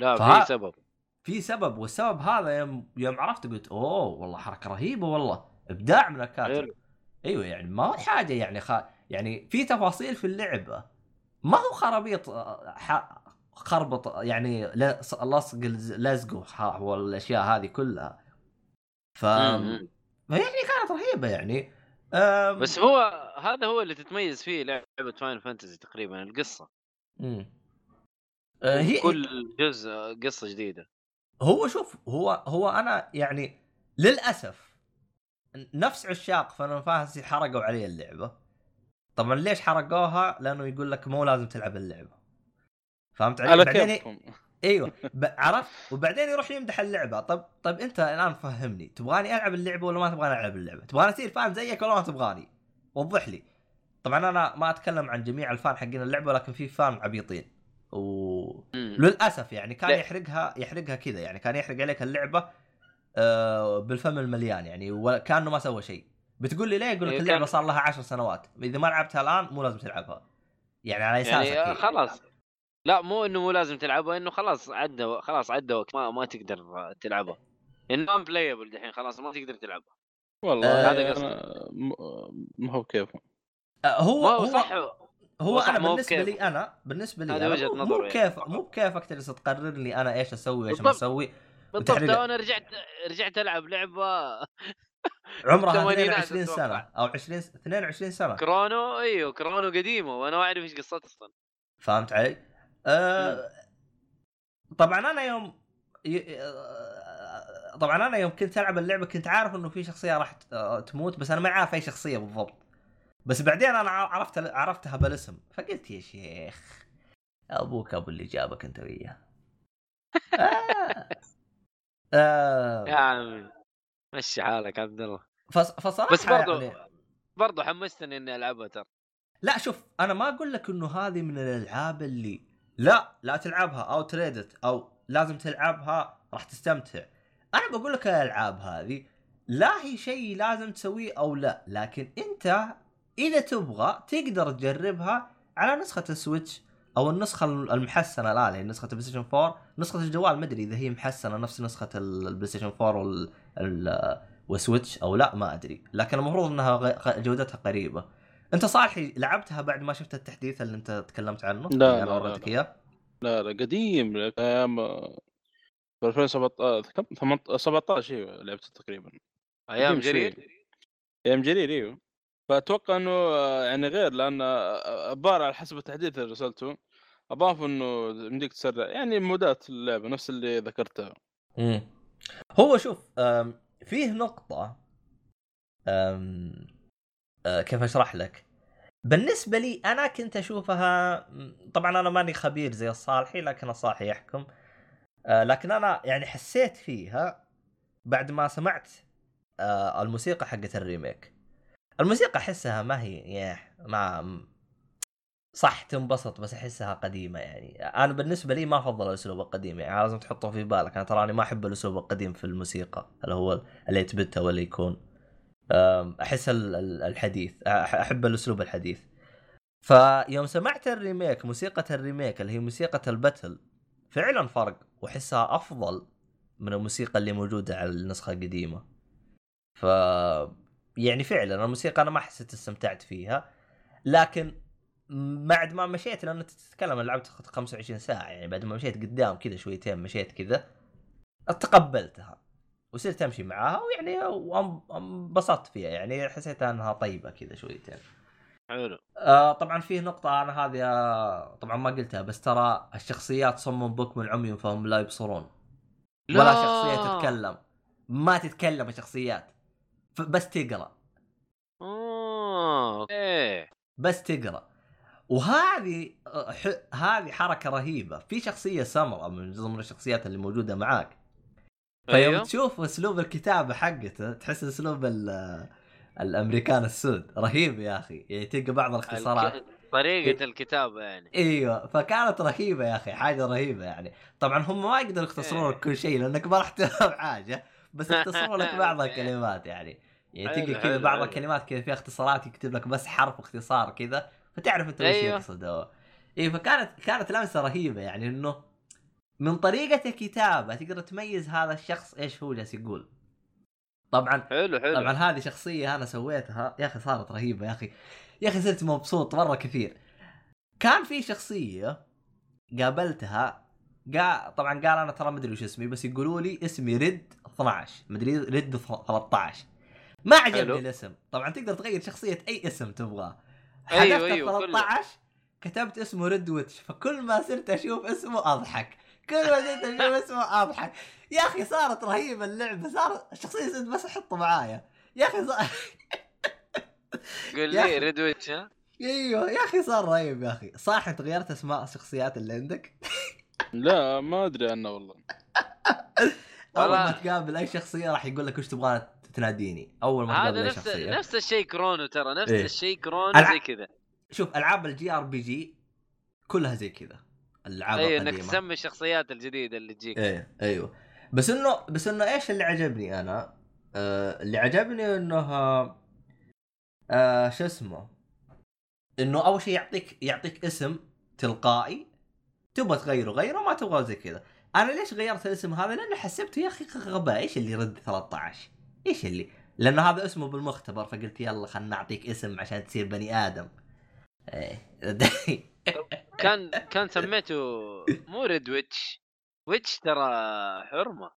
لا فها- في سبب. في سبب والسبب هذا يوم يوم عرفت قلت أوه والله حركة رهيبة والله إبداع من الكاتب. أيوه يعني ما هو حاجة يعني خ... يعني في تفاصيل في اللعبة. ما هو خرابيط آه، ح... خربط يعني لص- لصق الز- لزق وح- والاشياء هذه كلها ف. يعني كانت رهيبة يعني أم... بس هو هذا هو اللي تتميز فيه لعبة Final Fantasy تقريبا القصة مم. آه، هي كل جزء قصة جديدة هو شوف هو هو أنا يعني للأسف نفس عشاق Final Fantasy حرقوا علي اللعبة طبعا ليش حرقوها؟ لأنه يقول لك مو لازم تلعب اللعبة فهمت علي؟ على بعدين كيفكم إيوه. عرفت وبعدين يروح يمدح اللعبة طب طب أنت الآن فهمني تبغاني ألعب اللعبة ولا ما تبغاني ألعب اللعبة؟ تبغاني أصير فان زيك ولا ما تبغاني؟ وضح لي طبعا أنا ما أتكلم عن جميع الفان حقين اللعبة ولكن في فان عبيطين و مم. للأسف يعني كان لا. يحرقها يحرقها كذا يعني كان يحرق عليك اللعبة آه، بالفم المليان يعني وكأنه ما سوى شيء بتقول لي ليه يقول لك إيه، اللعبة صار لها عشر سنوات إذا ما لعبتها الآن مو لازم تلعبها يعني على اساسك يعني آه، هي. خلاص لا مو إنه مو لازم تلعبها إنه خلاص عدى خلاص عدى وقت ما ما تقدر تلعبها انه بلايبل دحين خلاص ما تقدر تلعبها والله آه، هذا م- ما هو كيفهم آه، هو هو صح هو أنا بالنسبة. لي أنا بالنسبة لي هذه أنا وجهة مو- مو نظره يعني. مو بكيفك تجلس تقرر لي أنا إيش أسوي وايش ما. أسوي بالضبط لو أنا رجعت رجعت ألعب لعبة عمرها ثمانينات 22 أتوقع. سنة أو 20 22 سنة كرونو إيوه كرونو قديمة وأنا ما أعرف إيش قصتها أصلا فهمت علي؟ آه طبعا أنا يوم ي... آه، طبعا أنا يوم كنت ألعب اللعبة كنت عارف إنه في شخصية راح آه، تموت بس أنا ما عارف أي شخصية بالضبط. بس بعدين أنا عرفت عرفتها بالاسم فقلت يا شيخ أبوك أبو اللي جابك أنت وياه. آه. آه. يا عمي مشي حالك عبد الله. فص... فصراحة بس برضو يعني برضو حمستني إني ألعبها ترى. لا شوف أنا ما أقول لك إنه هذه من الألعاب اللي لا لا تلعبها أو تريدت أو لازم تلعبها راح تستمتع. أنا بقول لك الألعاب هذه لا هي شيء لازم تسويه أو لا لكن أنت إذا تبغى تقدر تجربها على نسخة ال Switch أو النسخة المحسنة. الان يعني نسخة ال PlayStation 4 نسخة الجوال ما أدري إذا هي محسنة نفس نسخة ال- ال PlayStation 4 وال ال- وسويتش أو لا ما أدري. لكن المفروض إنها جودتها قريبة. انت صالحي لعبتها بعد ما شفت التحديث اللي انت تكلمت عنه؟ لا، لا، أنا لا، وريتك لا. إياه. لا لا قديم أيام آه، في 2017 كم؟ 18 17 إيوه لعبته تقريبا. أيام. جرير أيام جرير إيوه. فأتوقع إنه آه، يعني غير لأن آه، الظاهر على حسب التحديث اللي رسلته. أضاف إنه يمديك تسرع يعني مودات اللعبة نفس اللي ذكرتها. هو شوف فيه أم، أه، كيف أشرح لك؟ بالنسبة لي أنا كنت أشوفها طبعا أنا ماني خبير زي الصالحي لكن الصالحي يحكم. أه، لكن أنا يعني حسيت فيها بعد ما سمعت أه، الموسيقى حقت الريميك. الموسيقى أحسها ما هي ياه ما صح تنبسط بس أحسها قديمة يعني. أنا بالنسبة لي ما أفضل الأسلوب القديم يعني لازم تحطه في بالك. أنا تراني ما أحب الأسلوب القديم في الموسيقى اللي هو اللي بت ولا يكون. أحس ال- ال- الحديث أحب الأسلوب الحديث. فيوم سمعت ال remake موسيقى ال remake اللي هي موسيقى ال battle فعلا فرق وأحسها أفضل من الموسيقى اللي موجودة على النسخة القديمة. ف يعني فعلا الموسيقى أنا ما حسيت استمتعت فيها لكن بعد ما مشيت لأن تتكلم لعبت 25 ساعة يعني بعد ما مشيت قدام كذا شويتين مشيت كذا تقبلتها. وصرت أمشي معاها ويعني انبسطت فيها يعني حسيت أنها طيبة كذا شويتين. حلو. آه طبعا فيه نقطة أنا هذه آه، طبعا ما قلتها بس ترى الشخصيات صم بكم عمي فهم لا يبصرون. ولا لا. شخصية تتكلم. ما تتكلم الشخصيات. بس تقرأ. آه أوكي. بس تقرأ. وهذه آه، ح- هذه حركة رهيبة. في شخصية سمراء من ضمن الشخصيات اللي موجودة معاك. فيوم أيوه. تشوف أسلوب الكتابة حقته تحس أسلوب ال- الأمريكان السود. رهيب يا أخي. يعني تلقى بعض الاختصارات. الك- طريقة الكتابة يعني. أيوه. فكانت رهيبة يا أخي حاجة رهيبة يعني. طبعا هم ما يقدروا يختصرون لك كل شيء لأنك ما راح تفهم حاجة بس يختصرون لك بعض الكلمات يعني. يعني تلقى كذا بعض. الكلمات كذا فيها اختصارات يكتب لك بس حرف اختصار كذا فتعرف أنت وش أيوه. يقصد هو اي فكانت كانت لمسة رهيبة يعني إنه من طريقة الكتابة تقدر تميز هذا الشخص إيش هو جالس يقول. طبعا حلو حلو. طبعا هذه شخصية أنا سويتها يا أخي صارت رهيبة يا أخي يا أخي صرت مبسوط مرة كثير. كان في شخصية قابلتها قا... طبعا قال أنا ترى مدري وش اسمي بس يقولوا لي اسمي رد 12 مدري رد 13 ما عجبني. الاسم. طبعا تقدر تغير شخصية أي اسم تبغاه. أيوه، حذفت أيوه، كله. 13 كتبت اسمه Red Wick فكل ما صرت أشوف اسمه أضحك. كل ما صرت أشوف اسمه أضحك. يا أخي صارت رهيبة اللعبة صارت الشخصيه صرت بس أحطه معايا. يا أخي صار... قول لي أخي. Red Wick ها؟ أيوه يا أخي صار رهيب يا أخي. صح أنت غيرت أسماء الشخصيات اللي عندك؟ لا ما أدري عنه والله. أول ما. تقابل أي شخصية راح يقول لك وش تبغى تناديني. أول ما تقابل هذا اي نفس شخصية. نفس الشيء Chrono ترى نفس إيه. الشيء Chrono زي كذا. شوف ألعاب ال JRPG كلها زي كذا. الألعاب أيوه إنك تسمي الشخصيات الجديدة اللي تجيك. إيه أيوه. بس إنه بس إنه إيش اللي عجبني أنا؟ آه اللي عجبني انه آه شو اسمه؟ إنه أول شيء يعطيك يعطيك اسم تلقائي تبغى تغيره غيره ما تبغى زي كذا. أنا ليش غيرت الاسم هذا؟ لأني حسبته يا أخي غباء. إيش اللي Red 13 إيش اللي؟ لأنه هذا اسمه بالمختبر فقلت يلا خلنا نعطيك اسم عشان تصير بني آدم. إيه. كان كان سميته مو Red Witch. Witch ترى حرمة.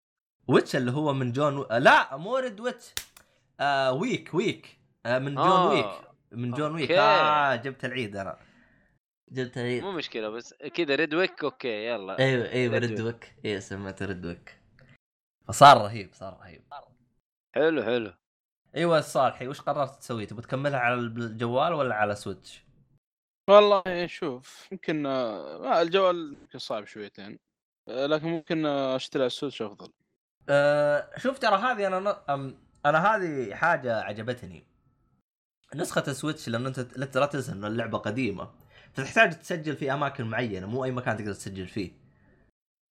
Witch اللي هو من جون و... لا مو Red Witch. آه Wick Wick. آه من جون آه. Wick. من John Wick. Okay. آه جبت العيد أنا. جبت العيد. مو مشكلة بس كذا Red Wick okay يلا. أيوه أيوه Red Red Wick. أيوه سميته Red Wick. فصار رهيب صار رهيب. حلو حلو. أيوه الصالحي وش قررت تسوي؟ تبغى تكملها على الجوال ولا على Switch؟ والله شوف يمكن آه، الجوال يمكن صعب شويتين آه، لكن ممكن آه، أشتري على ال Switch أفضل أه شوف ترى هذه أنا أنا هذه حاجة عجبتني نسخة ال Switch لأن أنت لا تنسى ان اللعبة قديمة فتحتاج تسجل في أماكن معينة مو أي مكان تقدر تسجل فيه.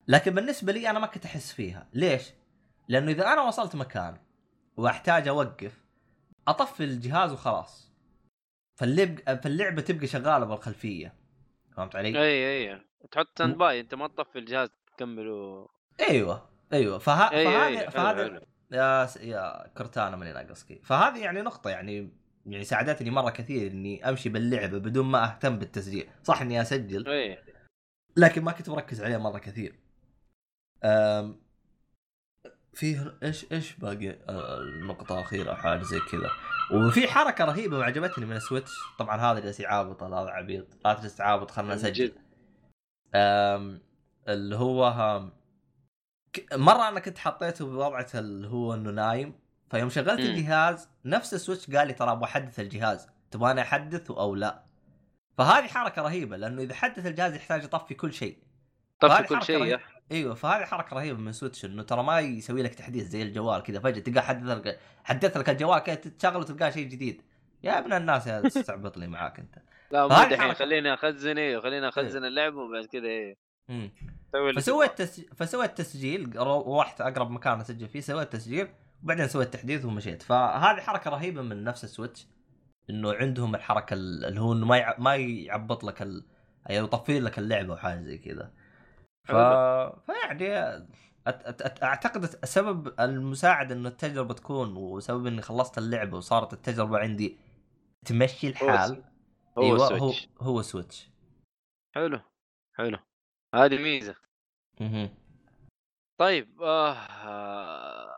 لكن بالنسبة لي أنا ما كنت أحس فيها، ليش؟ لأنه إذا أنا وصلت مكان وأحتاج أوقف أطفي الجهاز وخلاص. فاللعب فاللعبة تبقى شغالة بالخلفية. فهمت علي؟ إي إي تحط standby أنت ما تطفي الجهاز تكمله. أيوه أيوه. فه... إي فهذه حلو حلو يا س... يا كرتانا ماني ناقصك فهذه يعني نقطة يعني يعني ساعدتني مرة كثير إني أمشي باللعبة بدون ما أهتم بالتسجيل. صح إني أسجل؟ إيه لكن ما كنت مركز عليه مرة كثير. أم فيه إيش إيش باقي؟ آه، النقطة أخيرة أو حاجة زي كذا. وفي حركة رهيبة معجبتني من السويتش. طبعا هذا جالس يعابط هذا عبيط لا تجلس تعابط خلنا نسجل. اللي هو مرة أنا كنت حطيته بوضعة اللي هو إنه نايم فيوم شغلت مم. الجهاز نفس ال Switch قال لي ترى أبغى أحدث الجهاز تبغاني أحدث أو لا؟ فهذه حركة رهيبة لأنه إذا حدث الجهاز يحتاج يطفي كل شيء. طفي كل شيء أيوه فهذه حركة رهيبة من Switch انه ترى ما يسوي لك تحديث زي الجوال كذا فجأة تلقاه حدث لك حدث لك الجوال كذا تشغله وتلقاه شيء جديد. يا ابن الناس لا تستعبط لي معاك انت. لا مو دحين خليني أخزن إيه خليني أخزن اللعبة وبعد كذا إيه. فسويت. تس... فسويت تسجيل رو- رحت أقرب مكان أسجل فيه سويت تسجيل وبعدين سويت تحديث ومشيت. فهذه حركة رهيبة من نفس ال Switch إنه عندهم الحركة ال- اللي هو إنه ما يع... ما يعبط لك ال... يعني يطفي لك اللعبة وحاجة زي كذا. ف... فيعني أت... أت... أت... أعتقد سبب المساعد انه التجربة تكون وسبب إني خلصت اللعبة وصارت التجربة عندي تمشي الحال هو أيوة، ال Switch هو هو Switch حلو حلو هذه ميزة مهم. طيب آه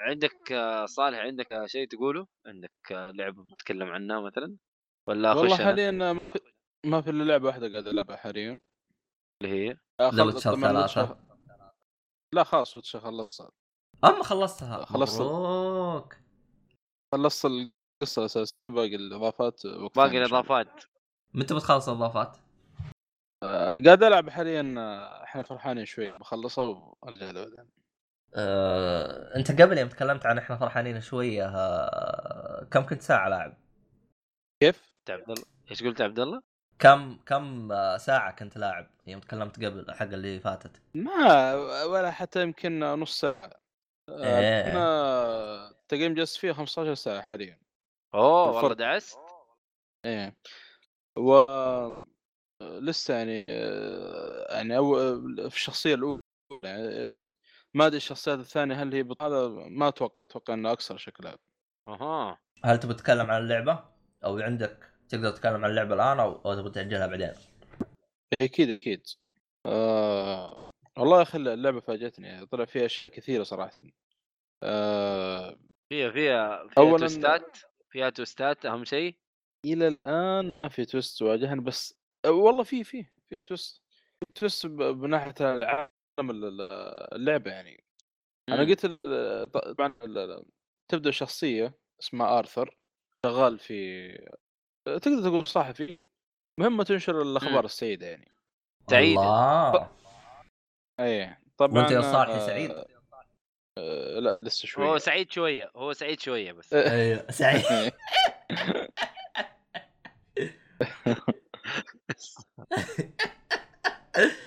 عندك صالح عندك شيء تقوله؟ عندك لعبة بتتكلم عنها مثلا؟ ولا والله؟ حاليا ما في- ما في إلا لعبة واحدة قاعد ألعبها حاليا اللي هي The Witcher ثلاثة. لا خلاص Witcher خلصت أما خلصتها خلصت. مبروك خلصت القصة الأساسية باقي الإضافات وقت باقي. الإضافات متى بتخلص الإضافات؟ آه، قاعد ألعب حاليا آه، إحنا فرحانين شوي بخلصها وارجع له بعدين آه، أنت قبل يوم تكلمت عن إحنا فرحانين شوية آه، كم كنت ساعة لاعب؟ كيف؟ عبد الله إيش قلت يا عبد الله؟ كم كم آه، ساعة كنت لاعب يوم تكلمت قبل حق اللي فاتت؟ ما ولا حتى يمكن نص ساعة آه، إيه. أنا تقريبا جلست فيها 15 ساعة حاليا أوه والله. دعست إيه و لسه يعني آه، يعني أو في الشخصية الأولى يعني ما أدري الشخصيات الثانية هل هي بط- هذا ما أتوقع أتوقع إنه أكثر شكلها أها هل تبي تتكلم عن اللعبة؟ أو عندك تقدر تتكلم عن اللعبة الآن أو تبي تأجلها بعدين؟ أكيد أكيد. آه... والله يا أخي اللعبة فاجأتني. طلع فيها أشياء كثيرة صراحة. آه... فيها فيها فيها أولاً- توستات. فيها twistات أهم شيء. إلى الآن ما في twist واجهني بس آه، والله في في في twist twist ب- بناحية العالم ال- ال- اللعبة يعني. أنا مم. قلت طبعا تبدأ شخصية اسمها آرثر شغال في تقدر تقول صحفي مهمة تنشر الأخبار مم. السعيده يعني سعيدة. الله إيه طبعا وأنت يا صالح آه، سعيد؟ آه لا لسه شوي هو سعيد شوية هو سعيد شوية بس أيوه سعيد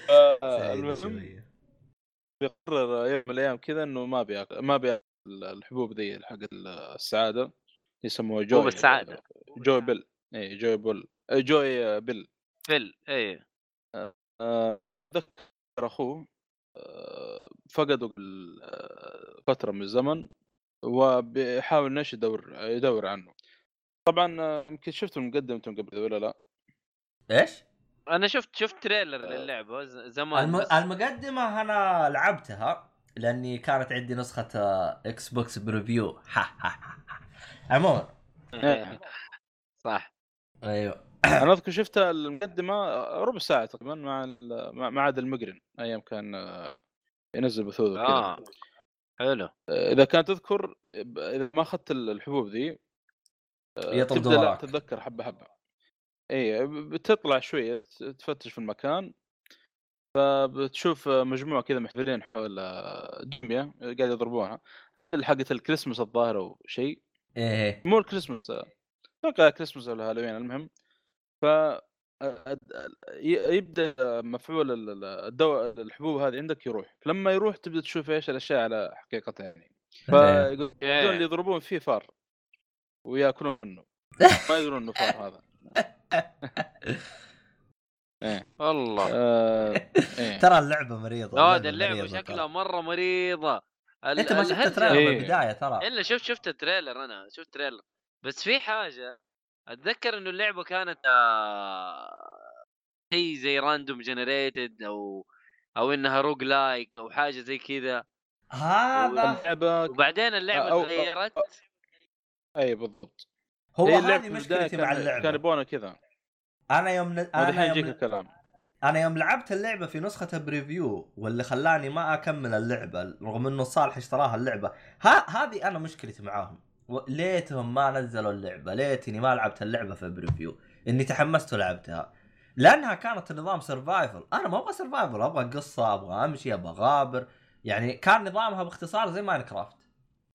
آه، سعيد المهم. بيقرر يوم من الأيام كذا إنه ما بياكل ما بيأكل الحبوب ذي حق السعادة يسموها جوي حبوب السعادة. جوي بيل اي جوي بول آه، جوي بيل. فل إيه. آه، ذكر أخوه آه، فقدوا آه، فترة من الزمن وبيحاول نش يدور يدور عنه. طبعا آه، يمكن شفتوا مقدمته قبل ولا لا؟ إيش؟ أنا شفت شفت trailer للعبة زمان الم... بس. المقدمة أنا لعبتها لأني كانت عندي نسخة آه، إكس بوكس preview ها ها ها ها. عموما. إيه. صح. أيوه. أنا أذكر شفت المقدمة آه، ربع ساعة تقريبا مع ال- مع عاد المقرن أيام كان آه، ينزل بثوث وكذا. آه حلو. إذا كان تذكر إذا ما أخذت الحبوب ذي آه، يطرد تبدأ لا. تتذكر حبة حبة. اي بتطلع شوية تفتش في المكان فبتشوف مجموعة كذا محفلين حول آه، دميه قاعد يضربونها. حقه الكريسماس الظاهر أو شيء إيه. مو الكريسماس أتوقع كريسماس ولا هالوين المهم. ف يبدأ مفعول ال- ال- الدواء الحبوب هذه عندك يروح. لما يروح تبدأ تشوف إيش الأشياء على حقيقتها يعني. إيه. فيقولون إيه. اللي يضربون فيه فار ويأكلون منه. ما يدرون إنه فار هذا. والله. آه، إيه. ترى اللعبة مريضة لا اللعبة مريضة شكلها. مرة مريضة. أنت ما شفت الهرجة- trailer إيه. بالبداية ترى. إلا شفت شفت ال trailer أنا شفت trailer. بس في حاجة أتذكر إنه اللعبة كانت آه، شيء زي random generated أو أو إنها roguelike أو حاجة زي كذا. هذا اللعبه وبعدين اللعبة تغيرت. أي بالضبط. هو هي اللعبة هذه مشكلتي مع اللعبة. كان يبغونها كذا. أنا يوم. أنا الحين يجيك يوم... الكلام. أنا يوم لعبت اللعبة في نسخة preview واللي خلاني ما أكمل اللعبة رغم إنه صالح اشتراها اللعبة. ها هذه أنا مشكلتي معاهم. ليتهم ما نزلوا اللعبة ليتني ما لعبت اللعبة في preview إني تحمست ولعبتها لأنها كانت نظام survival أنا ما أبغى survival أبغى قصة أبغى أمشي أبغى غابر يعني كان نظامها باختصار زي Minecraft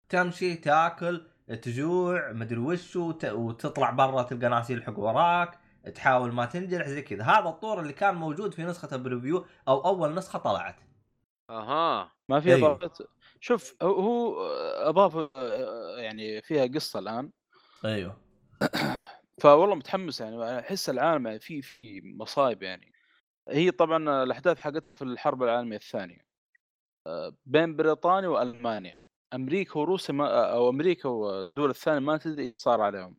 تمشي تاكل تجوع مدري وش وت... وتطلع برا تلقى ناس يلحقوا وراك تحاول ما تنجرح زي كذا. هذا الطور اللي كان موجود في نسخة البريفيو أو أول نسخة طلعت. أها. ما في أيوه. شوف هو- هو اضافه آه، يعني فيها قصة الآن. أيوه. فوالله متحمس يعني احس العالم يعني في في مصايب يعني. هي طبعا الأحداث حقت في الحرب العالمية الثانية. آه، بين بريطانيا وألمانيا. أمريكا وروسيا ما أو أمريكا والدول الثانية ما تدري إيش صار عليهم.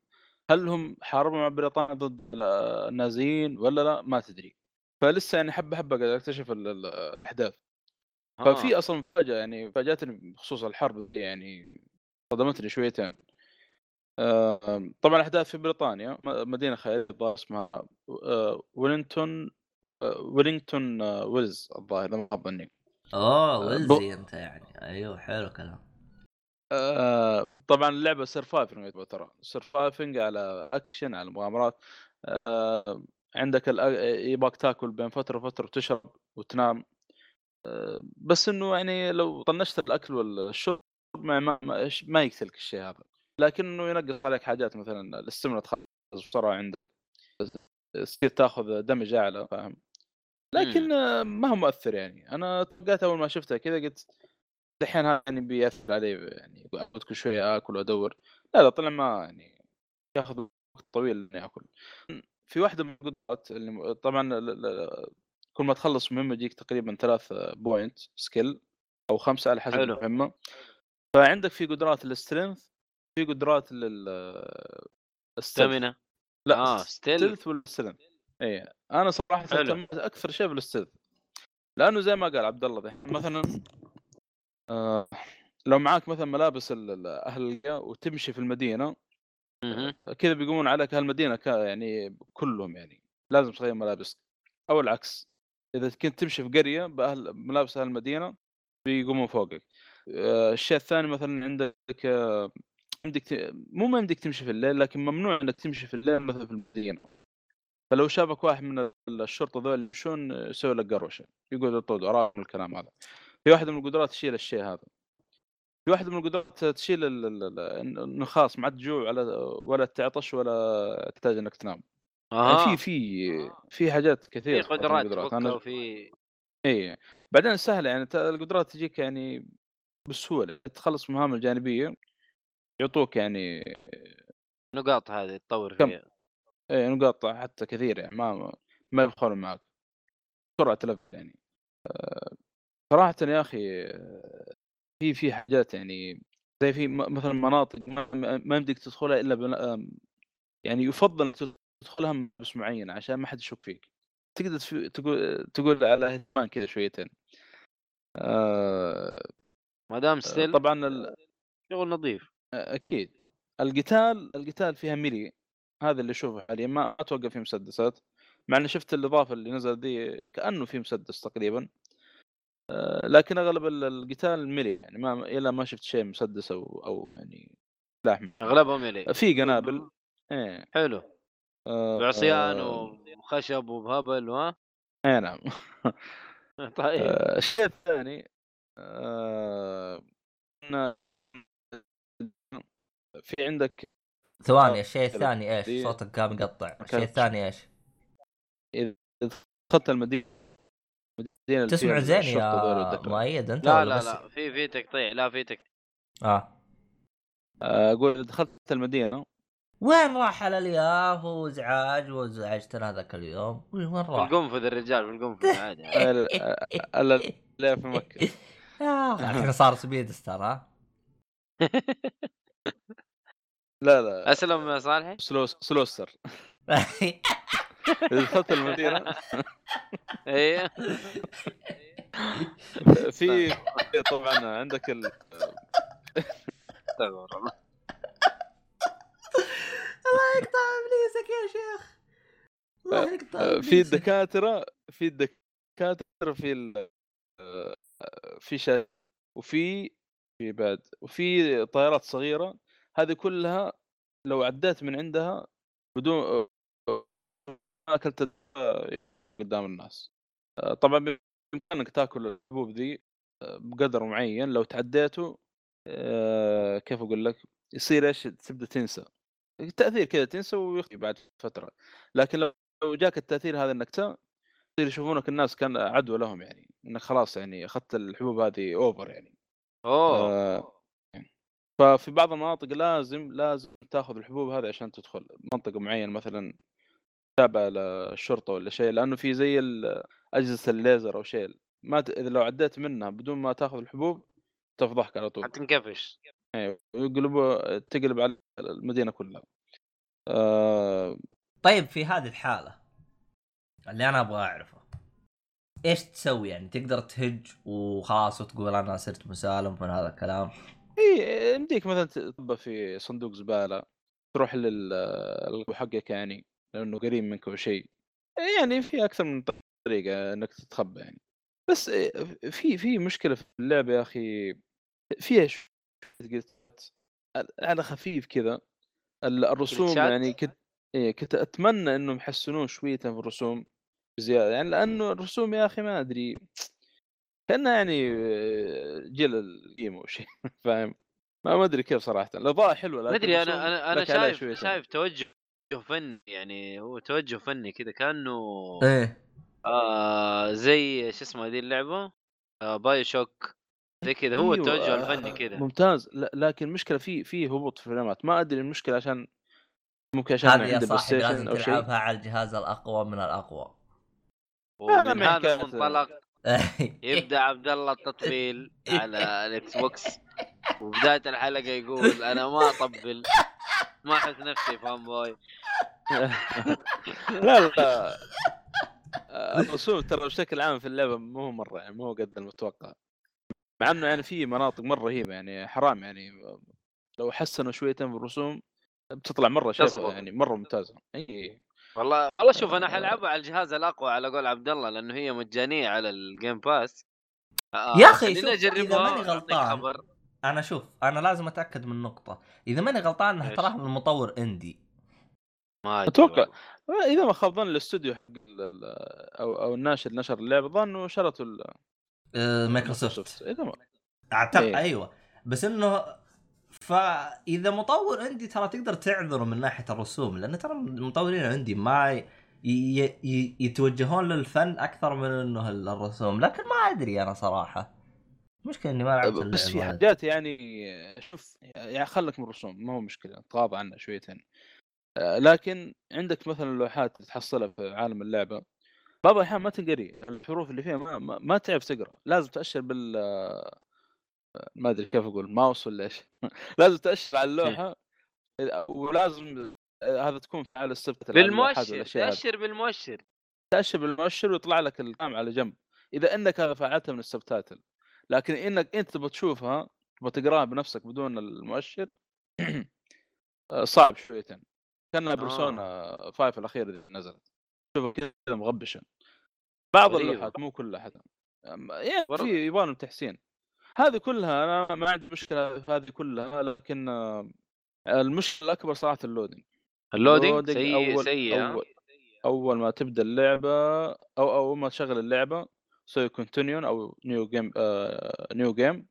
هل هم حاربوا مع بريطانيا ضد النازيين ولا لا؟ ما تدري. فلسه يعني حبة حبة قاعد أكتشف ال- ال- الأحداث. ففي آه. أصلا مفاجأة يعني فاجاتني بخصوص الحرب دي يعني صدمتني شويتين. طبعا الاحداث في بريطانيا مدينة خياليه الظاهر اسمها آه، ويلينغتون آه، ويلينغتون آه، ويلز الظاهر إذا ما خاب ظني اوه ويلزي أنت يعني. أيوه حلو كلام. آه، طبعا اللعبة surviving ترى. surviving على اكشن على مغامرات. آه، عندك يبغاك تاكل بين فترة وفترة وتشرب وتنام. بس إنه يعني لو طنشت الأكل والشرب ما ما, ما, ما يقتلك الشيء هذا. لكنه ينقص عليك حاجات مثلا ال stamina تخلص بسرعة عندك. تصير تاخذ damage اعلى فاهم؟ لكن ما هو مؤثر يعني. أنا توقعت أول ما شفتها كذا قلت دحين هذا يعني بيأثر علي يعني كل شوية آكل وأدور. لا لا طلع ما يعني ياخذ وقت طويل إني آكل. في واحدة من القدرات اللي طبعا كل ما تخلص مهمة يجيك تقريبا ثلاث point skill أو خمسة على حسب حلو. المهمة. فعندك في قدرات لل strength في قدرات لل. stamina لا آه steal stealth وال stealth اي أنا صراحة. أهتميت أكثر شيء بال stealth لأنه زي ما قال عبد الله ذحين مثلا آه لو معاك مثلا ملابس أهل وتمشي في المدينة كذا بيقومون عليك أهل المدينة يعني كلهم يعني لازم تغير ملابسك. أو العكس. إذا كنت تمشي في قرية باهل ملابس أهل المدينة بيقومون فوقك. آه، الشيء الثاني مثلا عندك آه، عندك مو ما يمديك تمشي في الليل لكن ممنوع إنك تمشي في الليل مثلا في المدينة. فلو شافك واحد من الشرطة ذول يمشون يسوي لك قروشة يقول طود وراهم الكلام هذا. في واحدة من القدرات تشيل الشيء هذا. في واحدة من القدرات تشيل ال- ال- ال- انه خلاص ما عاد تجوع ولا تعطش ولا تحتاج إنك تنام. يعني آه. في في في حاجات في كثيره من قدرات تفكها أنا وفي اي بعدين سهلة يعني القدرات تجيك يعني بسهوله تخلص المهام الجانبية يعطوك يعني نقاط هذه تطور كم؟ فيها. اي نقاط حتى كثيرة يعني ما ما يبخلون معك بسرعة تلف يعني. آه، صراحة يا أخي آه، في في حاجات يعني زي في مثلا مناطق ما, يمديك تدخلها إلا يعني يفضل تدخلها من ملابس معينة عشان ما حد يشك فيك. تقدر تقول تقول على اهتمام كذا شويتين آه، ما دام ستيل طبعا ال... شغل نظيف. أكيد. القتال القتال فيها ميلي. هذا اللي أشوفه حاليا. ما أتوقع في مسدسات. مع إني شفت الإضافة اللي نزل دي كأنه في مسدس تقريبا. آه، لكن أغلب ال- القتال ميلي يعني. ما إلى ما شفت شيء مسدس أو أو يعني سلاح أغلبهم الي في قنابل. إيه. حلو. آه، بعصيان آه، وخشب وبهبل وها إيه نعم طيب آه، الشيء الثاني آه، في عندك ثواني آه، الشيء. الثاني إيش؟ صوتك قام مقطع، الشيء الثاني إيش؟ إذا دخلت المدينة المدينة تسمع زين يا. مؤيد أنت لا لا بس؟ لا في في تقطيع لا في تقطيع آه آه، أقول دخلت المدينة وين راح الالياف وازعاج وازعجتنا هذاك اليوم؟ وين راح؟ القنفذ الرجال في القنفذ عادي. عادي. ال- ال- لا في مكة. آه، الحين صار سبيد ستار ها لا لا. أسلم يا صالحي سلو سلوستر. دخلت المدينة. إيه. في طبعا عندك ال... استغفر الله يقطع إبليسك يا شيخ. الله يقطع في إبليسك. الدكاترة في الدكاترة في ال... في شا... وفي في بعد وفي طائرات صغيرة. هذه كلها لو عديت من عندها بدون ما أكلت قدام الناس. طبعا بإمكانك تأكل الحبوب ذي بقدر معين. لو تعديته آه، كيف أقول لك؟ يصير إيش؟ تبدأ تنسى. التاثير كذا تنسى ويختفي بعد فترة. لكن لو جاك التأثير هذا إنك تا يصير يشوفونك الناس كان عدوى لهم يعني إنك خلاص يعني أخذت الحبوب هذه over يعني. أوه. آه، ففي بعض المناطق لازم لازم تأخذ الحبوب هذه عشان تدخل. منطقة معينة مثلا تابعة للشرطة ولا شيء لأنه في زي أجهزة الليزر أو شيء. ما ت... إذا لو عديت منها بدون ما تأخذ الحبوب تفضحك على طول. حتنكفش أيوة، يقلبوا تقلب على المدينة كلها. آه... طيب في هذه الحالة اللي أنا أبغى أعرفه إيش تسوي يعني؟ تقدر تهج وخلاص وتقول أنا صرت مسالم من هذا الكلام؟ اي يمديك مثلا تطبى في صندوق زبالة تروح لل حقك يعني لأنه قريب منك أو شيء. يعني في أكثر من طريقة إنك تتخبى يعني. بس في في مشكلة في اللعبة يا أخي فيها قلت؟ على خفيف كذا. ال- الرسوم؟ يعني كنت إيه كنت أتمنى إنهم يحسنون شوية في الرسوم بزيادة. يعني لأنه الرسوم يا أخي ما أدري كأنها يعني جيل القيمه وشيء فاهم؟ ما ما أدري كيف صراحة. الأضاءة حلوة لكن ما أدري الرسوم أنا أنا أنا شايف. شايف توجه فني يعني هو توجه فني كذا كأنه إيه. آه زي شو اسمه هذه اللعبة؟ آه BioShock زي كذا هو أيوة، التوجه آه، الفني كذا ممتاز. ل- لكن المشكلة في في هبوط في ال frameات ما أدري المشكلة عشان ممكن عشان هذه يا عندي بلاي صاحبي لازم ستيشن أو شيء. تلعبها على الجهاز الأقوى من الأقوى. ومن هذا المنطلق يبدأ عبد الله التطبيل على الإكس بوكس. وبداية الحلقة يقول أنا ما أطبل ما أحس نفسي fanboy. لا لا. آه، الرسوم ترى بشكل عام في اللعبة مو هو مرة يعني مو هو قد المتوقع. مع إنه يعني في مناطق مرة رهيبة يعني حرام يعني لو حسنوا شويتين في الرسوم بتطلع مرة تصبر. يعني مرة ممتازة إي والله والله شوف أنا حلعبها على الجهاز الأقوى على قول عبد الله لأنه هي مجانية على ال Game Pass آه، يا أخي خليني شوف، إذا اجربها ماني غلطان. أنا شوف أنا لازم أتأكد من نقطة إذا ماني غلطان انها؟ تراها من مطور indie ما. والله. إذا ما خاب ظن الاستوديو حق أو أو الناشر اللي نشر اللعبة ظنوا شرته آه مايكروسوفت. اذا ما اعتقد إيه. أيوه. بس إنه فإذا مطور indie ترى تقدر تعذره من ناحية الرسوم لأن ترى المطورين indie ما ي... ي... ي... يتوجهون للفن أكثر من إنه الرسوم لكن ما أدري أنا صراحة. مشكلة إني ما لعبت بس في. حاجات يعني شوف يعني خلك من الرسوم ما هو مشكلة تغاضى عنها شويتين. آه، لكن عندك مثلا لوحات تحصلها في عالم اللعبة بعض الاحيان ما تنقري الحروف اللي فيها ما, ما, ما تعرف تقرأ لازم تأشر بال آه، ما أدري كيف أقول ماوس ولا إيش؟ لازم تأشر على اللوحة ولازم آه، هذا تكون فعال الصفه بالمؤشر تأشر بالمؤشر. تأشر بالمؤشر ويطلع لك الكلام على جنب. إذا إنك هذا فعلتها من ال subtitle لكن إنك أنت تبغى تشوفها تبغى تقراها بنفسك بدون المؤشر آه، صعب شويتين. كأنها آه. Persona 5 الأخيرة اللي نزلت. شوفها كذا مغبشة. بعض غريبة. اللوحات مو كلها حتى يعني في يبغى تحسين. هذه كلها أنا ما عندي مشكلة في هذه كلها لكن المشكلة الأكبر صراحة ال loading ال loading؟ ال loading سيء سيء ها؟ أول, أول ما تبدأ اللعبة أو أول ما تشغل اللعبة تسوي continue أو new game آه new game.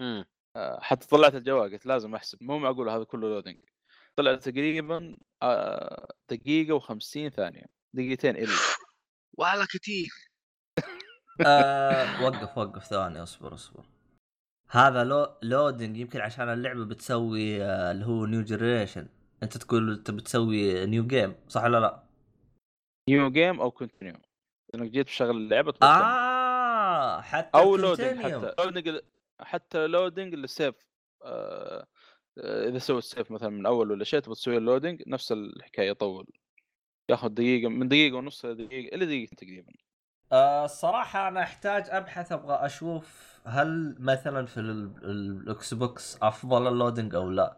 آه حتى طلعت الجوال قلت لازم أحسب. مو معقول هذا كله loading طلع تقريبا آه دقيقة و50 ثانية دقيقتين إلا. والله كثير آه وقف وقف ثواني اصبر اصبر هذا لو loading يمكن عشان اللعبة بتسوي آه اللي هو new generation أنت تقول تبي تسوي new game صح ولا لا؟ new game أو continue إنك جيت تشغل اللعبة. آه حتى أو loading. حتى loading حتى loading لل save آه، آه، إذا سويت save مثلا من أول ولا شيء تبغى تسوي ال loading نفس الحكاية يطول ياخذ دقيقة من دقيقة ونص دقيقة إلى دقيقه تقريبا. آه، الصراحة أنا أحتاج أبحث أبغى أشوف هل مثلا في ال- ال- ال Xbox أفضل ال loading أو لا.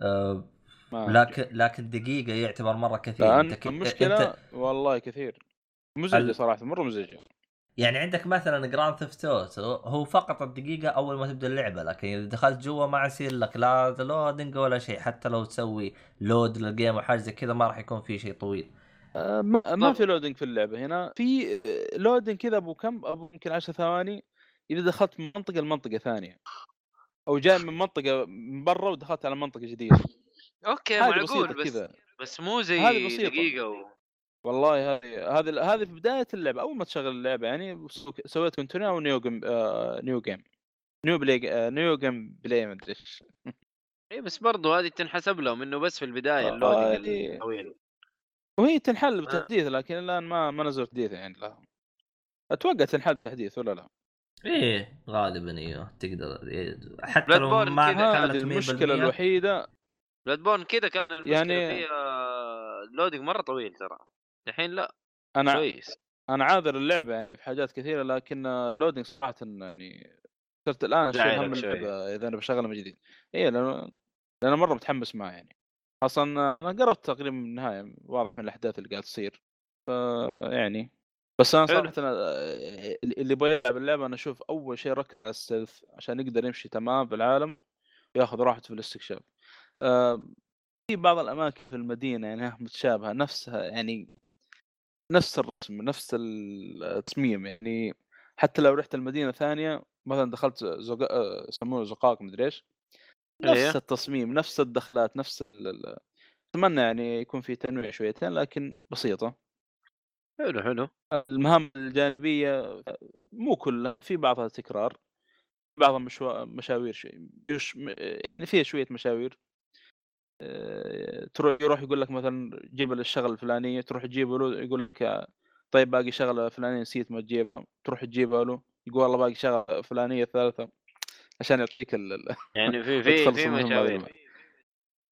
آه، لكن لكن دقيقة يعتبر مرة كثير. أنت ك- المشكلة أنت والله كثير. مزعجة ال- صراحة مرة مزعجة. يعني عندك مثلا Grand Theft Auto هو فقط الدقيقة أول ما تبدأ اللعبة لكن إذا دخلت جوا ما يصير لك لا loading ولا شيء حتى لو تسوي load لل game أو حاجة زي كذا ما راح يكون في شيء طويل. آه، ما. في loading في اللعبة هنا. في آه، loading كذا أبو كم؟ أبو يمكن 10 ثواني. إذا دخلت من منطقة لمنطقة ثانية. أو جاي من منطقة من برا ودخلت على منطقة جديدة. okay معقول بس كذا. بس مو زي. دقيقة و... والله هذه هذه هذه في بداية اللعبة أول ما تشغل اللعبة يعني سو- سويت continue أو new game آه new game new play آه new game play ما أدري إيش. اي بس برضو هذه تنحسب لهم إنه بس في البداية آه، ال loading إيه. الطويل. وهي تنحل آه. بتحديث لكن الآن ما ما نزل تحديث يعني لها أتوقع تنحل بتحديث ولا لا؟ إيه غالبا إيوه تقدر إيه، حتى لو ما 100% المشكلة الوحيدة. Bloodborne كذا كان المشكلة يعني- يعني... فيها ال loading مرة طويل ترى. الحين لا أنا كويس. أنا عاذر اللعبة يعني في حاجات كثيرة لكن loading صراحة يعني صرت الآن زعلك هم. اللعبة إذا أنا بشغلها من جديد. اي لأنه لأنه مرة متحمس معها يعني. أصلا أنا قربت تقريبا من النهاية واضح من الأحداث اللي قاعد تصير. ف يعني بس أنا. صراحة أنا اللي يبغى يلعب اللعبة أنا أشوف أول شيء ركز على السيلف عشان يقدر يمشي تمام في العالم وياخذ راحته في الاستكشاف. آه، في بعض الأماكن في المدينة يعني متشابهة نفسها يعني نفس الرسم نفس التصميم يعني حتى لو رحت المدينة ثانية مثلا دخلت زق... آه، يسمونه زقاق مدري إيش نفس إيه. التصميم نفس الدخلات نفس ال... أتمنى يعني يكون في تنويع شويتين لكن بسيطة. حلو حلو. المهام الجانبية مو كلها في بعضها تكرار بعضها مشوا... مشاوير شيء يش... يعني فيها شوية مشاوير. آه، تروح يروح يقول لك مثلا جيب الشغله الفلانيه تروح تجيبه له يقول لك طيب باقي شغله فلانيه نسيت ما تجيبها تروح تجيبها له يقول والله باقي شغله فلانية ثالثة عشان يعطيك ال... ال- يعني في في في مشاوير.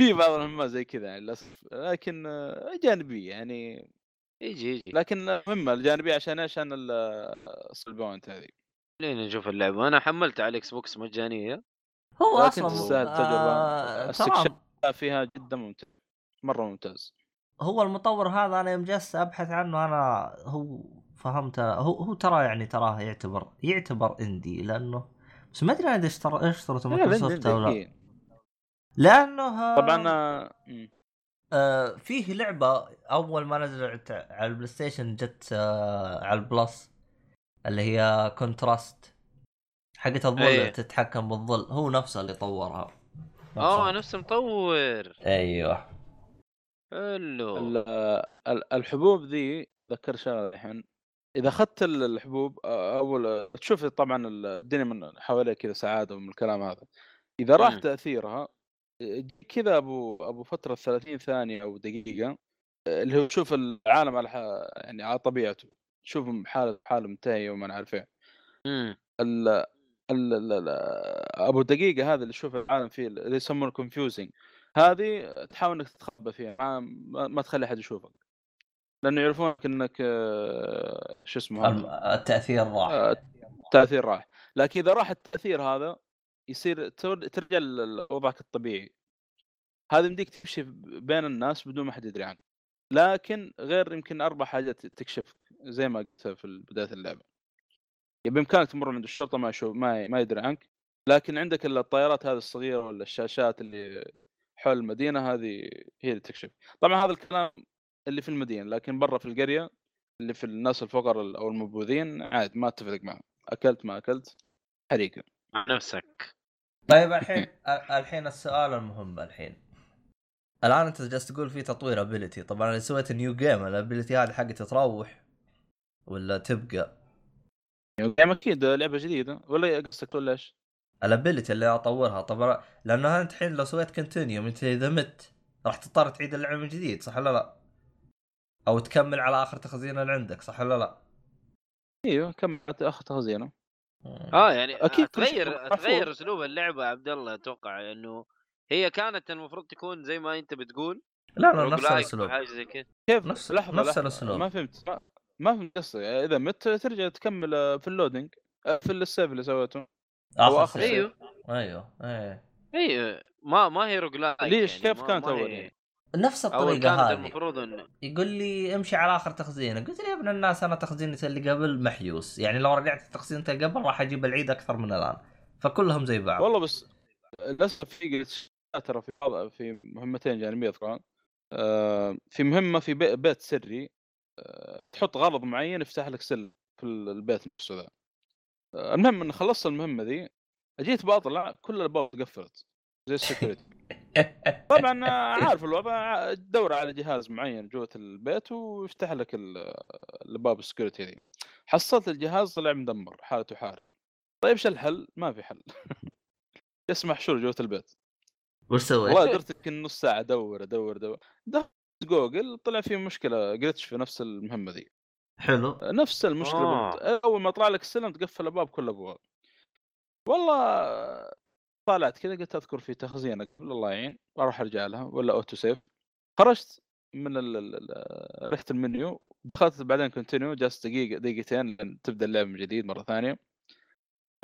في بعض المهمات زي كذا يعني للأسف لكن جانبية يعني يجي يجي لكن مهمة الجانبية عشان إيش؟ عشان ال skill point هذه خلينا نشوف اللعبه أنا حملتها على ال Xbox مجانية هو أصلا التجربة. آه فيها جدا ممتاز مرة ممتاز هو المطور هذا أنا يوم جلست أبحث عنه أنا هو فهمت هو هو ترى يعني تراه يعتبر يعتبر indie لأنه بس ما أدري أنا إذا لا، مايكروسوفت أو لا. لأنه طبعا آه،. آه فيه لعبة أول ما نزلت على ال PlayStation جت آه على ال Plus اللي هي Contrast حقت الظل أيه. تتحكم بالظل هو نفسه اللي طورها آه. نفس مطور أيوه. حلو. ال- ال- الحبوب ذي ذكر شغلة الحين. إذا أخذت ال- الحبوب أول تشوف طبعا الدنيا من حواليك كذا سعادة ومن الكلام هذا. إذا راح. تأثيرها كذا أبو أبو فترة 30 ثانية أو دقيقة اللي هو تشوف العالم على ح... يعني على طبيعته. تشوفهم حالة حالة منتهيه وما عارف إيه. أبو دقيقة هذا اللي تشوف العالم فيه اللي يسمونه كونفيوزنج هذه تحاول إنك تتخبى فيها ما, تخلي أحد يشوفك. لأنه يعرفونك إنك آه، شو اسمه هذا؟ التأثير راح. آه، التأثير راح. لكن إذا راح التأثير هذا يصير تر- ترجع لوضعك الطبيعي. هذا يمديك تمشي بين الناس بدون ما حد يدري عنك. لكن غير يمكن أربع حاجات تكشفك زي ما قلت في بداية اللعبة. بامكانك تمر عند الشرطة ما يشوف ما ما يدري عنك. لكن عندك الطيارات هذه الصغيرة ولا الشاشات اللي حول المدينة هذه هي اللي تكشف. طبعا هذا الكلام اللي في المدينة لكن برا في القرية اللي في الناس الفقراء أو المبوذين عاد ما تفرق معهم. أكلت ما أكلت حريقة. مع نفسك. طيب الحين الحين السؤال المهم الحين. الآن أنت جالس تقول في تطوير ability طبعا إذا سويت new game ال ability هذه حقتها تروح ولا تبقى؟ يعني أكيد لعبة جديدة ولا قصدك تقول ليش؟ ال ability اللي أطورها طبعا لأنه انت الحين لو سويت continue أنت إذا مت راح تضطر تعيد اللعبة من جديد صح ولا لا؟ أو تكمل على آخر تخزين اللي عندك صح ولا لا؟ أيوه كملت اخذ تخزينة آه يعني شيء تغير. تغير أسلوب اللعبة يا عبد الله أتوقع إنه هي كانت المفروض تكون زي ما أنت بتقول لا لا نفس الأسلوب وحاجه زي كذا كيف نفس- لحظة نفس لحظة. الأسلوب. ما فهمت ما, ما فهمت قصدي إذا مت ترجع تكمل في ال loading آه، في ال save اللي سويته آخر آخر. أيوه أيوه. إيه اي ما ما هي roguelike ليش؟ يعني كيف ما كانت هي- يعني؟ نفس اول الطريقة هذه. المفروض انه يقول لي امشي على آخر تخزينه قلت له يا ابن الناس أنا تخزينتي اللي قبل محيوس. يعني لو رجعت تخزينتي اللي قبل راح أجيب العيد أكثر من الآن. فكلهم زي بعض. والله بس للأسف في ترى في في مهمتين جانبية اذكران آه، في مهمة في بي- بيت سري. تحط غرض معين يفتح لك skill في ال- البيت نفسه ذا. المهم إن خلصت المهمة ذي جيت بطلع كل الابواب قفلت زي ال security. طبعا عارف الوضع تدور على جهاز معين جوة البيت ويفتح لك ال- الباب ال security ذي. حصلت الجهاز طلع مدمر حالته حال طيب إيش الحل؟ ما في حل. جلس محشور جوه البيت. وش سويت؟ والله درت يمكن نص ساعة أدور أدور أدور. جوجل طلع في مشكلة glitch في نفس المهمة ذي حلو نفس المشكلة آه. أول ما طلع لك السلم تقفل الأبواب كل الأبواب والله طالعت كذا قلت أذكر في تخزينه قبل الله يعين أروح أرجع لها ولا auto save خرجت من رحت المنيو دخلت بعدين continue جلست دقيقة دقيقتين لين تبدأ اللعبه من جديد مرة ثانية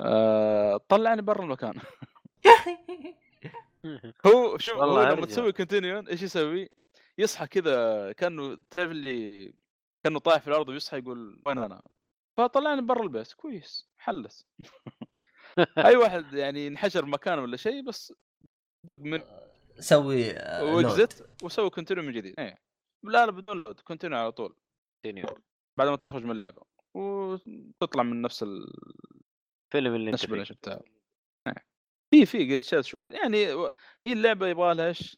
آه، طلعني برا المكان هو شوف هو لما. تسوي continue إيش يسوي؟ يصحى كذا كأنه تعرف اللي كأنه طايح في الأرض ويصحى يقول وين أنا؟ فطلعني برا البيت كويس حلت أي واحد يعني انحشر مكانه ولا شيء بس من سوي آه،. و exit وسوي continue من جديد. إيه. لا لا بدون load continue على طول. بعد ما تخرج من اللعبة. وتطلع من نفس الفيلم اللي أنت بتاعه إيه. في في يعني هي اللعبة يبغى لها إيش؟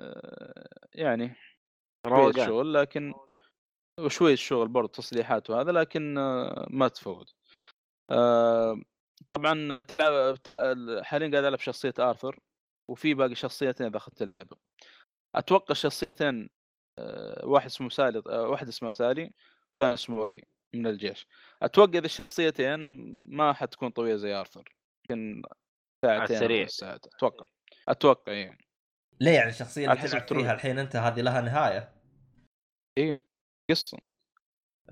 آه، يعني روقان شغل لكن وشوية شغل برضه تصليحات وهذا لكن آه، ما تفوت. آه، طبعا حاليا قاعد ألعب شخصية آرثر وفي باقي شخصيتين إذا أخذت اللعبة. أتوقع الشخصيتين واحد اسمه سالي واحد اسمه سالي والثاني اسمه من الجيش. أتوقع إذا الشخصيتين ما حتكون طويلة زي آرثر يمكن ساعتين السريع. ساعات أتوقع. أتوقع يعني ليه يعني الشخصيه اللي تلعب. فيها الحين أنت؟ هذه لها نهاية. إيه قصة.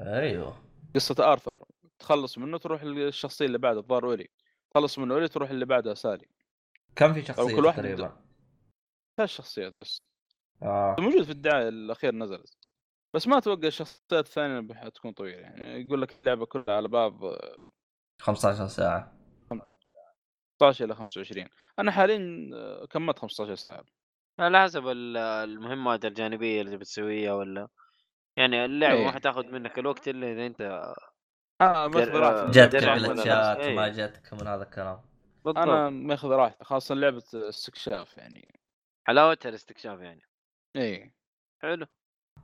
أيوه. قصة أرثر. تخلص منه تروح للشخصية اللي بعدها الظاهر أولي. تخلص من أولي تروح اللي بعدها سالي كم في شخصية كل واحد- تقريبا؟ ثلاث شخصيات بس. آه. موجود في الدعاية الأخير نزلت. بس ما أتوقع الشخصيات الثانية حتكون طويلة يعني. يقول لك اللعبة كلها على بعض 15 ساعة. 16 إلى 25 أنا حاليا آه، كملت 15 ساعة. على حسب ال- المهمات الجانبية اللي بتسويها ولا يعني اللعبة إيه. ما حتاخذ منك الوقت إلا إذا أنت آه ماخذ راحتي جاتك درع ولا جلتشات؟ ما إيه. جاتك من هذا الكلام. بالضبط. أنا ماخذ راحتي خاصة لعبة استكشاف يعني. حلاوتها الاستكشاف يعني. إيه. حلو.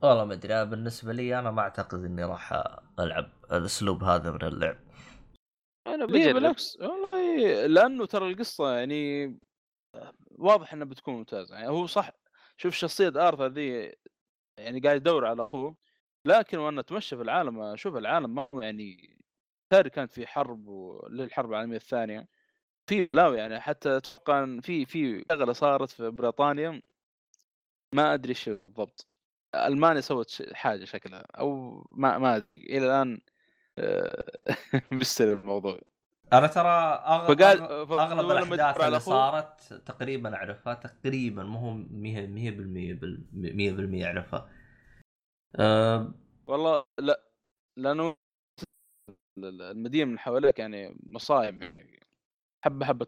والله ما أدري بالنسبة لي أنا ما أعتقد إني راح ألعب الأسلوب هذا من اللعب. أنا بجرب. بالعكس؟ والله لأنه ترى القصة يعني واضح انها بتكون ممتازة. يعني هو صح شوف شخصية آرثر ذي يعني قاعد يدور على أخوه لكن وأنا اتمشى في العالم أشوف العالم ما يعني تاري كانت في حرب للحرب العالمية الثانية. في لا يعني حتى أتوقع في في شغلة صارت في بريطانيا ما أدري إيش بالضبط. ألمانيا سوت حاجة شكلها أو ما ما أدري. إلى الآن آه، مستر الموضوع. أنا ترى أغ... فقال أغلب الأحداث اللي صارت تقريبا اعرفها تقريبا مو هو 100% 100% اعرفها أه... والله لا لأنه ال- ال- المدينة من حواليك يعني مصايب حبه حبه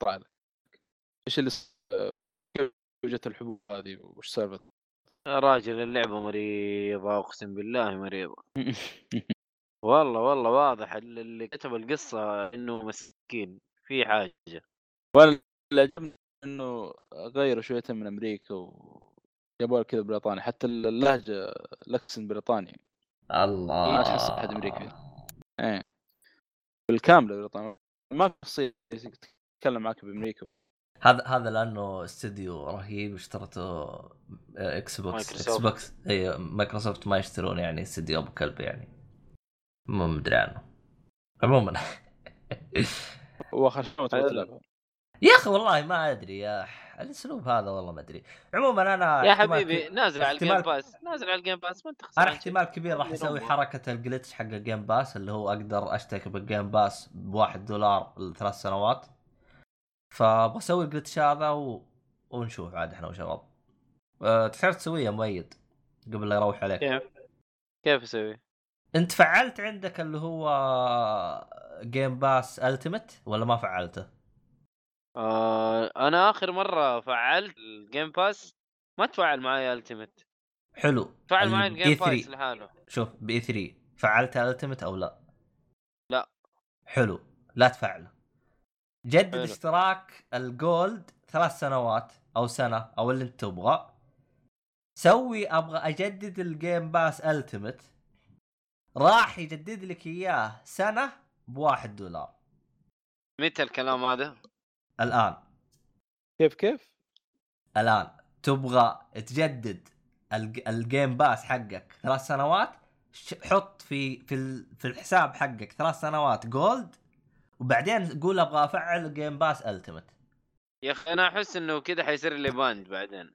تطلع لك إيش اللي كيف جت الحبوب هذه وش سالفة؟ يا راجل اللعبة مريضة أقسم بالله مريضة. والله والله واضح ال- اللي كتب القصة إنه مسكين في حاجة. عجبني إنه غيروا شوية من أمريكا وجابوا لك كذا بريطاني حتى اللهجة ال accent بريطاني. الله ما تحس أحد أمريكي. إيه. بالكامله بريطاني ما في شخصية تتكلم معك بأمريكا. هذا هذا لأنه استديو رهيب اشترته Xbox إكس بوكس إكس مايكروسوفت. بوكس اي مايكروسوفت ما يشترون يعني استديو أبو كلب يعني. ما مدري عنه عموما حلو. تلعبها يا أخي والله ما أدري يا الأسلوب هذا والله ما أدري. عموما أنا يا حبيبي ك- نازل على الجيم باس نازل على ال Game Pass ما أنت خسران أنا احتمال كبير راح أسوي. حركة ال glitch حق ال Game Pass اللي هو أقدر أشترك بال Game Pass بواحد دولار لثلاث سنوات. فابغى أسوي ال glitch هذا و... ونشوف عاد إحنا وشباب أه تحتاج تسويه مؤيد قبل لا يروح عليك. كيف؟ كيف أسوي؟ انت فعلت عندك اللي هو Game Pass Ultimate ولا ما فعلته؟ آه أنا آخر مرة فعلت ال Game Pass ما تفاعل معي التيمت حلو تفاعل ال معي ال Game E3. Pass لحاله شوف ب E3 فعلت Ultimate أو لا؟ لا. حلو لا تفعله جدد حلو. اشتراك ال Gold ثلاث سنوات أو سنة أو اللي أنت تبغى سوي أبغى أجدد ال Game Pass Ultimate راح يجدد لك إياه سنة بواحد دولار. متى الكلام هذا؟ الآن. كيف كيف؟ الآن. تبغى تجدد الج- ال Game Pass حقك ثلاث سنوات؟ حط في في ال- في الحساب حقك ثلاث سنوات Gold وبعدين قول أبغى أفعل Game Pass Ultimate يا أخي أنا أحس إنه كذا حيصير لي banned بعدين.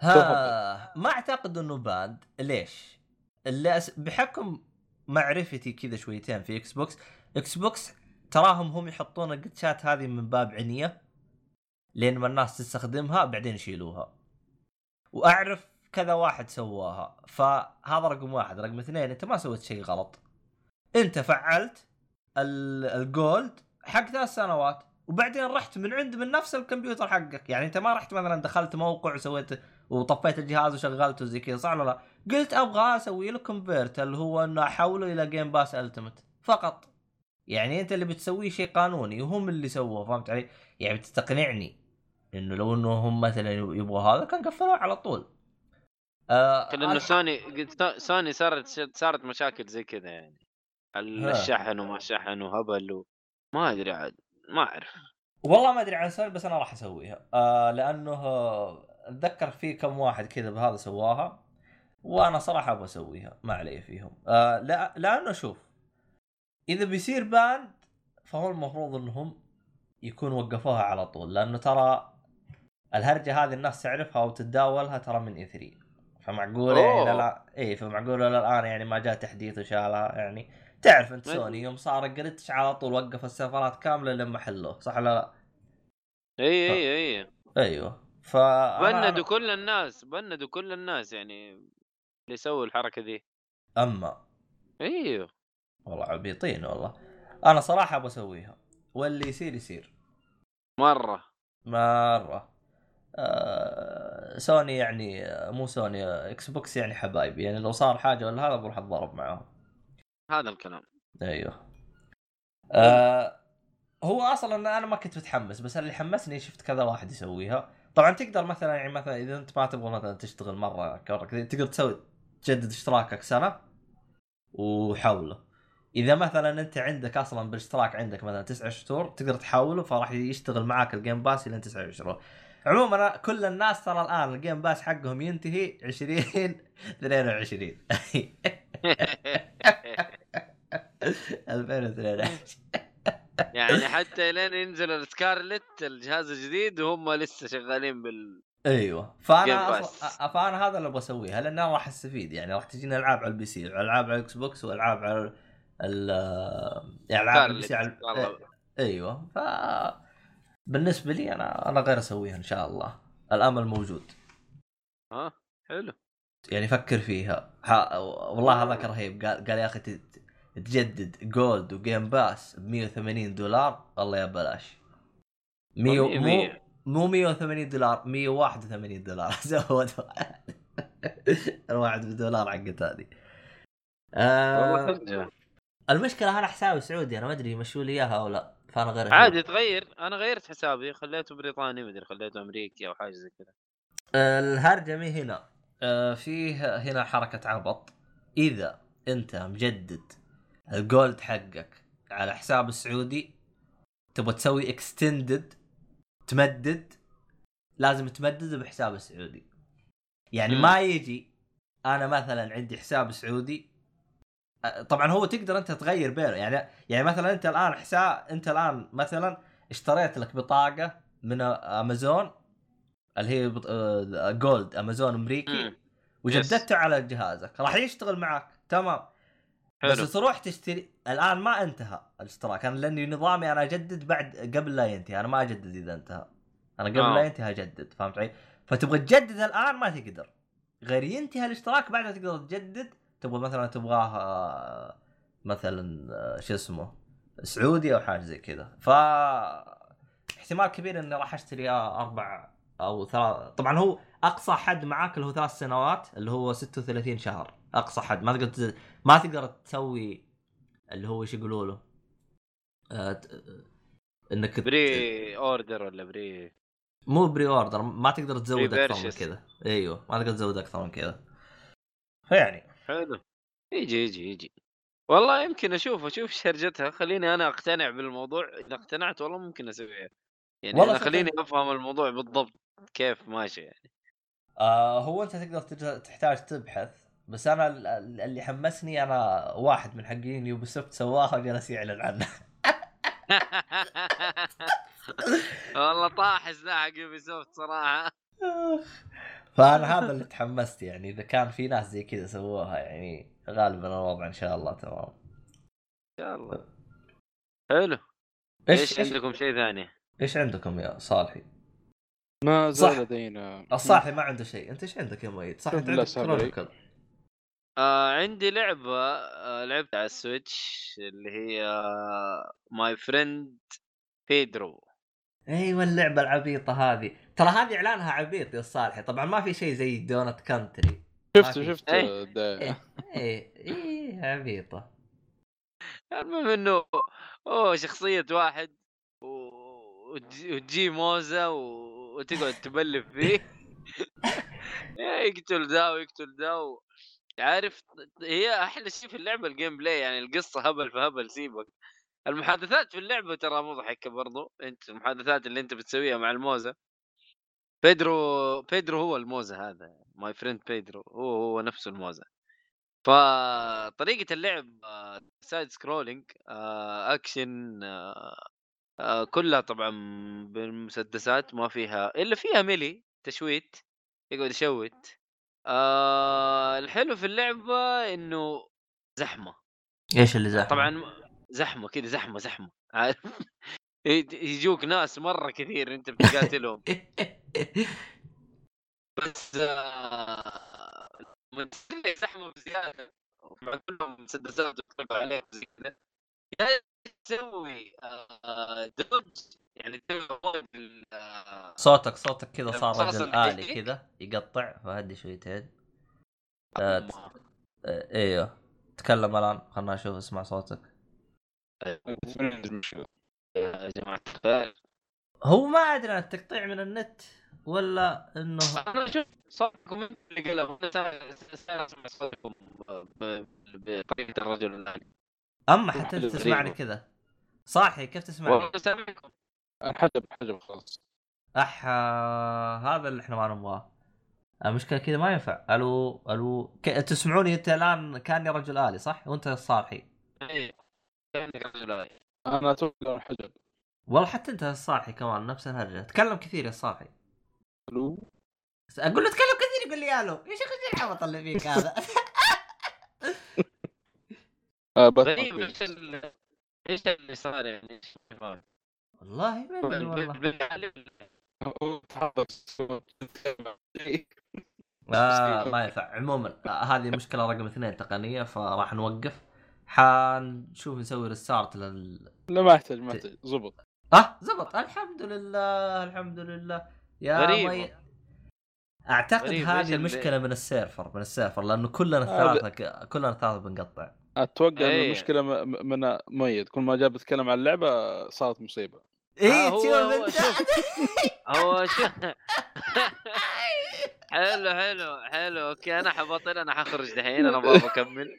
ها ما أعتقد إنه banned ليش؟ اللي أس... بحكم معرفتي كذا شويتين في Xbox Xbox تراهم هم يحطون ال glitchات هذه من باب عنية لين ما الناس تستخدمها بعدين يشيلوها. وأعرف كذا واحد سواها فهذا رقم واحد. رقم اثنين أنت ما سويت شيء غلط. أنت فعلت ال- ال Gold حق ثلاث سنوات وبعدين رحت من عند من نفس الكمبيوتر حقك. يعني أنت ما رحت مثلا دخلت موقع وسويت وطفيت الجهاز وشغلته زي كذا صح ولا لا؟ قلت أبغى أسوي له convert اللي هو إنه أحوله إلى Game Pass Ultimate فقط يعني أنت اللي بتسويه شيء قانوني وهم اللي سووه فهمت علي؟ يعني بتقنعني إنه لو إنه هم مثلا يبغوا هذا كان قفلوه على طول. آه لأنه Sony Sony صارت صارت مشاكل زي كذا يعني. الشحن وما شحن وهبل و... ما أدري عاد ما أعرف والله ما أدري عن سوني بس أنا راح أسويها آه لأنه أتذكر في كم واحد كذا بهذا سواها وأنا صراحة أبغى أسويها ما علي فيهم. آه لا لأنه شوف إذا بيصير banned فهو المفروض إنهم يكونوا وقفوها على طول لأنه ترى الهرجة هذه الناس تعرفها وتتداولها ترى من E3 فمعقولة يعني. لا اي فمعقولة الآن يعني ما جاء تحديث وشالها يعني تعرف أنت ما- سوني يوم صار glitch على طول وقف السيرفرات كاملة لما حلوة صح ولا لا؟ اي اي اي أيوه. ف بندوا كل الناس بندوا كل الناس يعني اللي سووا الحركة ذي أما إيوه. والله عبيطين والله. أنا صراحة أبغى أسويها واللي يصير يصير. مرة. مرة. آه سوني يعني مو Sony Xbox يعني حبايبي يعني لو صار حاجة ولا هذا بروح أتضارب معاهم. هذا الكلام. أيوه. آه هو أصلا أنا ما كنت متحمس بس اللي حمسني شفت كذا واحد يسويها. طبعا تقدر مثلا يعني مثلا إذا أنت ما تبغى مثلا تشتغل مرة كورك تقدر تسوي تجدد اشتراكك سنة وحوله. إذا مثلا أنت عندك أصلا بالاشتراك عندك مثلا تسعة شهور تقدر تحوله فراح يشتغل معاك ال Game Pass إلى تسعة شهور عموما كل الناس ترى الآن ال Game Pass حقهم ينتهي 20 22 2022 يعني حتى لين ينزل ال Scarlett الجهاز الجديد وهم لسه شغالين بال أيوه. فأنا أصلا. فأنا هذا اللي أبغى أسويه. لأن أنا راح استفيد يعني راح تجيني ألعاب على ال PC ألعاب على ال Xbox وألعاب على ال يعني ألعاب ال PC على والله. أيوه. ف بالنسبة لي أنا أنا غير أسويها إن شاء الله. الأمل موجود. ها حلو. يعني فكر فيها. ها والله هذاك رهيب. قال قال يا أخي تجدد Gold و Game Pass ب 180 دولار والله يا بلاش. مية مية مو. مو 180 دولار 181 دولار. زود واحد. الواحد بدولار حقت هذه. آه المشكلة أنا حسابي سعودي أنا ما أدري يمشوا لي إياها أو لا. فأنا غير. عادي تغير. أنا غيرت حسابي خليته بريطاني مدري خليته أمريكي أو حاجة زي كذا. الهرجة مي هنا. آه، فيه هنا حركة عبط. إذا أنت مجدد ال Gold حقك على حساب السعودي تبغى تسوي extended تمدد لازم تمدد بحساب السعودي. يعني. ما يجي أنا مثلا عندي حساب سعودي طبعا هو تقدر أنت تغير بينه. يعني يعني مثلا أنت الآن حساب أنت الآن مثلا اشتريت لك بطاقة من أمازون اللي هي بط... جولد أمازون أمريكي. وجددته على جهازك راح يشتغل معك. تمام. بس حلو. تروح تشتري الآن ما انتهى الاشتراك. أنا لأني نظامي أنا أجدد بعد قبل لا ينتهي. أنا ما أجدد إذا انتهى. أنا قبل آه. لا ينتهي أجدد فهمت علي؟ فتبغى تجدد الآن ما تقدر. غير ينتهي الاشتراك بعدها تقدر تجدد تبغى مثلا تبغاه آه، مثلا آه، شو اسمه سعودي أو حاجة زي كذا. ف احتمال كبير إني راح أشتري آه، أربع أو ثلاث. طبعا هو أقصى حد معاك اللي هو ثلاث سنوات اللي هو 36 شهر. أقصى حد. ما تقدر. ما تقدر تسوي اللي هو إيش يقولوا له؟ آه... إنك pre order ولا pre مو pre-order ما تقدر تزود أكثر من. كذا. أيوه ما تقدر تزود أكثر من كذا. فيعني حلو. يجي يجي يجي. والله يمكن أشوف أشوف شرجتها. خليني أنا أقتنع بالموضوع. إذا اقتنعت والله ممكن أسويها. يعني والله خليني أفهم الموضوع بالضبط كيف ماشي يعني. آه هو أنت تقدر تحتاج تبحث بس أنا ال- ال- اللي حمسني أنا واحد من حقين Ubisoft سواها وجلس يعلن عنه والله طاح سلاح حق Ubisoft صراحة فأنا هذا اللي تحمست يعني إذا كان في ناس زي كذا سووها يعني غالبا الوضع إن شاء الله تمام إن شاء الله حلو إيش إيش إيش, عندكم شيء ثاني؟ إيش عندكم يا صالحي؟ ما. زال لدينا الصالحي ما عنده شيء أنت إيش عندك يا مؤيد؟ صح أنت عندك. Chronicle آه عندي لعبة آه لعبت على ال Switch اللي هي My Friend Pedro أيوه اللعبة العبيطة هذه. ترى هذه إعلانها عبيط يا صالحي. طبعا ما في شيء زي Donut County شفت. شفت إيه. إيه إيه عبيطة. المهم إنه أوه شخصية واحد و- وتجي موزة وتقعد تبلف فيه. يقتل ذا ويقتل ذا و... عارف هي أحلى شيء في اللعبة ال gameplay يعني القصة هبل فهبل سيبك. المحادثات في اللعبة ترى مضحكة برضو أنت المحادثات اللي أنت بتسويها مع الموزة. Pedro Pedro هو الموزة هذا My Friend Pedro هو هو نفسه الموزة. فطريقة اللعب side scrolling action كلها طبعا بالمسدسات ما فيها إلا فيها melee تشوت يقعد يشوت. آه الحلو في اللعبة إنه زحمة. إيش اللي زحمة؟ طبعا زحمة كذا زحمة زحمة. عارف؟ يج- يجوك ناس مرة كثير أنت بتقاتلهم. بس آه، زحمة بزيادة مع كلهم مسدسات وتقلب عليك زي كذا يا تسوي آه، دوج. يعني آه، صوتك صوتك كذا صار الرصاص رجل اللي آلي يجيك. كذا يقطع فهدي شويتين. آه، ت- آه، إيوه. تكلم الآن خلنا نشوف اسمع صوتك. يا جماعة الخير هو ما أدري عن التقطيع من النت ولا إنه أنا شوف صوتكم اللي قلب أنا اسمع صوتكم بطريقه الرجل الآلي أما حتى. تسمعني كذا. صاحي كيف تسمعني؟ والله سامعكم. انحجب حجب خلاص. اح آه، هذا اللي إحنا ما نبغاه. المشكلة كذا ما ينفع. ألو ألو ك... تسمعوني أنت الآن كأني رجل آلي صح؟ وأنت الصالحي إيه، كأنك رجل آلي. أنا أتوقع انحجب والله حتى أنت الصالحي كمان نفس الهرجة. تكلم كثير يا صالحي. ألو؟ أقول له تكلم كثير يقول لي ألو. يا شيخ إيش العبط اللي فيك هذا؟ آه غريب إيش ال- إيش اللي صار يعني؟ إيش اللي صار؟ والله ما ادري والله. آه ما ينفع. عموما آه هذه مشكلة رقم اثنين تقنية فراح نوقف. حنشوف نسوي restart لل لا ما يحتاج ما يحتاج. زبط. آه زبط. الحمد لله الحمد لله. يا غريبة. مي... أعتقد هذه المشكلة من ال server من ال server لأنه كلنا هذا- الثلاثة ك... كلنا الثلاثة بنقطع. أتوقع إن إيه. المشكلة من مؤيد كل ما جاء بيتكلم عن اللعبة صارت مصيبة. آه، هو- تشوف هو شوف. هو شو؟ حلو حلو حلو. okay أنا حبطل أنا حخرج دحين أنا ما بكمل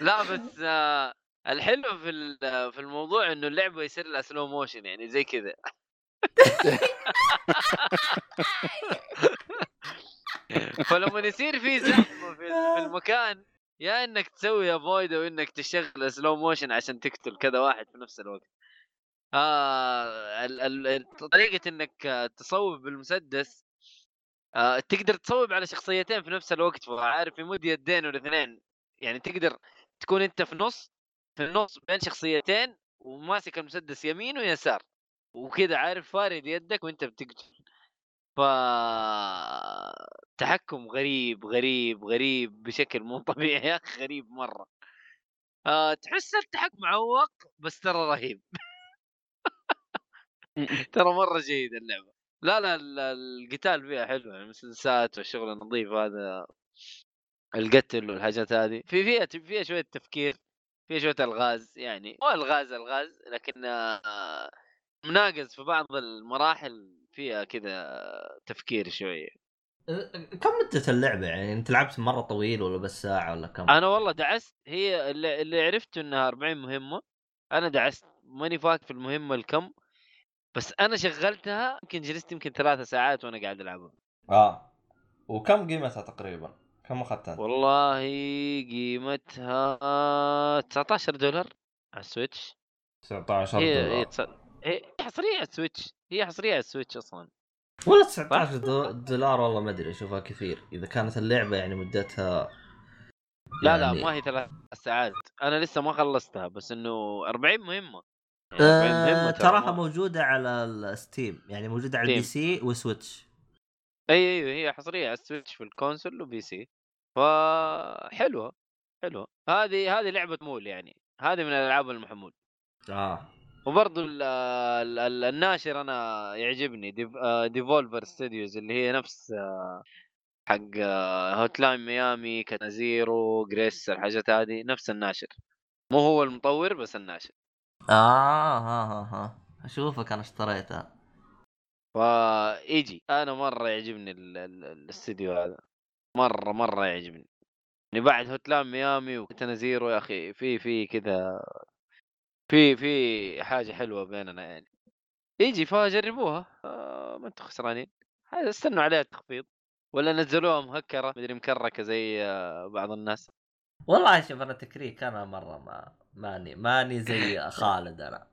لا بس آه الحلو في ال- في الموضوع إنه اللعبة يصير لها slow motion يعني زي كذا. فلما يصير في زحمة في في المكان يا إنك تسوي avoid أو انك تشغل slow motion عشان تقتل كذا واحد في نفس الوقت. آه ال- ال- طريقة إنك تصوب بالمسدس آه تقدر تصوب على شخصيتين في نفس الوقت عارف يمد يدين والاثنين. يعني تقدر تكون أنت في نص في النص بين شخصيتين وماسك المسدس يمين ويسار وكذا عارف فارد يدك وأنت بتقتل. ف تحكم غريب غريب غريب بشكل مو طبيعي يا أخي غريب مرة. آه تحس التحكم معوق بس ترى رهيب. ترى مرة جيد اللعبة. لا لا ال- القتال فيها حلو يعني المسدسات والشغل النظيف هذا القتل والحاجات هذه. في فيها فيها شوية تفكير فيها شوية ألغاز يعني مو ألغاز ألغاز لكن آه، مناقز في بعض المراحل فيها كذا تفكير شوية. كم مدة اللعبة؟ يعني أنت لعبت مرة طويل ولا بس ساعة ولا كم؟ أنا والله دعست هي اللي, اللي عرفته إنها 40 مهمة أنا دعست ماني فاكر في المهمة الكم. بس أنا شغلتها يمكن جلست يمكن ثلاثة ساعات وأنا قاعد ألعبها. آه. وكم قيمتها تقريبا؟ كم أخذتها؟ والله قيمتها 19 دولار على ال Switch. 19 هي دولار. هي, تص- هي حصرية على ال Switch. هي حصرية على ال Switch أصلا. ولا 19 دو- دولار والله ما أدري أشوفها كثير. إذا كانت اللعبة يعني مدتها لا لا يعني- ما هي ثلاث ساعات. أنا لسه ما خلصتها بس إنه 40 مهمة. 40 آه تراها موجودة على ال Steam يعني موجودة على ال PC و Switch. أي أيوه هي حصرية على ال Switch في ال console و PC. فحلوه حلوة هذه هذه لعبة مول يعني. هذه من الألعاب المحمول. آه. وبرضو ال ال ال الناشر أنا يعجبني Devolver Studios اللي هي نفس آه، حق Hotline Miami Katana Zero Gris الحاجات هذه نفس الناشر. مو هو المطور بس الناشر. آه ها ها ها. أشوفك أنا اشتريتها. فيجي. أنا مرة يعجبني ال- ال- الاستديو هذا. مرة مرة يعجبني. يعني بعد Hotline Miami و Katana Zero يا أخي في في كذا في في حاجة حلوة بيننا يعني. يجي فجربوها. آه ما أنتم خسرانين. هذا استنوا عليها التخفيض. ولا نزلوها مهكره مدري مكركة زي آه بعض الناس. والله شوف أنا تكريك. أنا مرة ما ماني ماني زي خالد أنا.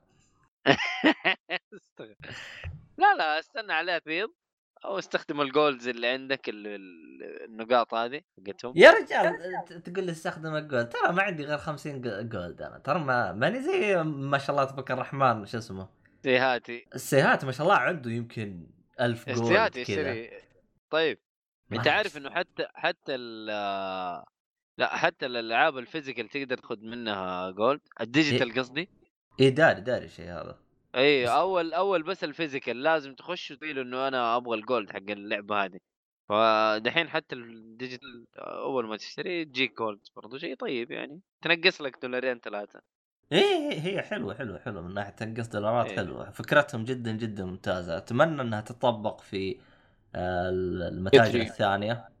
لا لا استنى عليها تخفيض أو استخدم ال golds اللي عندك ال- ال- النقاط هذه حقتهم. يا رجال تقول لي استخدم ال gold. ترى ما عندي غير 50 ج- gold أنا. ترى ما ماني زي ما شاء الله تبارك الرحمن شو اسمه؟ سيهاتي. السيهات ما شاء الله عنده يمكن 1000 gold سيهاتي يشتري طيب. أنت عارف إنه حتى حتى ال لا حتى الألعاب ال physical تقدر تاخذ منها gold ال digital قصدي. إيه داري داري الشيء هذا. اي أول أول بس ال physical لازم تخش وتقول إنه أنا أبغى ال gold حق اللعبة هذه. فدحين حتى ال digital أول ما تشتري تجيك gold برضو شيء طيب يعني. تنقص لك دولارين ثلاثة. إيه هي حلوة حلوة حلوة من ناحية تنقص دولارات إيه. حلوة. فكرتهم جدا جدا ممتازة. أتمنى إنها تطبق في آه، المتاجر. الثانية.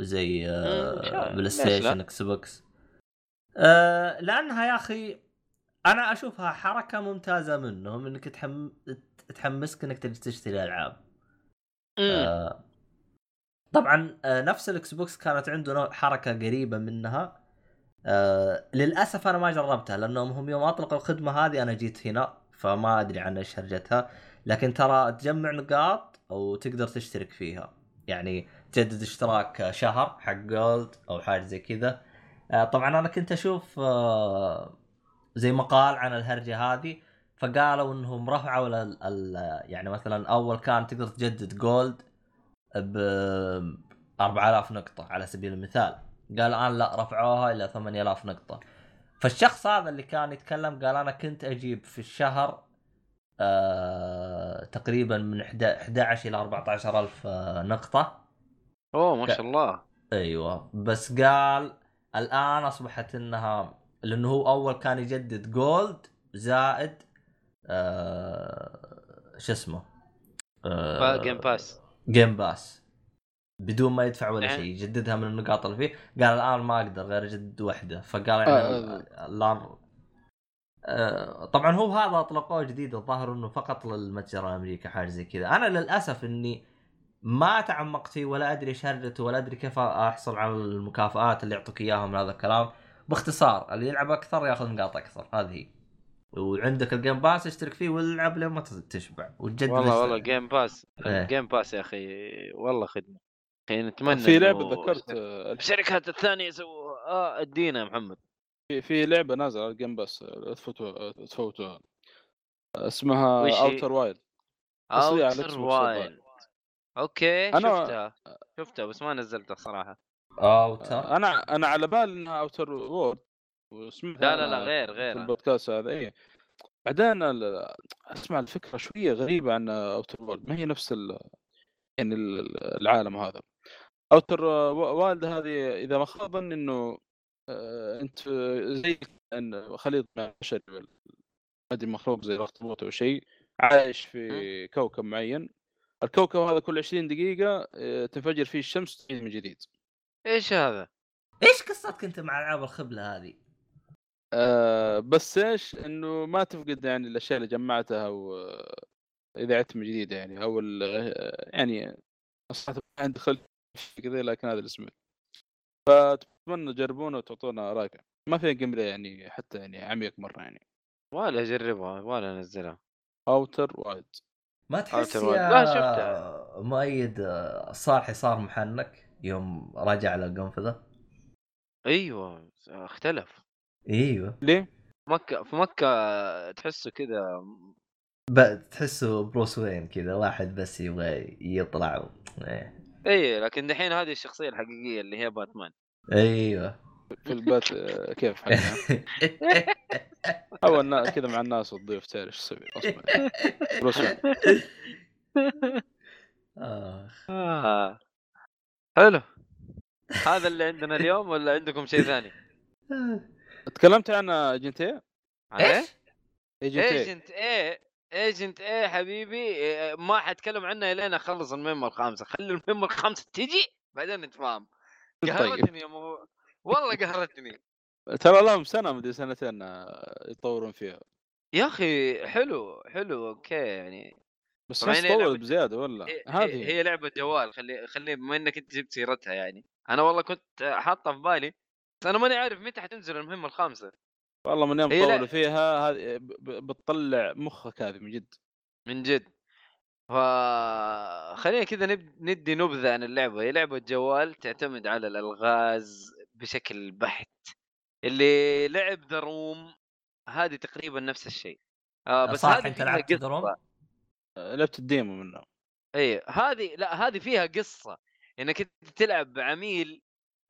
زي آه،. بلاي ستيشن؟ إكس بوكس آه، لأنها يا أخي أنا أشوفها حركة ممتازة منهم إنك تحم... تحمسك إنك تجي تشتري العاب آه، طبعا آه، نفس الاكس بوكس كانت عنده حركة قريبة منها. آه، للأسف أنا ما جربتها لأنهم هم يوم أطلقوا الخدمة هذه أنا جيت هنا فما أدري عن إيش هرجتها لكن ترى تجمع نقاط أو تقدر تشترك فيها. يعني تجدد اشتراك شهر حق gold أو حاجة زي كذا. آه، طبعا أنا كنت أشوف آه، زي مقال عن الهرجة هذه فقالوا إنهم رفعوا يعني مثلا أول كان تقدر تجدد gold ب 4000 نقطة على سبيل المثال. قال الآن لا رفعوها إلى 8000 نقطة. فالشخص هذا اللي كان يتكلم قال أنا كنت أجيب في الشهر آه تقريبا من 11 إلى 14000 آه نقطة. أوه ما شاء الله. أيوه. بس قال الآن أصبحت إنها لأنه هو أول كان يجدد جولد زائد آه شو اسمه؟ آه جيم باس جيم باس بدون ما يدفع ولا شيء يجددها من النقاط اللي فيه. قال الآن ما أقدر غير أجدد واحدة فقال يعني آه، الآن آه، طبعا هو هذا أطلقوه جديد الظاهر إنه فقط للمتجر الأمريكي حاجة زي كذا. أنا للأسف إني ما تعمقت فيه ولا أدري شرته ولا أدري كيف أحصل على المكافآت اللي يعطوك اياها من هذا الكلام. باختصار اللي يلعب أكثر ياخذ نقاط أكثر هذه هي. وعندك الجيم باس اشترك فيه والعب لين ما تشبع. وتجدد والله. والله جيم باس إيه. جيم باس يا أخي والله خدمة. أخي نتمنى في لعبة ذكرت الشركات الثانية يسووها. آه ادينا يا محمد. في في لعبة نازلة على ال game لا تفوتوها تفوتوها. اسمها؟ اوتر على اوتر. وايلد أوكي أنا- شفتها شفتها بس ما نزلتها صراحة. أوتر؟ أنا أنا على بال إنها أوتر وورد وسمعت لا لا لا غير غير. البودكاست هذا اي بعدين ال- أسمع الفكرة شوية غريبة عن أوتر وورد ما هي نفس ال... يعني ال- العالم هذا. أوتر وايلد هذه إذا ما خاب ظني إنه آه، أنت زي إن خليط مع وال- ما أدري مخلوق زي الأخطبوط أو شيء عايش في كوكب معين. الكوكب هذا كل 20 دقيقة آه، تنفجر فيه الشمس وتعيد من جديد. إيش هذا؟ إيش قصتك أنت مع ألعاب الخبلة هذه؟ آه بس إيش؟ إنه ما تفقد يعني الأشياء اللي جمعتها و إذا عدت من جديد يعني. أو ال- آه، يعني ما عندي خلف في كذا لكن هذا اللي سمعت فأتمنى تجربونه وتعطونا رايكم ما فيها جيم يعني حتى يعني عميق مرة يعني. ولا أجربها ولا أنزلها. أوتر وايد. ما تحس أوتر وايلد. يا لا، شفتها. مؤيد آه، صالحي صار محنك يوم رجع للقنفذه أيوه اختلف أيوه ليه؟ مكة في مكة تحسه كذا ب- تحسه بروس وين كذا واحد بس يبغى يطلع و... إيه. اي لكن دحين هذه الشخصية الحقيقية اللي هي باتمان أيوه في البيت آه، كيف أو النا- كذا مع الناس والضيوف تعرف إيش تسوي. آخ. آه. حلو هذا اللي عندنا اليوم ولا عندكم شيء ثاني؟ تكلمت عن ايجنتي عن إيه؟ ايجنت إيه ايجنت إيه حبيبي إيه، ما حتكلم عنها الين أخلص المهمه الخامسة خلي المهمه الخامسة تجي بعدين نتفاهم طيب قهرتني يا مو... والله قهرتني. ترى لهم سنة مدري سنتين آه، يطورون فيها. يا أخي حلو حلو أوكي يعني. بس طولت لعبة- بزيادة ولا؟ هي, هذه هي, لعبة جوال خلي خلي بما إنك أنت جبت سيرتها يعني. أنا والله كنت حاطها في بالي بس أنا ماني عارف متى حتنزل المهمة الخامسة. والله من يوم طولوا فيها هذه بتطلع مخك هذه من جد. من جد. ف خلينا كذا. ندي نبذة عن اللعبة. هي لعبة جوال تعتمد على الألغاز بشكل بحت. اللي لعب ذا روم هذه تقريبا نفس الشيء. آه بس صح هذه أنت لعبت قصة. دروم؟ آه، لعبت ال demo منه. اي هذه لا هذه فيها قصة. إنك أنت تلعب بعميل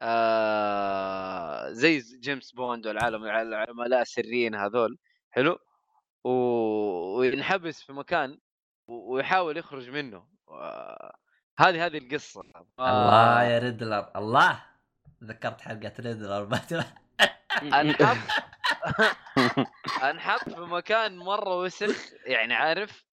آه زي جيمس بوند والعالم العملاء السريين هذول. حلو؟ و... وينحبس في مكان و... ويحاول يخرج منه. و- هذه هذه القصة. الله يا ريدلر الله! ذكرت حلقة ريدلر انحط انحط في مكان مرة وسخ يعني عارف؟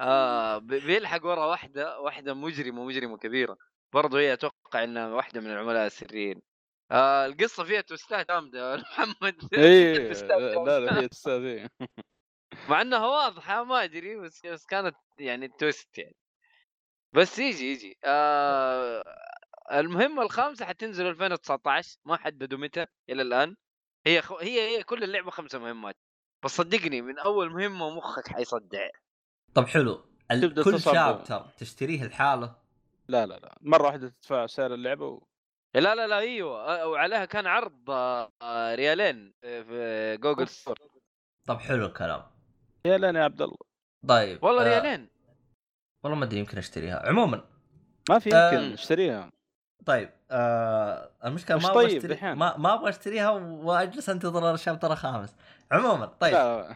آه بي- بيلحق ورا واحدة واحدة مجرمة مجرمة كبيرة. برضو هي أتوقع إنها واحدة من العملاء السريين. آه القصة فيها twistات جامدة محمد. اي twistات لا. لا هي تستاهل إيه. مع إنها واضحة ما أدري بس بس كانت يعني twist يعني. بس يجي يجي. آه المهمه الخامسة حتنزل 2019 ما حددوا متى إلى الآن. هي خ... هي هي كل اللعبة خمسة مهمات بس صدقني من أول مهمة مخك حيصدع. طب حلو ال- كل. chapter تشتريه لحاله؟ لا لا لا مرة واحدة تدفع سعر اللعبة و... لا لا لا أيوه وعليها كان عرض آه، ريالين آه، في جوجل store. طب حلو الكلام. يا لين يا عبد الله. طيب والله آه، ريالين. والله ما أدري يمكن أشتريها. عموما ما في. يمكن اشتريها طيب آه المشكلة مش ما أبغى طيب اشتري. ما, ما أبغى أشتريها وأجلس أنتظر الشابتر الخامس. عموما طيب. لا.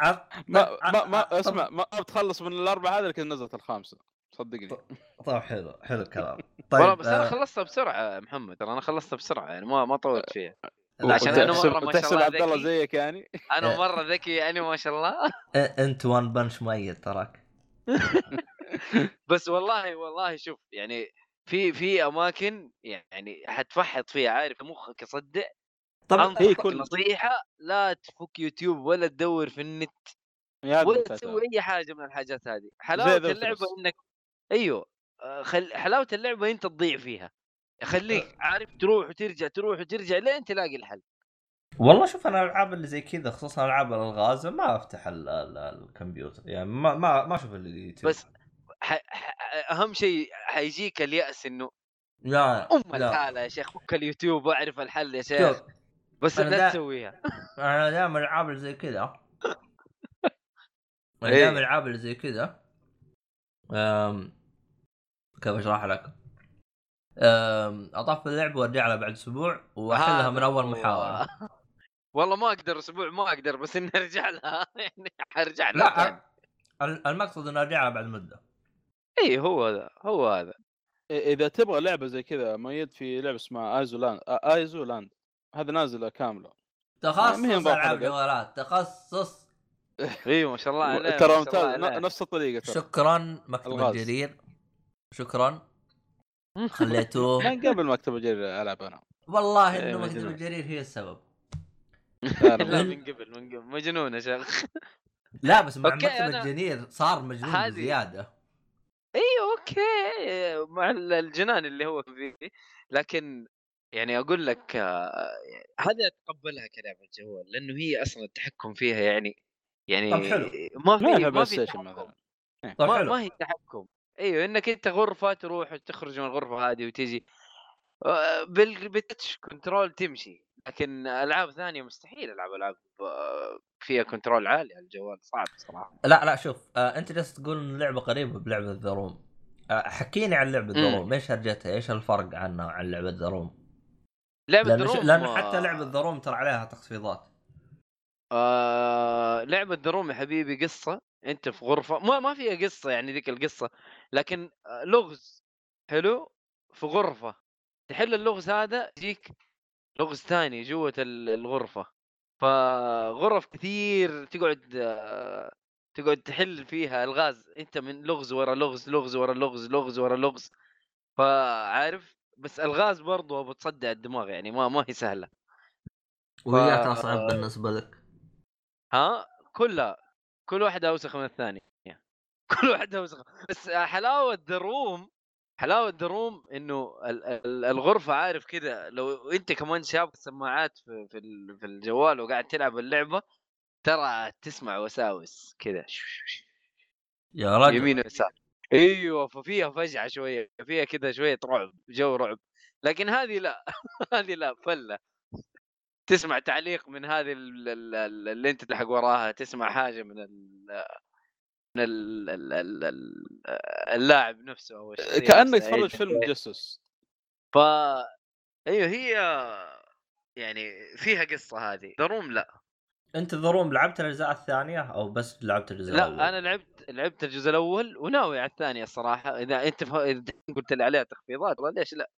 عط... ما طيب، ما, ما طب- اسمع ما بتخلص من الأربعة هذه لكن نزلت الخامسة. صدقني. طيب حلو حلو الكلام. طيب والله بس أنا آه، خلصتها بسرعة محمد ترى أنا خلصتها بسرعة يعني ما ما طولت فيها. لا، عشان تحسب- مرة ما شاء تحسب الله عبد الله. زيك يعني. أنا. مرة ذكي يعني ما شاء الله. أنت وان بنش مؤيد تراك. بس والله والله شوف يعني في في أماكن يعني حتفحط فيها عارف مخك يصدع طب أنصحك هي كل- نصيحه لا تفك يوتيوب ولا تدور في النت ولا. تسوي أي حاجة من الحاجات هذه. حلاوة اللعبة الفلس. إنك أيوه آه، خل... حلاوة اللعبة أنت تضيع فيها. خليك عارف تروح وترجع تروح وترجع لين تلاقي الحل. والله شوف أنا الألعاب اللي زي كذا خصوصا ألعاب الألغاز ما أفتح ال ال الكمبيوتر يعني ما ما ما أشوف اليوتيوب. بس ح... ح... أهم شيء حيجيك اليأس إنه لا أم لا. الحالة يا شيخ فك اليوتيوب واعرف الحل يا شيخ بس لا تسويها. أنا دائما اللي زي كذا أنا. دائما الالعاب اللي زي كذا أم... كيف أشرح لك؟ أم... اطفي اللعبه وأرجع لها بعد أسبوع وأحلها من أول هو. محاولة. والله. ما أقدر أسبوع ما أقدر بس إني أرجع لها. يعني حرجع لها لا المقصد إني أرجع لها بعد مدة. اي هو هذا هو هذا. إ- إذا تبغى لعبة زي كذا ميت في لعبة اسمها Isoland آ- Isoland هذا نازلة كاملة. تخصص ألعاب. جوالات تخصص. أيوه ما شاء الله عليه ترى ما شاء ممتاز ن-. نفس الطريقة ترى. شكرا مكتب الغاز. الجرير. شكرا. خليتوه. من قبل ما اكتب الجرير ألعب أنا. والله إيه، إنه مكتب مجنون. الجرير هي السبب. لا من- من قبل من قبل. مجنون يا شيخ. لا بس مع أوكي، مكتب أنا- الجرير صار مجنون هذه- بزيادة. أيوه أوكي مع ال- الجنان اللي هو فيه لكن يعني أقول لك آه، هذا أتقبلها كلعبه جوال لأنه هي أصلا التحكم فيها يعني يعني طب حلو. ما في ما في gameplay في. مثلا. طب ما, حلو. ما هي تحكم إيوه إنك أنت غرفة تروح وتخرج من الغرفة هذه وتجي آه، بال بال touch control تمشي. لكن ألعاب ثانية مستحيل ألعب ألعاب آه، فيها control عالي على الجوال صعب صراحة. لا لا شوف آه أنت جالس تقول إن اللعبة قريبة بلعبة The Room آه حكيني عن لعبة The. Room إيش هرجتها؟ إيش الفرق عنها وعن لعبة The Room لعبة لأنه, The Room لأنه حتى لعبة The Room ترى عليها تخفيضات. آه لعبة The Room يا حبيبي قصة أنت في غرفة ما ما فيها قصة يعني ذيك القصة لكن آه، لغز حلو؟ في غرفة تحل اللغز هذا يجيك لغز ثاني جوة ال- الغرفة. فغرف كثير تقعد تقعد تحل فيها الغاز. أنت من لغز ورا لغز لغز ورا لغز لغز ورا لغز. فعارف؟ بس الغاز برضو بتصدع الدماغ يعني ما ما هي سهلة. وهي أصعب بالنسبة لك؟ ها؟ كلها. كل واحدة أوسخ من الثانية كل واحدة أوسخ. بس حلاوة دروم حلاوة دروم إنه ال- ال- الغرفة عارف كذا لو أنت كمان شابك السماعات في في ال- في الجوال وقاعد تلعب اللعبة ترى تسمع وساوس كذا يا رجل يمين ويسار. أيوه ففيها فجعة شوية فيها كذا شوية رعب جو رعب. لكن هذه لا هذه لا فلة. تسمع تعليق من هذه ال- ال- ال- اللي أنت تلحق وراها تسمع حاجة من اللاعب نفسه أو كانك نفسها. تتفرج فيلم تجسس ف أيوه هي يعني فيها قصة هذه. دروم لا. أنت The Room لعبت الأجزاء الثانية أو بس لعبت الجزء لا الأول؟ أنا لعبت لعبت الجزء الأول وناوي على الثانية الصراحة. إذا أنت ف... قلت لي عليها تخفيضات والله ليش لا؟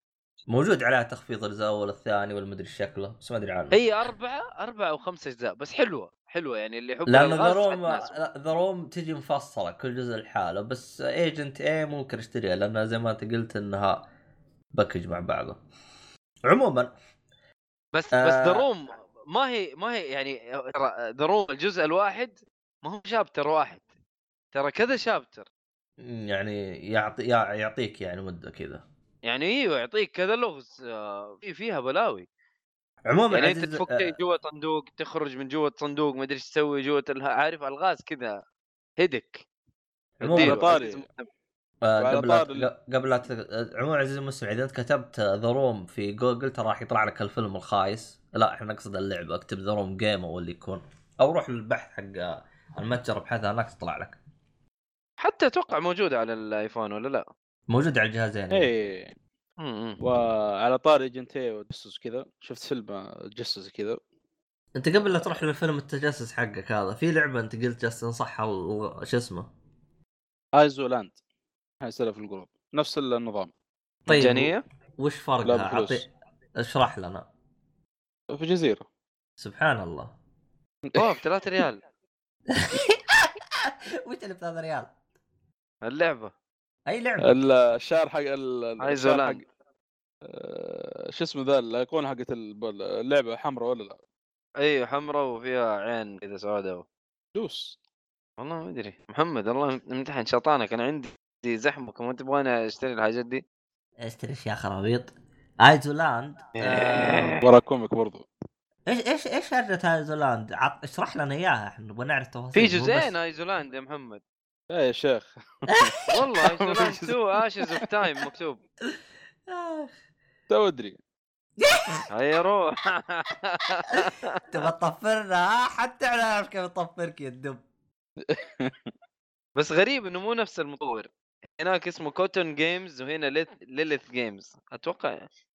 موجود عليها تخفيض الجزء الأول الثاني ولا مدري شكله بس ما أدري عنه هي أربعة أربعة أو خمس أجزاء بس حلوة حلوة يعني اللي يحب لأن The الألغاز Room حتناسبه. The Room تجي مفصلة كل جزء لحاله بس Agent A ممكن أشتريها لأنها زي ما أنت قلت إنها package مع بعضه عموما بس آه. بس دروم ما هي ما هي يعني ترى دروم الجزء الواحد ما هو شابتر واحد ترى كذا شابتر يعني يعطي يع- يعطيك يعني مدة كذا يعني أيوه يعطيك كذا لغز آه، في فيها بلاوي عموما يعني أنت تفك آه، شيء جوا صندوق تخرج من جوا الصندوق ما أدري إيش تسوي جوا الها... عارف ألغاز كذا هدك عموما طاري. عزيز المستمع. آه، قبل قبل عموما عزيزي المستمع إذا أنت كتبت The Room في جوجل ترى راح يطلع لك الفيلم الخايس لا إحنا نقصد اللعبة اكتب The Room game أو اللي يكون أو روح للبحث حق آه، المتجر ابحثها هناك تطلع لك حتى أتوقع موجودة على الآيفون ولا لا؟ موجود على الجهازين إيه. م- م. وعلى طار Agent A وتجسس كذا. شفت فيلم تجسس كذا. انت قبل لا تروح للفيلم التجسس حقك هذا في لعبة انت قلت جالس تنصحها شو اسمه؟ Isoland هاي في ال group نفس النظام. طيب مجانية؟ وش فرقها؟ أعطي اشرح لنا. في جزيره سبحان الله. اوه ب 3 ريال. وش اللي ب 3 ريال؟ اللعبة. أي لعبة. الشعار حق ال- ايزو الشعر حق Land آه، شو اسمه ذا الأيقونة حقت اللعبة حمراء ولا لا؟ أيوه حمراء وفيها عين كذا سوداء دوس والله ما أدري. محمد الله امتحن شيطانك أنا عندي دي زحمه ما تبغاني أشتري الحاجات دي؟ أشتري أشياء خرابيط. Isoland آه، ورا comic برضو. إيش إيش إيش هرجة Isoland؟ عط... اشرح لنا إياها إحنا نبغى نعرف تفاصيل في جزئين Isoland يا محمد. يا شيخ. والله 2 Ashes of Time مكتوب. آه، تو أدري. هيا روح. تبغى تطفرنا؟ ها؟ حتى إحنا نعرف كيف نطفرك يا الدب. بس غريب إنه مو نفس المطور. هناك اسمه Cotton Games وهنا ليث- Lilith Games أتوقع نفس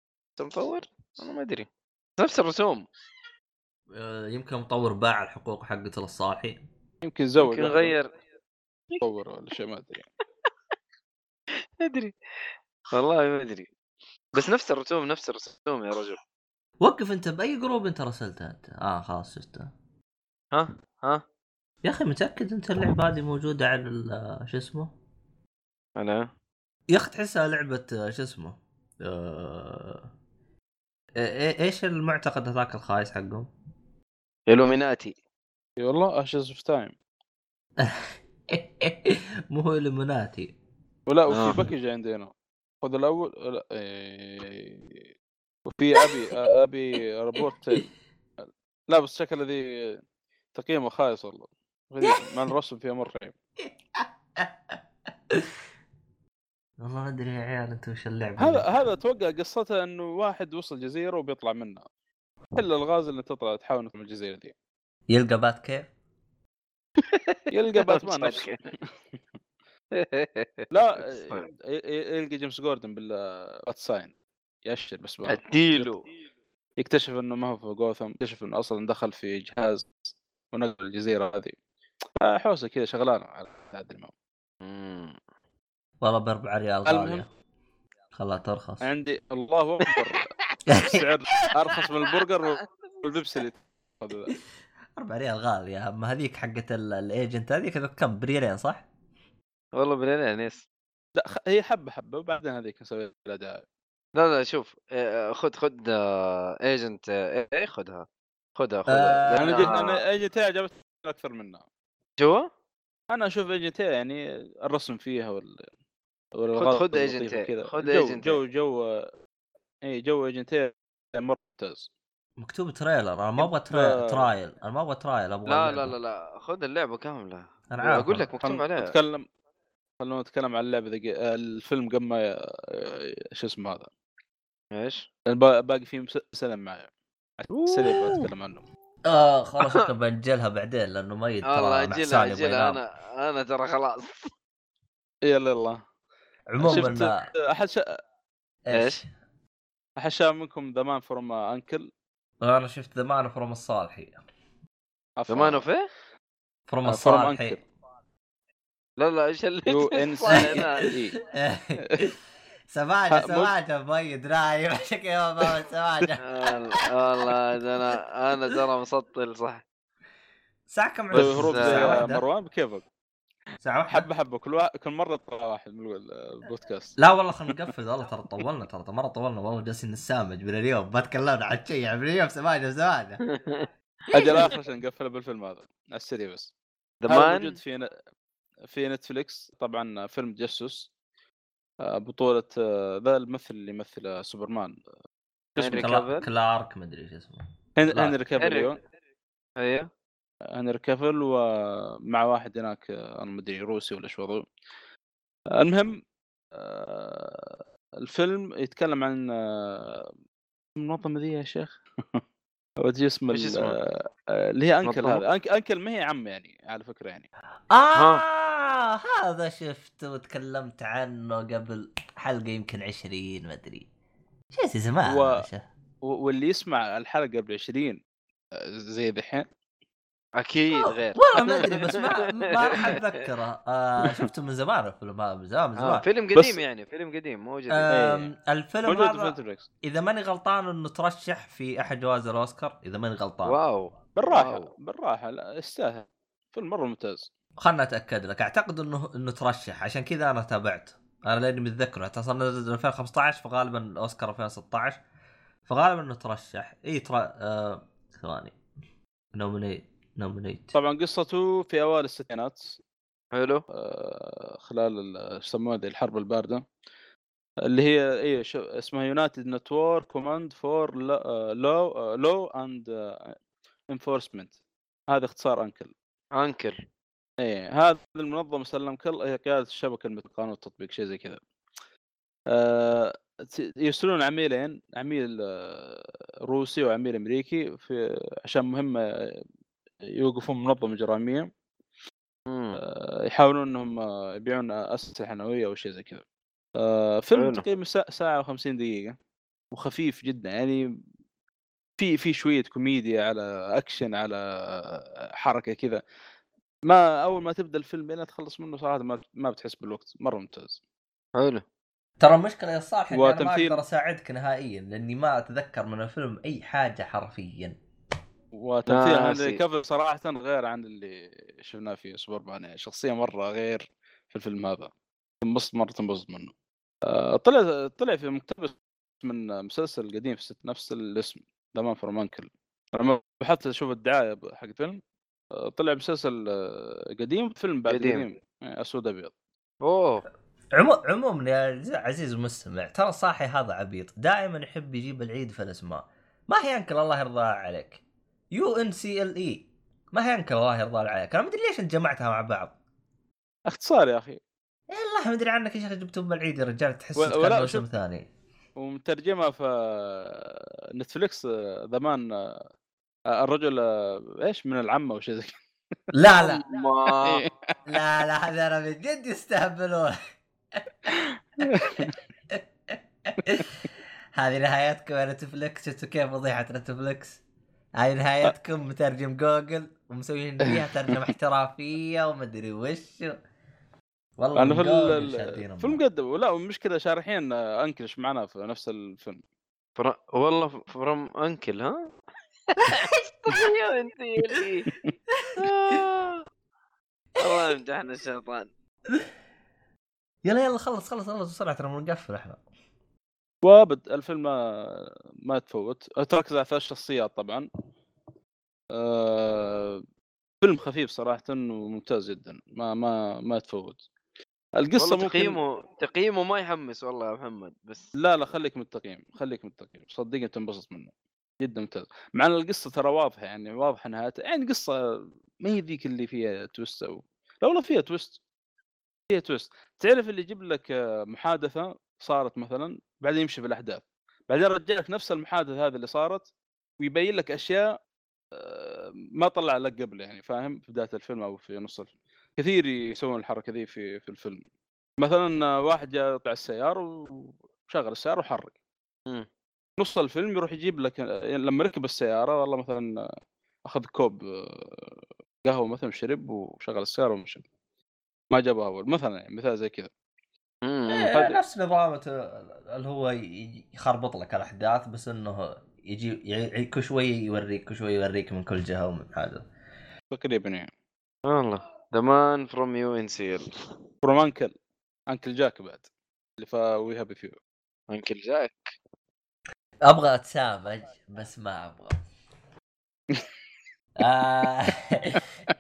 المطور؟ أنا ما أدري. نفس الرسوم. آه، يمكن مطور باع الحقوق حقته للصالحي يمكن زوج يمكن غير. مطور ولا شيء ما أدري. ما أدري. والله ما أدري. بس نفس الرسوم نفس الرسوم يا رجل. وقف أنت بأي group أنت رسلت أنت؟ آه خلاص شفته. ها؟ ها؟ يا أخي متأكد أنت اللعبة هذه موجودة على ال- شو اسمه؟ أنا يا أخي تحسها لعبة شو اسمه؟ آه... إيه- إيه- إيش المعتقد هذاك الخايس حقهم؟ إلوميناتي. اي والله Ashes of Time مو هو الومناتي ولا آه. وفي باكج عندنا خذ الأول لا إيه. وفي أبي أبي ريبورت تيل. لا بس شكل ذي تقييمه خايس والله غريب مع الرسم فيها مرة والله ما أدري يا عيال أنتم وش اللعبة هذا. هذا أتوقع قصته إنه واحد وصل جزيرة وبيطلع منها كل الغاز اللي تطلع تحاول من الجزيرة دي يلقى بات كيف؟ يلقى باتمان نفسه. لا ي- ي- يلقى جيمس جوردن بال Bat sign يأشر بس ما أديله. يكتشف إنه ما هو في جوثم يكتشف إنه أصلا دخل في جهاز ونقل الجزيرة هذه. آه، حوسة كذا شغلانة على هذا المهم مم. والله بأربع ريال المهم. غاليه خلاها ترخص. عندي الله أكبر. السعر أرخص من البرجر والبيبسي اللي. 4 ريال غاليه اما هذيك حقت ال- الايجنت هذيك كم؟ بريالين صح؟ والله بالله نيس لا خ- هي حبة حبة. وبعدين هذيك نسوي لها دعايه لا لا شوف آه، خذ خذ ايجنت إيه خذها. خذها خذها. آه، أنا جيت أنا ايجنتي عجبتني أكثر منها. شو؟ أنا أشوف ايجنتي يعني الرسم فيها وال خذ- خذ كذا. خذ جو ايجنتي. جو جو اي جو ايجنتي مره ممتاز مكتوب تريلر أنا ما أبغى ترا... ترايل أنا ما أبغى ترايل أبغى لا. لا لا لا خذ اللعبة كاملة. أنا عارف أقول لك مكتوب عليها نتكلم خلونا نتكلم عن اللعبة ذي الفيلم قبل ما شو اسمه هذا. إيش؟ باقي فيه مس- سلم معي. سريع بتكلم عنه. آه خلاص ممكن بنجلها بعدين لأنه ما يد والله ترى اجلها اجلها أنا أنا ترى خلاص. يلا يلا. عموما شفت أحد شا... إيش؟ أحد شاف منكم ذا مان فروم أنكل؟ أنا شفت ذا مان فروم الصالحي. زمان اوف إيه؟ فروم آه، from الصالحي. لا لا إيش اللي يو إن سي. اي مو- سماجة مبيض نايم عشان كذا ما بابا سماجة. والله أنا أنا ترى مسطل صح. ساعة كم بس- عندك؟ هروب آه، ساعة واحدة؟ مروان بكيفك. ساعة واحدة؟ حبة حبة. كل واحد كل مرة طلع واحد من ال- البودكاست. لا والله خلينا نقفل. والله ترى طولنا ترى مرة طولنا. والله جالسين نسامج من اليوم. ما تكلمنا عن شيء يعني من اليوم. سماجه سماجه أجل آخر عشان نقفله بالفيلم هذا على السريع بس. the man موجود في ن... في نتفليكس. طبعا فيلم تجسس آه، بطولة آه، ذا الممثل اللي يمثل آه، سوبرمان. كافيل كلارك مدري إيش اسمه. هنري. أيوه. أيوه. هنري كافيل ومع واحد هناك أنا مدري روسي ولا شو وضعه. المهم آه، الفيلم يتكلم عن آه، المنظمة ذي يا شيخ؟ ودي اسم وش اسمه؟ آه، اللي هي أنكل؟ هذا أنك- أنكل ما هي عم يعني على فكرة يعني. آه هذا شفته وتكلمت عنه قبل حلقة يمكن 20 ما أدري. شيء زمان و- واللي يسمع الحلقة قبل 20 آه، زي دحين أكيد غير. والله ما أدري بس ما ما راح أتذكره. آه شفته من زمان الفيلم هذا من زمان من آه زمان. فيلم بس- قديم يعني فيلم قديم مو جديد. آم، الفيلم موجود هذا إذا ماني غلطان إنه ترشح في أحد جوائز الأوسكار إذا ماني غلطان. واو. بالراحة واو. بالراحة لا يستاهل. فيلم مرة ممتاز. خلنا أتأكد لك. أعتقد إنه إنه ترشح. عشان كذا أنا تابعت. أنا لأني متذكره حتى أصلا نزل 2015 فغالبا اوسكار 2016 فغالبا إنه ترشح. إي ترى آه، ثواني. nominate nominate طبعا قصته في أوائل الستينات حلو. آه، خلال يسموها ذي الحرب الباردة. اللي هي اي اسمها United Network Command for Law Law and Enforcement هذا اختصار U.N.C.L.E.. أنكل. إيه هذه المنظمة سلم كل هي قيادة الشبكة مثل قانون التطبيق شيء زي كذا. آه، ت- يرسلون عميلين عميل آه، روسي وعميل أمريكي في عشان مهمة يوقفون منظمة جرائميه مم. آه، يحاولون إنهم آه، يبيعون أسلحة نووية أو شيء زي كذا. آه، فيلم. تقريبا سا- ساعة و50 دقيقة وخفيف جدا يعني في في شوية كوميديا على أكشن على حركة كذا. ما أول ما تبدأ الفيلم لين تخلص منه صراحة ما ما بتحس بالوقت مرة ممتاز. حلو. ترى المشكلة يا صالح إني أنا ما وتمثيل- أقدر أساعدك نهائيا لأني ما أتذكر من الفيلم أي حاجة حرفيا. وتمثيل. هنري كافل صراحة غير عن اللي شفناه في سوبرمان يعني شخصية مرة غير في الفيلم هذا. تنبسط مرة تنبسط منه. آه، طلع طلع في مقتبس من مسلسل قديم في ست- نفس الاسم The Man from U.N.C.L.E. لما بحثت أشوف الدعاية حق الفيلم آه، طلع مسلسل آه، قديم فيلم بعد قديم. قديم, آه، أسود أبيض. أوه. عمو... عموما يا عز- عزيز المستمع ترى صاحي هذا عبيط. دائما يحب يجيب العيد في الأسماء. ما هي uncle؟ الله يرضى عليك. U N C L E ما هي uncle الله يرضى عليك أنا ما ادري ليش انت جمعتها مع بعض. اختصار يا أخي. إيه الله ما ادري عنك يا شيخ جبتهم بالعيد يا رجال تحس ولا- ولا اسم ثاني. ومترجمة في آه، نتفليكس آه، the man آه، الرجل آه، إيش من العم وشيء زي كذا. لا لا. لا لا هذا أنا من جد يستهبلون. هذه نهايتكم يا نتفلكس شفتوا كيف فضيحه نتفلكس هذه نهايتكم مترجم جوجل ومسويين فيها ترجمة احترافية ومدري وش والله أنا في ال- في المقدمه ولا والمشكلة شارحين أنكلش معنا في نفس الفيلم. فر... والله فروم أنكل ها؟ إيش تسوي انت يا آه. الله يمدحنا الشيطان. يلا يلا خلص خلص خلص بسرعة ترى بنقفل إحنا. وابد الفيلم ما ما تفوت. تركز على ثلاث شخصيات طبعا. آه، فيلم خفيف صراحة وممتاز جدا. ما ما ما تفوت. القصة ممكن تقييمه تقييمه ما يحمس والله يا محمد بس لا لا خليك من التقييم خليك من التقييم. صدقني تنبسط منه. جدا ممتاز. مع إن القصة ترى واضحة يعني واضحة نهايتها يعني قصة ما هي ذيك اللي فيها twist أو لا والله فيها twist. فيها twist. تعرف اللي يجيب لك آه، محادثة؟ صارت مثلا بعدين يمشي في الأحداث. بعدين رجع لك نفس المحادثة هذه اللي صارت ويبين لك أشياء آه، ما طلع لك قبل يعني فاهم؟ في بداية الفيلم أو في نص الفيلم. كثير يسوون الحركة ذي في في الفيلم. مثلا واحد جاء يقطع السيارة وشغل السيارة وحرق مم. نص الفيلم يروح يجيب لك يعني لما ركب السيارة والله مثلا أخذ كوب آه، قهوة مثلا شرب وشغل السيارة ومشى. ما جابها أول. مثلا يعني مثال زي كذا. إيه، هذا- نفس نظامة اللي هو يخربط لك الأحداث بس إنه يجي يعي- كل شوي يوريك كل شوي يوريك من كل جهة ومن هذا تقريبا يعني والله. ذا مان فروم يو ان سيل فروم انكل انكل جاك بعد. اللي فا وي هابي فيو انكل جاك أبغى أتسامج بس ما أبغى.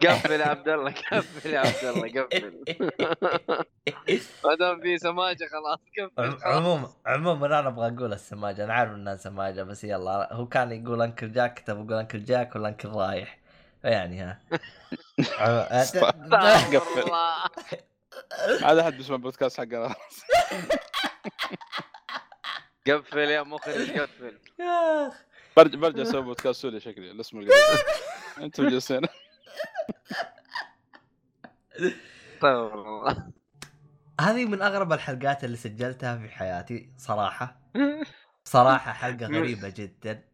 قفل يا عبد الله قفل يا عبد الله قفل. ما دام في سماجة خلاص قفل. عموما عموما أنا أبغى أقول السماجة. أنا عارف إنها سماجة بس يلا هو كان يقول أنكل جاك كنت بقول أنكل جاك ولا أنكل رايح. يعني ها. قفل. عاد احد بيسمع بودكاست حقنا قفل يا مخرج قفل. يا أخ. برجع برجع أسوي بودكاست سوري شكلي الاسم القديم أنتم جالسين. الله هذه من أغرب الحلقات اللي سجلتها في حياتي صراحة. صراحة حلقة غريبة جدا.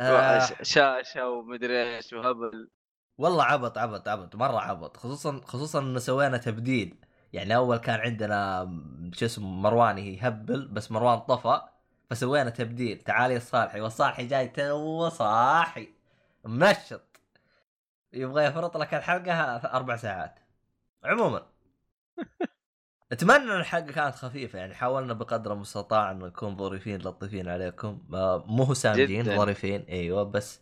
آه. شاشة ومدري إيش وهبل. والله عبط عبط عبط مرة عبط. خصوصا خصوصا انه سوينا تبديل. يعني أول كان عندنا شو اسمه مرواني يهبل بس مروان طفى. فسوينا تبديل. تعال يا الصالحي والصالحي جاي تو صاحي. منشط يبغى يفرط لك الحلقة أربع ساعات. عموما. أتمنى إن الحلقة كانت خفيفة. يعني حاولنا بقدر المستطاع ان نكون ظريفين لطيفين عليكم. مو هو سامجين. ظريفين. أيوه بس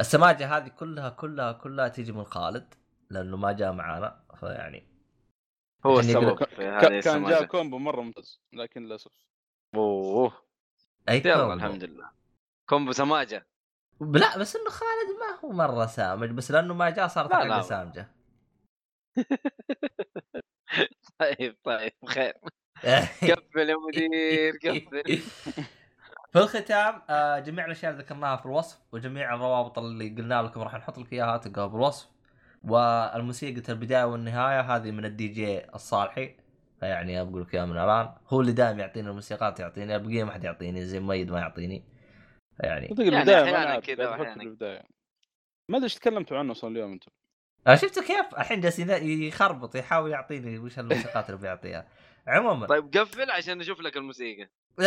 السماجة هذه كلها كلها كلها تيجي من خالد لأنه ما جاء معانا. فيعني هو السبب في هذه كان جاء كومبو مرة ممتاز لكن للأسف. أوه. أي يلا. الحمد لله. combo سماجة. لا بس إنه خالد ما هو مرة سامج بس لأنه ما جاء صارت. حلقه سامجة. طيب طيب خير. قفل يا مدير قفل. في الختام آه، جميع الأشياء اللي ذكرناها في الوصف وجميع الروابط اللي قلنا لكم راح نحط لك إياها تلقاها بالوصف. والموسيقى البداية والنهاية هذه من الدي جي الصالحي. يعني أقول لك اياها من الان هو اللي دائما يعطيني الموسيقات يعطيني البقيه ما حد يعطيني زي مؤيد ما يعطيني. يعني صدق يعني البداية نعرف كذا. بالبدايه ما أدري إيش تكلمتوا عنه أصلا اليوم أنتم. آه، شفتوا كيف؟ الحين جالس ينا- يخربط يحاول يعطيني وش الموسيقات اللي بيعطيها عموما. طيب قفل عشان نشوف لك الموسيقى.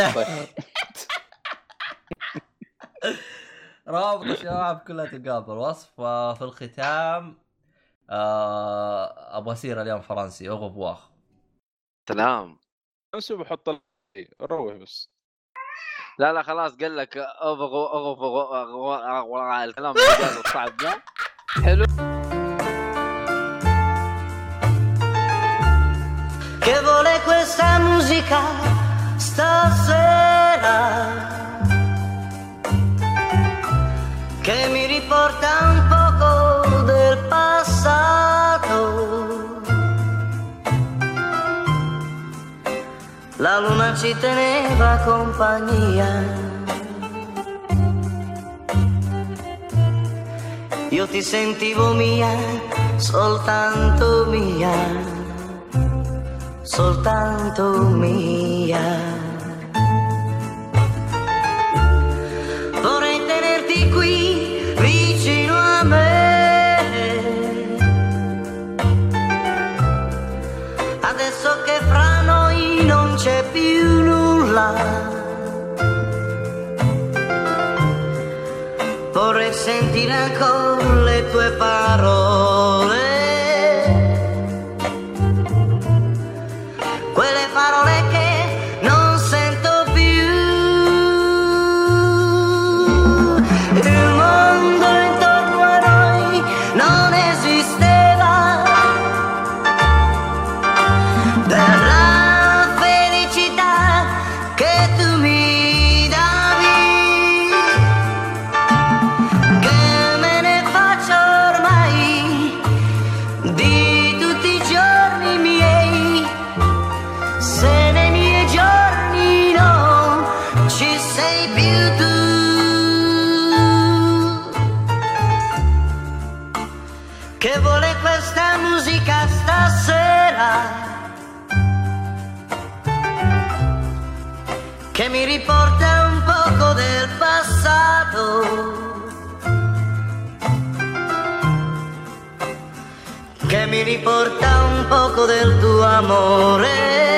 روابط الشباب كلها تلقاها بالوصف وفي الختام آه أبغى أسير اليوم فرنسي اوغو بواخ سلام انسب وحط ال- روح بس. لا لا خلاص قال لك أبغى أغو الكلام الصعب ده. حلو. Che vuole questa musica stasera? Che mi riporta un la luna ci teneva compagnia io ti sentivo mia soltanto mia soltanto mia. Vorrei tenerti qui c'è più nulla. Vorrei sentire ancora le tue parole. importa un poco de tu amor. Eh.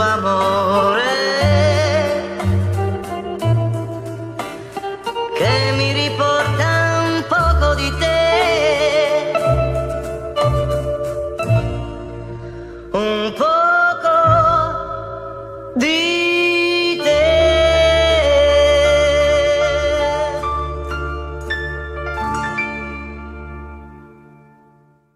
amor.